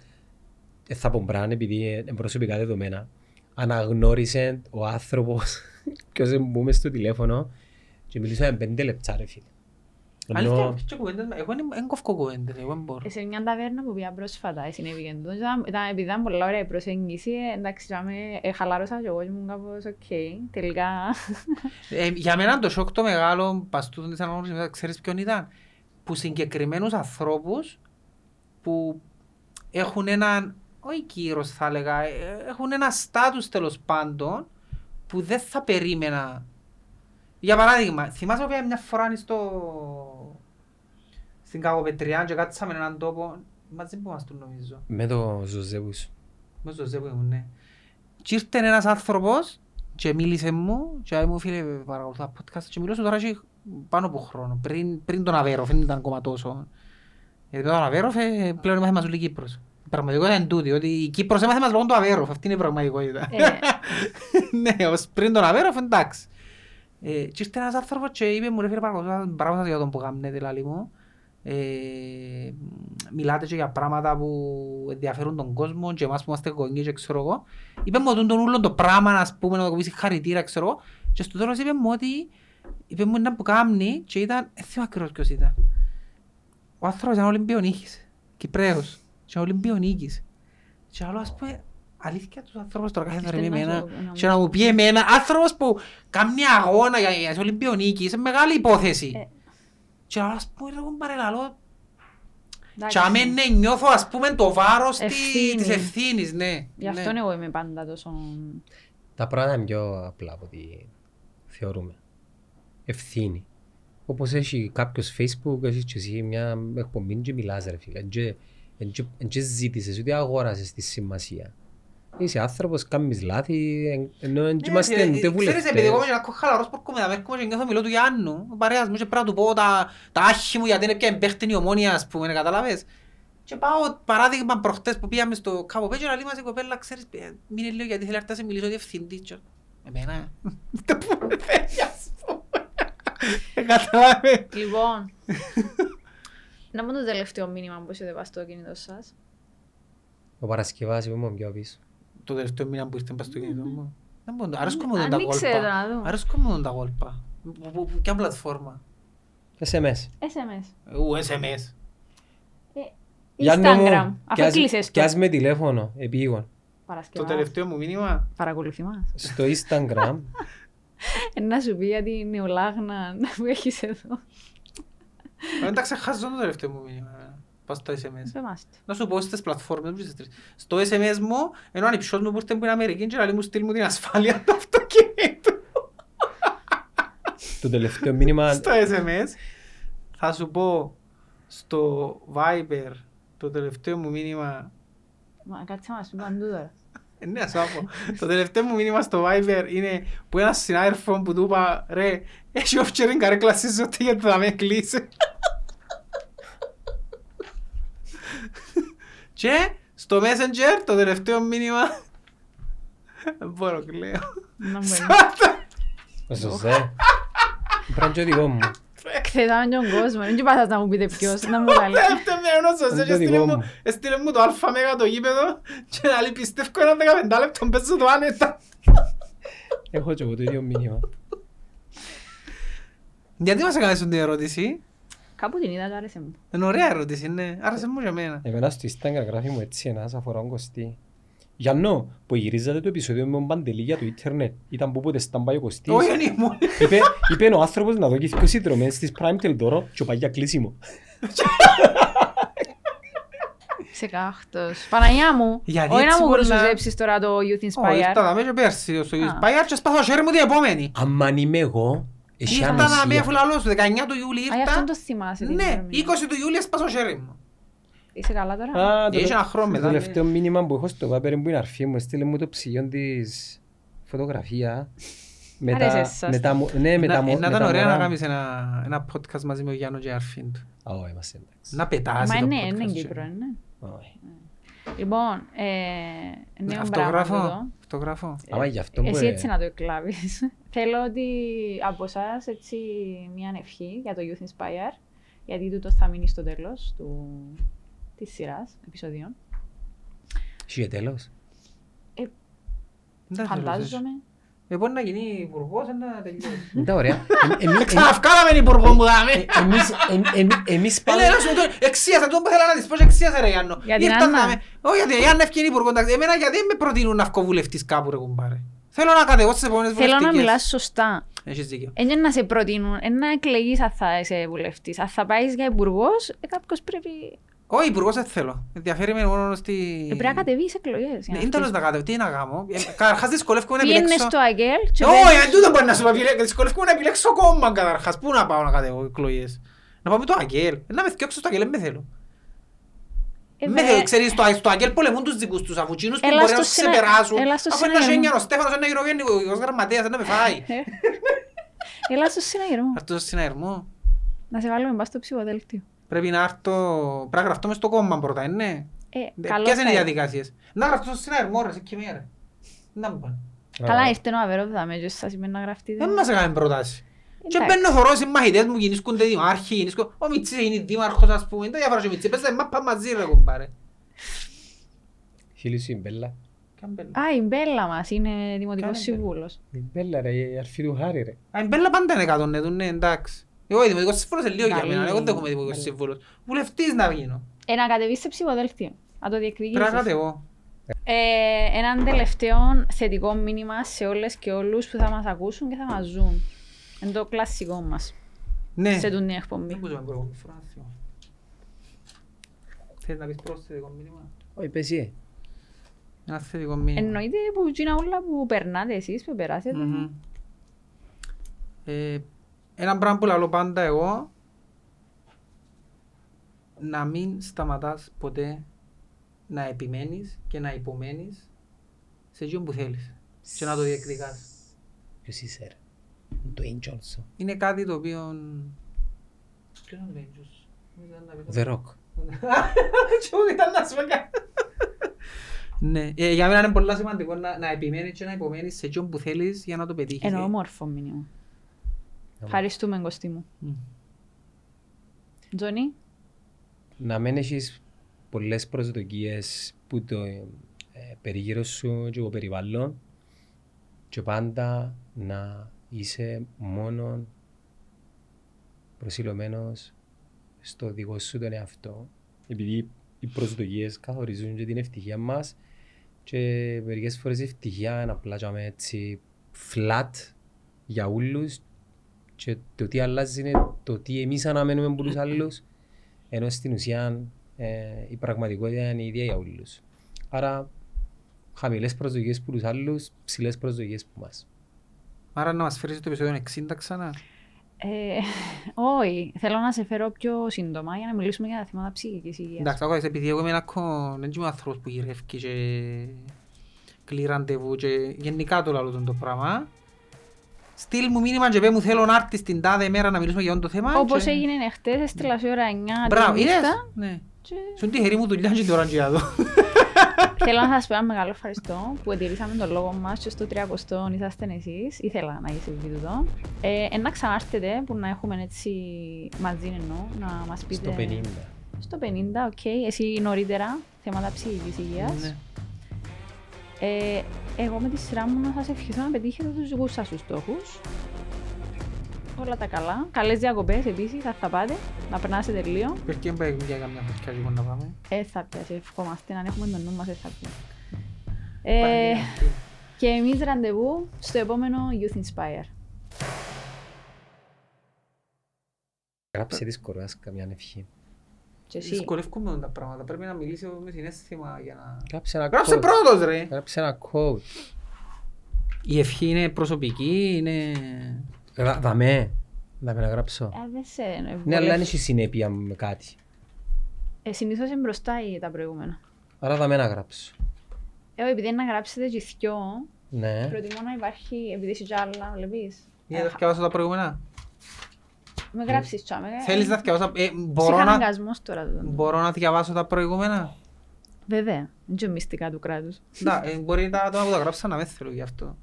δεν θα πω brand επειδή είναι προσωπικά δεδομένα, αναγνώρισε ο άνθρωπος ποιος μου μες στο τηλέφωνο και μιλήσαμε πέντε λεπτά ρε φίλε. Αλήθεια, Ενώ- και κουβέντες, εγώ δεν- δεν κόφκω κουβέντες, εγώ δεν μπορώ. Ε, Σε μια ταβέρνα που πήγα πρόσφατα, ε, συνέβη και τούτο. Ήταν- ήταν- Επειδή ήταν πολλά ωραία η προσέγγιση, ε, εντάξει, είχαμε- ε, χαλάρωσα και εγώ ήμουν κάπως οκ. Τελικά, Ε, για μένα το σοκ το μεγάλο που τούτον της αναγνώρισης, ξέρεις ποιον ήταν. Που συγκεκριμένους ανθρώπους που έχουν έναν, όχι κύρος θα έλεγα, ε, έχουν ένα στάτους τέλος πάντων που δεν θα περίμενα. Για παράδειγμα, θυμάσαι που πήγα μια φορά στο... στην Καγοπετριά και κάτσαμε έναν τόπο, μαζί που μας του νομίζω. Με το Ζωζέβους. Με στο Ζέπο ήμουν, ναι. Και ήρθε ένας άνθρωπος και μίλησε μου και μου φίλε παρακολουθώ τα podcast και μιλούσε τώρα και πάνω από χρόνο, πριν, πριν τον Αβέροφ, δεν ήταν ακόμα τόσο. Γιατί τον Αβέροφ ε, πλέον έμαθε μας όλη η Κύπρος. Η πραγματικότητα είναι τούτη, ότι η Κύπρος έμαθε μας λόγω του Αβέροφ, αυτή είναι η πραγματικότητα. ε, ναι, ως πριν τον Αβέροφ εντάξει. Ε, και ήρθε ένας άνθρωπος και είπε μου ρε φίλε παρακολουθώ μπράβο σας για τον που κάνετε λαλή μου. Ε, μιλάτε και για πράγματα που ενδιαφέρουν τον κόσμο και εμάς που είμαστε γονείς και ξέρω εγώ. Είπε μου ότι τον ούλον το πράγμα ας πούμε να το κοβήσει χαρητήρα ξέρω εγώ και στο τέλος είπε μου ότι είπε μου ένα που κάνει και ήταν, δεν θυμάμαι ακριβώς ποιος ήταν. Ο άνθρωπος ήταν Ολυμπιονίκης, Κυπρέος και Ολυμπιονίκης. Και άλλο ας πούμε αλήθεια τους ανθρώπους τώρα κάθε Ήρθε φορά με να εμένα σου- να και μου- να μου πει εμένα άνθρωπος που κάνει αγώνα για, για Ολυμπιονίκης, είναι μεγάλη υπόθεση. Ε. Και άλλο ας πούμε εγώ παρελαλώ εντάξει. και αμέν ναι, νιώθω ας πούμε το βάρος τη- Ευθύνη. της ευθύνης, ναι. Γι' αυτό εγώ είμαι πάντα τόσο... Τα πράγματα είναι πιο απλά από ό,τι θεωρούμε. Ευθύνη. Όπως έχει κάποιος facebook, έχεις και εσύ μια εκπομπή και μιλάς ρε φίλε. Και Εν και ζήτησες, ούτε αγόρασες τη σημασία. Είσαι άνθρωπος, κάνεις λάθη, εν- ενώ εν και είμαστε Ναι, ούτε ε, Ξέρεις, επειδή βουλευτές. εγώ είμαι ένας χαλαρός που έρχομαι να έρχομαι και νιώθω μιλώ του Γιάννου, ο παρέας μου και πρέπει να του πω τα, τα άχη μου γιατί είναι πια εμπαίχτην η ομόνια, ας πούμε, καταλάβες. Και πάω, παράδειγμα, προχτές που πήγαμε στο κάπου πέτω, αλλά μας η κοπέλα, ξέρεις, ε, μείνε λίγο γιατί θέλει να έρθει να σε μιλήσω διευθυντή. Και- Εμένα, ε. Δεν που με θέλει, ας πούμε. Ε, Καταλάβες. Λοιπόν, να μου το τελευταίο μήνυμα που έχετε πάει στο κινητό σας. Ο Παρασκευάς είπε μου πιο πίσω. Το τελευταίο μήνα που ήρθε πας στο κινητό μου. Δεν μπορώ, αρέσκω μου τα Ανοίξε το κόλπα. να δούμε. Αρέσκω μου τα κόλπα. Που- που- που- Ποια πλατφόρμα; SMS. SMS. Ου, SMS. Γιάννο μου, Instagram. κι Αφού ας- κλείσεις κι ας το. με τηλέφωνο, επίγον. Το Παρασκευά. τελευταίο μου μήνυμα. Παρακολουθεί μας. Στο Instagram, Ε, Να σου πει για την νεολάγνα που έχεις εδώ. Δεν τα ξεχάσω το τελευταίο μου μήνυμα. Ε. Πάω στο SMS. Πεμάστε. Να σου πω στις πλατφόρμες που είσαι τρεις. Στο SMS μου, ενώ αν υψιός μου που ήρθε που είναι Αμερική και λέει μου στείλ μου την ασφάλεια του αυτοκίνητου. το τελευταίο μήνυμα, Στο SMS θα σου πω στο Viber το τελευταίο μου μήνυμα Μα κάτσε να μας πει παντού τώρα. Ε, Ναι, ας πω. Το τελευταίο μου μήνυμα στο Viber είναι που ένας συνάδελφος που του είπα ρε, έχει offshoring καρέκλα στη ζωή γιατί θα με κλείσει. Και στο Messenger το τελευταίο μήνυμα δεν μπορώ κλαίω. Να μου ο Ζωζέ, πρέπει και δικό μου. Εκθετάμε τον κόσμο. Δεν πάθας να μου πείτε ποιος. Να μου καλεί. Τελευταίο μήνυμα σας Είναι το έστειλε δικό μου- μου. έστειλε μου το αλφα μέγα το γήπεδο και να λέει πιστεύω ένα 15 λεπτό παίζω το άνετα. Έχω και εγώ το ίδιο μήνυμα. Γιατί μας έκανες την ερώτηση; Κάπου την είδα και άρεσε μου. Είναι ωραία ερώτηση, ναι. Άρεσε μου για μένα. Εμένα στο Instagram γράφει μου έτσι ένας αφορά τον Κωστή. Γιάννο, που γυρίζατε το επεισόδιο με τον Παντελή για το ίντερνετ, ήταν που πότε σταμπάει ο Κωστής. Όχι, δεν ήμουν. Είπε, είπε ο άνθρωπος να δω και δύο συνδρομές της Prime Teldoro και πάει για κλείσιμο. Σε κάχτος. Παναγιά μου. Γιατί Όχι να έτσι μου πολλά- χρησιμεύσεις τώρα το Youth Όχι, Inspire. ήρθα να με και πέρσι στο Α. Inspire και σπάθω το χέρι μου την επόμενη. Αν είμαι εγώ, έχει Ήρθα να με ανοσία. αφουλαλώ σου, 19 του Ιούλη Α, γι' ήρθα. αυτόν το θυμάσαι. την Ναι, ημερομηνία. 20 του Ιούλη έσπασα το χέρι μου. Είσαι καλά τώρα; Α, το Είχε τε- ένα χρόνο το μετά, ναι. τελευταίο μήνυμα που έχω στο Viber που είναι αρφή μου, έστειλε μου το ψυγείο της φωτογραφία. με τα- Άρεσε σας. με τα μου- Ναι, με τα Να μου- να με ήταν τα ωραία να μωρά. κάνεις ένα ένα podcast μαζί με ο Γιάννο και Αρφίν του. Α, όχι, είμαστε εντάξει. Να πετάσεις Μα το ναι, podcast είναι σου. Κύπρο, ναι. Όχι. Λοιπόν, ε, νέο Αυτογράφο, πράγμα εδώ. Αυτογράφο. Άμα γι' αυτό Εσύ μπορεί- έτσι να το εκλάβεις. Θέλω ότι από εσάς έτσι μια ευχή για το Youth Inspire, γιατί τούτος θα μείνει στο τέλος του, της σειράς επεισοδίων. Είχε τέλος. Δεν θέλω να θες. Φαντάζομαι. Ε, μπορεί να γίνει υπουργός, να τελειώσει. Είναι τα ωραία. Εμ- εμείς- Ξαναυκάλαμε υπουργό μου δάμε. εμείς- εμ- εμ- Εμείς πάμε... Έλα, να σου πω τώρα, εξίασα, τον που ήθελα να της πω και εξίασα ρε Γιάννο. Για την Ήρθα Άννα. να με- Όχι, γιατί η Άννα ευκαιρία υπουργό. εντάξει. Εμένα γιατί με προτείνουν να βγω βουλευτής κάπου ρε κουμπάρε. Θέλω να κατεβώ στις επόμενες Θέλω να βουλευτικές. μιλάς σωστά. Έχεις δίκιο. Είναι να σε προτείνουν, είναι να εκλεγείς αν θα είσαι βουλευτής. Αν θα πάεις για υπουργός, ε, κάποιος πρέπει, Όχι, υπουργός δεν θέλω. Ενδιαφέρει με μόνο στη... ε, πρέπει να κατεβείς εκλογές. για να Ναι, Είναι τέλος χτίσεις. να κατεβώ. Τι να κάνω. Ε, Καταρχάς δυσκολεύομαι να Πήγαινε επιλέξω... στο ΑΚΕΛ και Όχι, παίρνεις- εν τούτο μπορεί να σου πω. επιλέ- Δυσκολεύομαι να επιλέξω κόμμα καταρχάς. Πού να πάω να κατεβώ εκλογές; Να πάω με το ΑΚΕΛ. Ε, Να με θυκιώξω στο ΑΚΕΛ, δεν με θέλω. Ε, Με δε- θέλω, ξέρεις, στο, στο ΑΚΕΛ πολεμούν τους δικούς τους αφού εκείνους που Έλα μπορεί να στο τους συνα- ξεπεράσουν. έλα στο Αφού είναι να συναγερμό. γίνει ο Στέφανος, ένας γυρογενικός γραμματέας, δεν με φάει. Έλα στο συναγερμό. Αυτό το συναγερμό. Να σε βάλουμε μπας στο ψηφοδέλτιο. Πρέπει να έρθω, πρέπει να γραφτώ μες στο κόμμα πρώτα, ναι. Ε, Δε- καλό Ποιες θα είναι οι είναι. διαδικασίες. Να γραφτώ στο συναγερμό ρε, σε κοιμία ρε. Να μου πάνε. Καλά ήρθε ο Αβερόβδα με και σας είπε να γραφτείτε. Δεν μας έκαμε προτάσεις. Και Εντάξει. μπαίνω θωρώ σε μαχητές μου γεννήσκονται δημάρχοι, γεννήσκονται... Ο Μιτσής είναι δήμαρχος ας πούμε, είναι τα διάφορα και ο Μιτσής. Πες μα πάμε μαζί ρε κουμπάρε. Φίλη σου η Μπέλα. Κάμπελ. Α, η Μπέλα μας είναι δημοτικός Κάνε συμβούλος. Η Μπέλα ρε, η αρφή του Χάρη ρε. Α, η Μπέλα πάντα είναι κάτω, ναι, του, ναι, εντάξει. Εγώ, η δημοτικός σύμβουλος είναι λίγο για Καλή. μένα, εγώ δεν έχουμε δημοτικός Καλή. σύμβουλος. Βουλευτής να γίνω. Ε, να κατεβείς σε ψηφοδέλτιο. Να το Πρέπει να διεκδικήσεις. κατεβώ. Ε, έναν τελευταίο θετικό μήνυμα σε όλες και όλους που θα μας ακούσουν και θα μας ζουν. Είναι το κλασικό μας Ναι. σε τούτη εκπομπή. Δεν μπορούσα να προηγούμενη φορά, να θυμάμαι. Θέλεις να πεις πρόσθετο μήνυμα; Όχι, πες εσύ. Ένα θετικό μήνυμα. Εννοείται που εκείνα όλα που περνάτε εσείς, που περάσετε. Μμμ. Ε, Ένα πράγμα που λαλώ πάντα εγώ να μην σταματάς ποτέ να επιμένεις και να υπομένεις σε εκείνο που θέλεις και να το διεκδικάς. Ποιος είσαι ρε. Το Dwayne Johnson. Είναι κάτι το οποίο... Ποιος είναι ο Avengers? Ήταν να πει το- The Rock. Και εγώ ήταν να σου πω κάτι. Ναι, ε, για μένα είναι πολύ σημαντικό να, να επιμένεις και να υπομένεις σε εκείνο που θέλεις για να το πετύχεις. Ενώ ε. όμορφο μήνυμα. Ευχαριστούμε, Κωστή μου. Μμ. Τζόνι, Να μην έχεις πολλές προσδοκίες που το ε, περίγυρο σου και το περιβάλλον και πάντα να είσαι μόνο προσιλωμένος στο δικό σου τον εαυτό επειδή οι προσδοκίες καθορίζουν και την ευτυχία μας και μερικές φορές η ευτυχία είναι απλά και έτσι flat για όλους και το τι αλλάζει είναι το τι εμείς αναμένουμε από τους άλλους ενώ στην ουσία ε, η πραγματικότητα είναι η ίδια για όλους. Άρα χαμηλές προσδοκίες από τους άλλους, ψηλές προσδοκίες από εμάς. Άρα να μας φέρεις το επεισόδιο 60 ξανά; ε, όχι, θέλω να σε φέρω πιο σύντομα για να μιλήσουμε για τα θέματα ψυχικής υγείας. Εντάξει, ακόμα επειδή εγώ είμαι ακόμα, δεν είμαι άνθρωπος που γυρεύει και κλεί ραντεβού και γενικά το λαλό το πράγμα. Στείλ μου μήνυμα και πέ μου θέλω να έρθεις την τάδε μέρα να μιλήσουμε για αυτό το θέμα. Όπως και- έγινε χτες, έστειλα σε ώρα 9 Μπράβο, τη είδες; νύχτα Ναι. και Σου είναι τυχερή μου δουλειά και την ώρα και για εδώ. Θέλω να σας πω ένα μεγάλο ευχαριστώ που ετηρήσαμε τον λόγο μας και στο 30 είσαστε εσείς. Ήθελα να είσαι τούτο. Ε, ε, να ξανάρθετε που να έχουμε έτσι μαζί εννοώ, να μας πείτε... Στο 50. Στο 50, οκ. Εσύ νωρίτερα, θέματα ψυχικής υγείας. Ναι. Ε, εγώ με τη σειρά μου να σας ευχηθώ να πετύχετε τους δικούς σας τους στόχους. Όλα τα καλά. Καλές διακοπές επίσης, θα θα πάτε, να περνάσετε λίγο. Πες και μπαίνει για καμιά φωτιά λοιπόν να πάμε. Ε, θα πιάσει, ευχόμαστε, αν έχουμε τον νου μας, ε, θα πιάσει. Ε, Παναγία. και εμείς ραντεβού στο επόμενο Youth Inspire. Γράψε της κοράς καμιά ευχή. Και εσύ. Δυσκολεύκομαι με τα πράγματα. Πρέπει να μιλήσω με συνέστημα για να... Γράψε ένα Γράψε quote. πρώτος ρε! Γράψε ένα quote. Η ευχή είναι προσωπική, είναι... Γρα- Δαμέ. Δαμέ να γράψω. Ε, δεν σε Ναι, αλλά βολεύει. δεν έχει συνέπεια με κάτι. Ε, συνήθως είναι μπροστά ή τα προηγούμενα. Άρα δαμέ να γράψω. Εγώ επειδή είναι να γράψετε και δυο, Ναι. προτιμώ να υπάρχει, επειδή είσαι κι άλλα, βλέπεις. Για να θυκευάσω τα προηγούμενα. Με γράψεις τσάμε. Θέλεις να θυκευάσω... Ε, μπορώ να... Ψυχαναγκασμός τώρα. τούτο. Μπορώ να διαβάσω τα προηγούμενα; Βέβαια, είναι και μυστικά του κράτους. Να, ε, μπορεί τα άτομα που τα γράψαν να με θέλω γι' αυτό.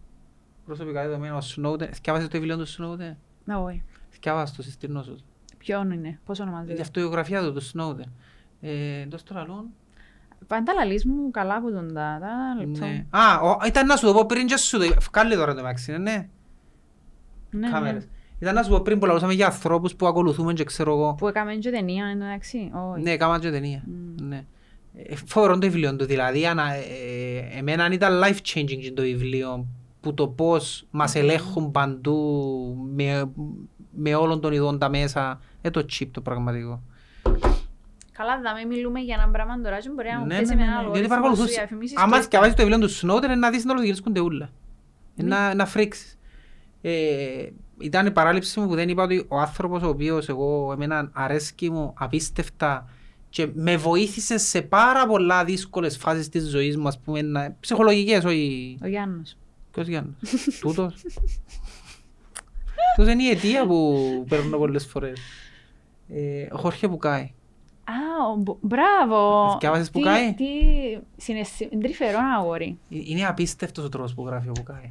Προσωπικά δεδομένα, ο Snowden. Θυκευάσες το βιβλίο του Snowden; Να, όχι. Θυκευάσαι το, συστήνω σου. Ποιον είναι, πώς Η ονομάζεται. αυτογραφία του, του Snowden. Ε, εντός των άλλων. Πάντα λαλείς μου καλά που τον τα, τα λεπτό. Ναι. Α, ο, ήταν να σου το πω πριν και σου το είπα. Βγάλε τώρα το μεταξύ, ναι, ναι. Ναι, Κάμερες. Ναι. Ήταν να σου πω πριν που λαούσαμε για ανθρώπους που ακολουθούμε και ξέρω εγώ. Που έκαμε και ταινία εντάξει. Όχι. Ναι, κάμα και ταινία. Μμ. Ναι. Ε, Φοβερό το βιβλίο του, δηλαδή ανα, ε, εμένα ήταν life changing το βιβλίο που το πώς μας ελέγχουν παντού με, με όλων των ειδών τα μέσα. Ε, το chip το πραγματικό. Καλά, θα μην μιλούμε για έναν πράγμα τώρα και μπορεί να μου Ναι, πέσει ναι, με ναι, ένα ναι. Γιατί αλγορίθμο σου παρακολουθούς, διαφημίσεις άμα και- διαβάζεις το βιβλίο του Snowden, είναι να δεις να γυρίζονται ούλα. Ε, Να, να φρίξεις. Ε, ήταν η παράληψη μου που δεν είπα ότι ο άνθρωπος ο οποίος εγώ εμένα αρέσκει μου απίστευτα και με βοήθησε σε πάρα πολλά δύσκολες φάσεις της ζωής μου, ας πούμε, να, ψυχολογικές, όχι... Ο Γιάννος. Ποιος Γιάννος, τούτος. Τούτος είναι η αιτία που παίρνω πολλές φορές. Ε, ο Χόρχε Πουκάη. Α, ο Μπο- μπράβο. Θκιάβασες που Τι- κάει; Τι συναισθη... τρυφερό αγόρι. Ε, Είναι απίστευτος ο τρόπος που γράφει ο Πουκάη.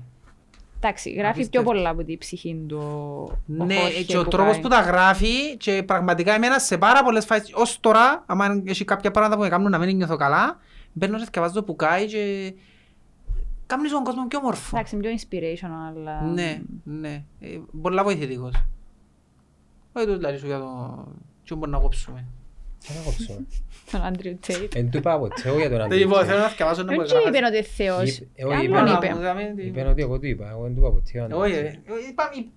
Εντάξει, γράφει πιο Απίστευτο. πολλά από την ψυχή του. ο- ο Ναι, Χόρχε και ο που τρόπος κάει. που τα γράφει και πραγματικά εμένα σε πάρα πολλές φάσεις, ως τώρα, άμα έχει κάποια πράγματα που με κάνουν να μην νιώθω καλά, μπαίνω και θυκευάζω το πουκάι και κάνουν τον κόσμο πιο όμορφο. Εντάξει, πιο inspirational, αλλά... Ναι, ναι. Ε, Πολλά βοηθητικός. Όχι το δηλαδή σου για το... Τι μπορεί να κόψουμε. Δεν θα κόψω. Τον Άντριου Τέιτ. Εν του είπα ποτέ εγώ για τον Δεν είπα, Αντρίκη. θέλω να θυκευάζω να Δεν μου και είπε έγραφες. ότι είναι θεός. Είπε- εγώ Άλλον είπα να είπε. μου δάμε τι- Είπαν ότι εγώ του είπα, εγώ δεν του είπα ποτέ. ο Όχι, Αντρίκης. ε, είπα- είπ-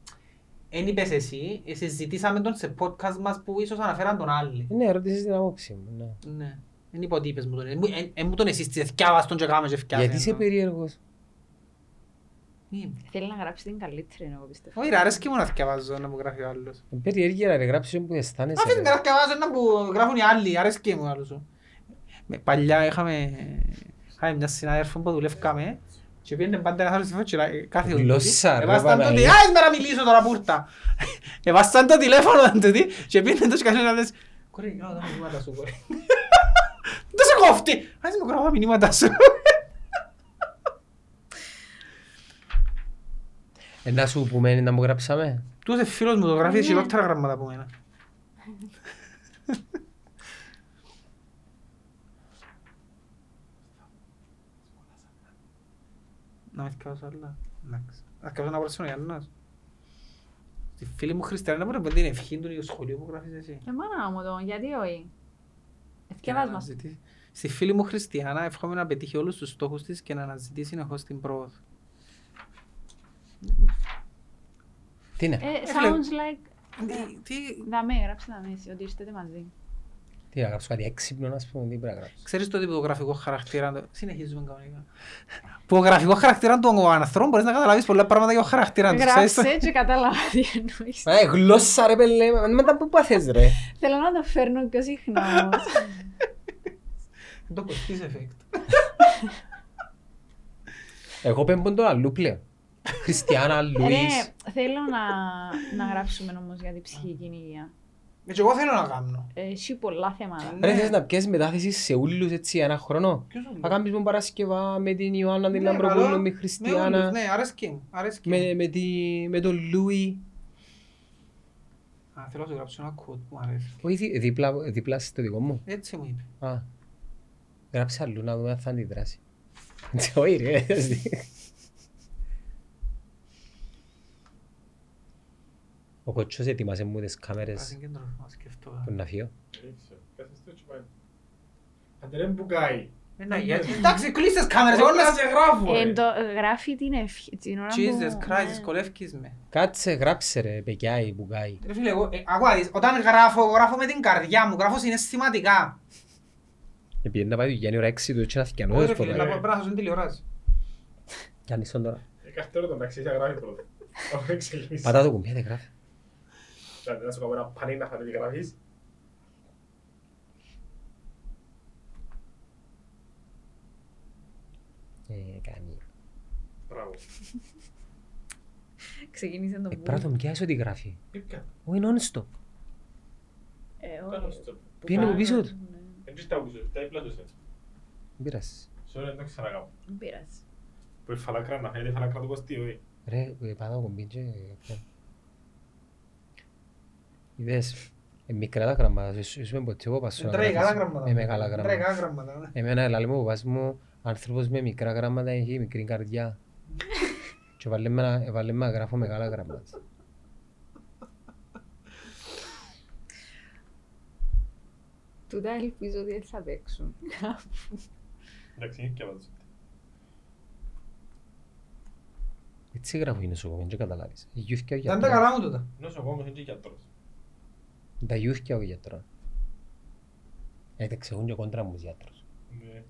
εν είπες εσύ, ε, συζητήσαμε τον σε podcast μας που ίσως αναφέραν τον άλλοι. Ναι, ρώτησες την άποψη μου. ναι. Ναι. Δεν είπα ότι είπες μου τον. Ε, μου- ε, ε, μου τον εσείς, θυκευάς τον και κάμε και φτιάσε. Γιατί είσαι περίεργος. Είμαι. Θέλει να γράψει την καλύτερη, εγώ πιστεύω. Όχι ρε, αρέσκει μου να θυκευάζω να μου γράφει ο άλλος. Είναι περίεργη να ρε γράψεις που αισθάνεσαι. Αφήνει ρε. να θυκευάζω να που γράφουν οι άλλοι, αρέσκει μου άλλος. Με- Παλιά είχαμε, είχαμε μια συνάδελφο που δουλεύκαμε και πήγαινε πάντα καθόλου στη φώτσια, κάθε Γλώσσα, ρε, Εβάσταν το Παναγία. «Άις με να μιλήσω τώρα που ήρθα». Εβάσταν το τηλέφωνο τούτη και πήγαινε τόσο καθόλου να λες «Κορή, γράφω τα μηνύματα σου, κορή». Δεν σε κόφτει. Άις με γράφω τα μηνύματα σου. Ε, να σου πούμε να μου γράψαμε. Τούτος είναι φίλος μου, το γράφει χειρότερα γραμμάτα από μένα. Να με θυκάβω άλλα. Εντάξει. Να θυκάβω ένα πρόσφυγο Γιάννας. Στη φίλη μου Χριστιανή, να μπορεί να πει την ευχή του για το σχολείο που γράφεις εσύ. Εμάνα μου το, γιατί όχι; Εθιαβάς μας. αναζητήσει- Στη φίλη μου Χριστιανά εύχομαι να πετύχει όλους τους στόχους της και να αναζητεί συνεχώς την πρόοδο. Τι είναι, Ε, φίλε. sounds like... Τι- Τι, Δαμέ, γράψε δαμέ εσύ, ότι ήρθετε μαζί. τι να γράψω κάτι έξυπνο να πούμε, τι πρέπει να γράψω. Ξέρεις το το γραφικό χαρακτήρα του... Συνεχίζουμε κανονικά. Που ο γραφικό χαρακτήρα του ανθρώπου μπορείς να καταλάβεις πολλά πράγματα για το χαρακτήρα τους. Ξέρεις το- Γράψε και κατάλαβα τι εννοείς. Ε, γλώσσα ρε πέλε, μετά που πάθες ρε. Θέλω να το φέρνω πιο συχνά όμως. Το κοστής effect. Εγώ πέμπω το αλλού πλέον. Χριστιανά, Λουίς. Ρε, θέλω να, να γράψουμε όμως για την ψυχική υγεία. Έτσι εγώ θέλω να κάνω. Έχει πολλά θέματα. Ναι. Ρε θες να πιέσεις μετάθεση σε ούλους έτσι ένα χρόνο; Ποιος είναι Θα κάνεις μου Παρασκευά με την Ιωάννα την Ναι, Λαμπροπούλου, καλό. με Με Χριστιανά, όλους, Ναι, αρέσκει μου. αρέσκει με, μου. με, τη, με τον Λούι. Α, θέλω να σου γράψω ένα quote που μου αρέσει. Όχι δι- δίπλα, δίπλα στο δικό μου. Έτσι μου είπε. Α, γράψε αλλού να δούμε αν θα αντιδράσει. Όχι ρε. Ο κοτσός ετοιμάσε μου τις Θα κάμερες συγκεντρωθώ, να σκεφτώ. που να φύγω. Άντε ρε μπουκάει. Ε, ναι, γιατί- Εντάξει, κλείς τις κάμερες. Εγώ Εγώ να να σε γράφω Ε, ρε. το, γράφει την ευχή. Την ώρα Jesus που- Christ, ναι. δυσκολεύκεις με. Κάτσε γράψε ρε, πεκιάι, μπουγάι. Ρε φίλε, εγώ, ε, ακούω, δεις, όταν γράφω, εγώ γράφω με την καρδιά μου, γράφω συναισθηματικά. Επειδή να πάει το Γιάννη ώρα έξι του έτσι να Όχι θυκιανώ. ρε φίλε, να πω- πρέπει να χάσω την τηλεόραση. Γιάννης τον τώρα. Ε, κάθε ώρα τον αξίζει να γράφει πρώτα. Αφού ξεκινήσει. Πατά το κουμπί, δεν γράφει. Δηλαδή, Να σου κάνω ένα πανί να φανεί τι γράφεις. Ε, κάνει. Μπράβο. Ξεκίνησε το Ε, που. πρέπει να τον πιάσει ότι γράφει. Πίπκα. Όχι non-stop. Ε, Κάνω όχι. στο. Πήγαινε από πίσω του. Ναι, Δεν τους τα άκουσες, τα δίπλα τους έτσι. Μην πειράζει. Σε ώρα δεν το ξανακάμω. Δεν πειράζει. Που η φαλάκρα να φαίνεται η φαλάκρα του Κωστή, όχι. Ρε, ε, πατά το κουμπί και... Είδες, ε, μικρά τα γραμμάτα, σου σου είπα ποτέ εγώ πάσω Ε, να τραγικά γράφεις τα γραμμάτα. με μεγάλα Τραγικά γραμμάτα. γραμμάτα, ναι. Εμένα λέει μου ο παπάς μου, άνθρωπος με μικρά γράμματα έχει μικρή καρδιά. Και βάλε με να- βάλε με να γράφω μεγάλα γραμμάτα. Τούτα ελπίζω ότι θα παίξουν. Εντάξει, είναι και απάντηση. Έτσι γράφω είναι σου, δεν καταλάβεις. Η γιούθκια ο Δεν τα γιατρός. καλά μου τούτα. Νοσοκόμος είναι και γιατρός. Τα γιούθκια ο γιατρός. Εντάξει, έχουν και κόντρα μου γιατρός. Ναι.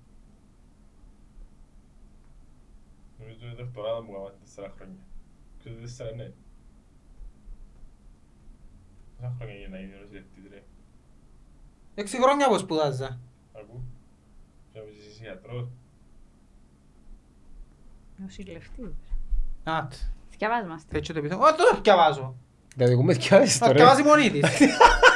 Νομίζω η δευτοράδα μου έκανα τέσσερα χρόνια. Ξέρετε τέσσερα ναι. Πόσα χρόνια για να είναι νοσηλευτής ρε. Έξι χρόνια που σπουδάζα. Ακού. Και νομίζεις είσαι γιατρός. Νοσηλευτής. Α, τ, Θυκιαβάζ μας. έτσι το επιθυμώ. Ω, το διαβάζω. Τα δικό μου διάβασες Θα τώρα. διαβάζει μόνη της.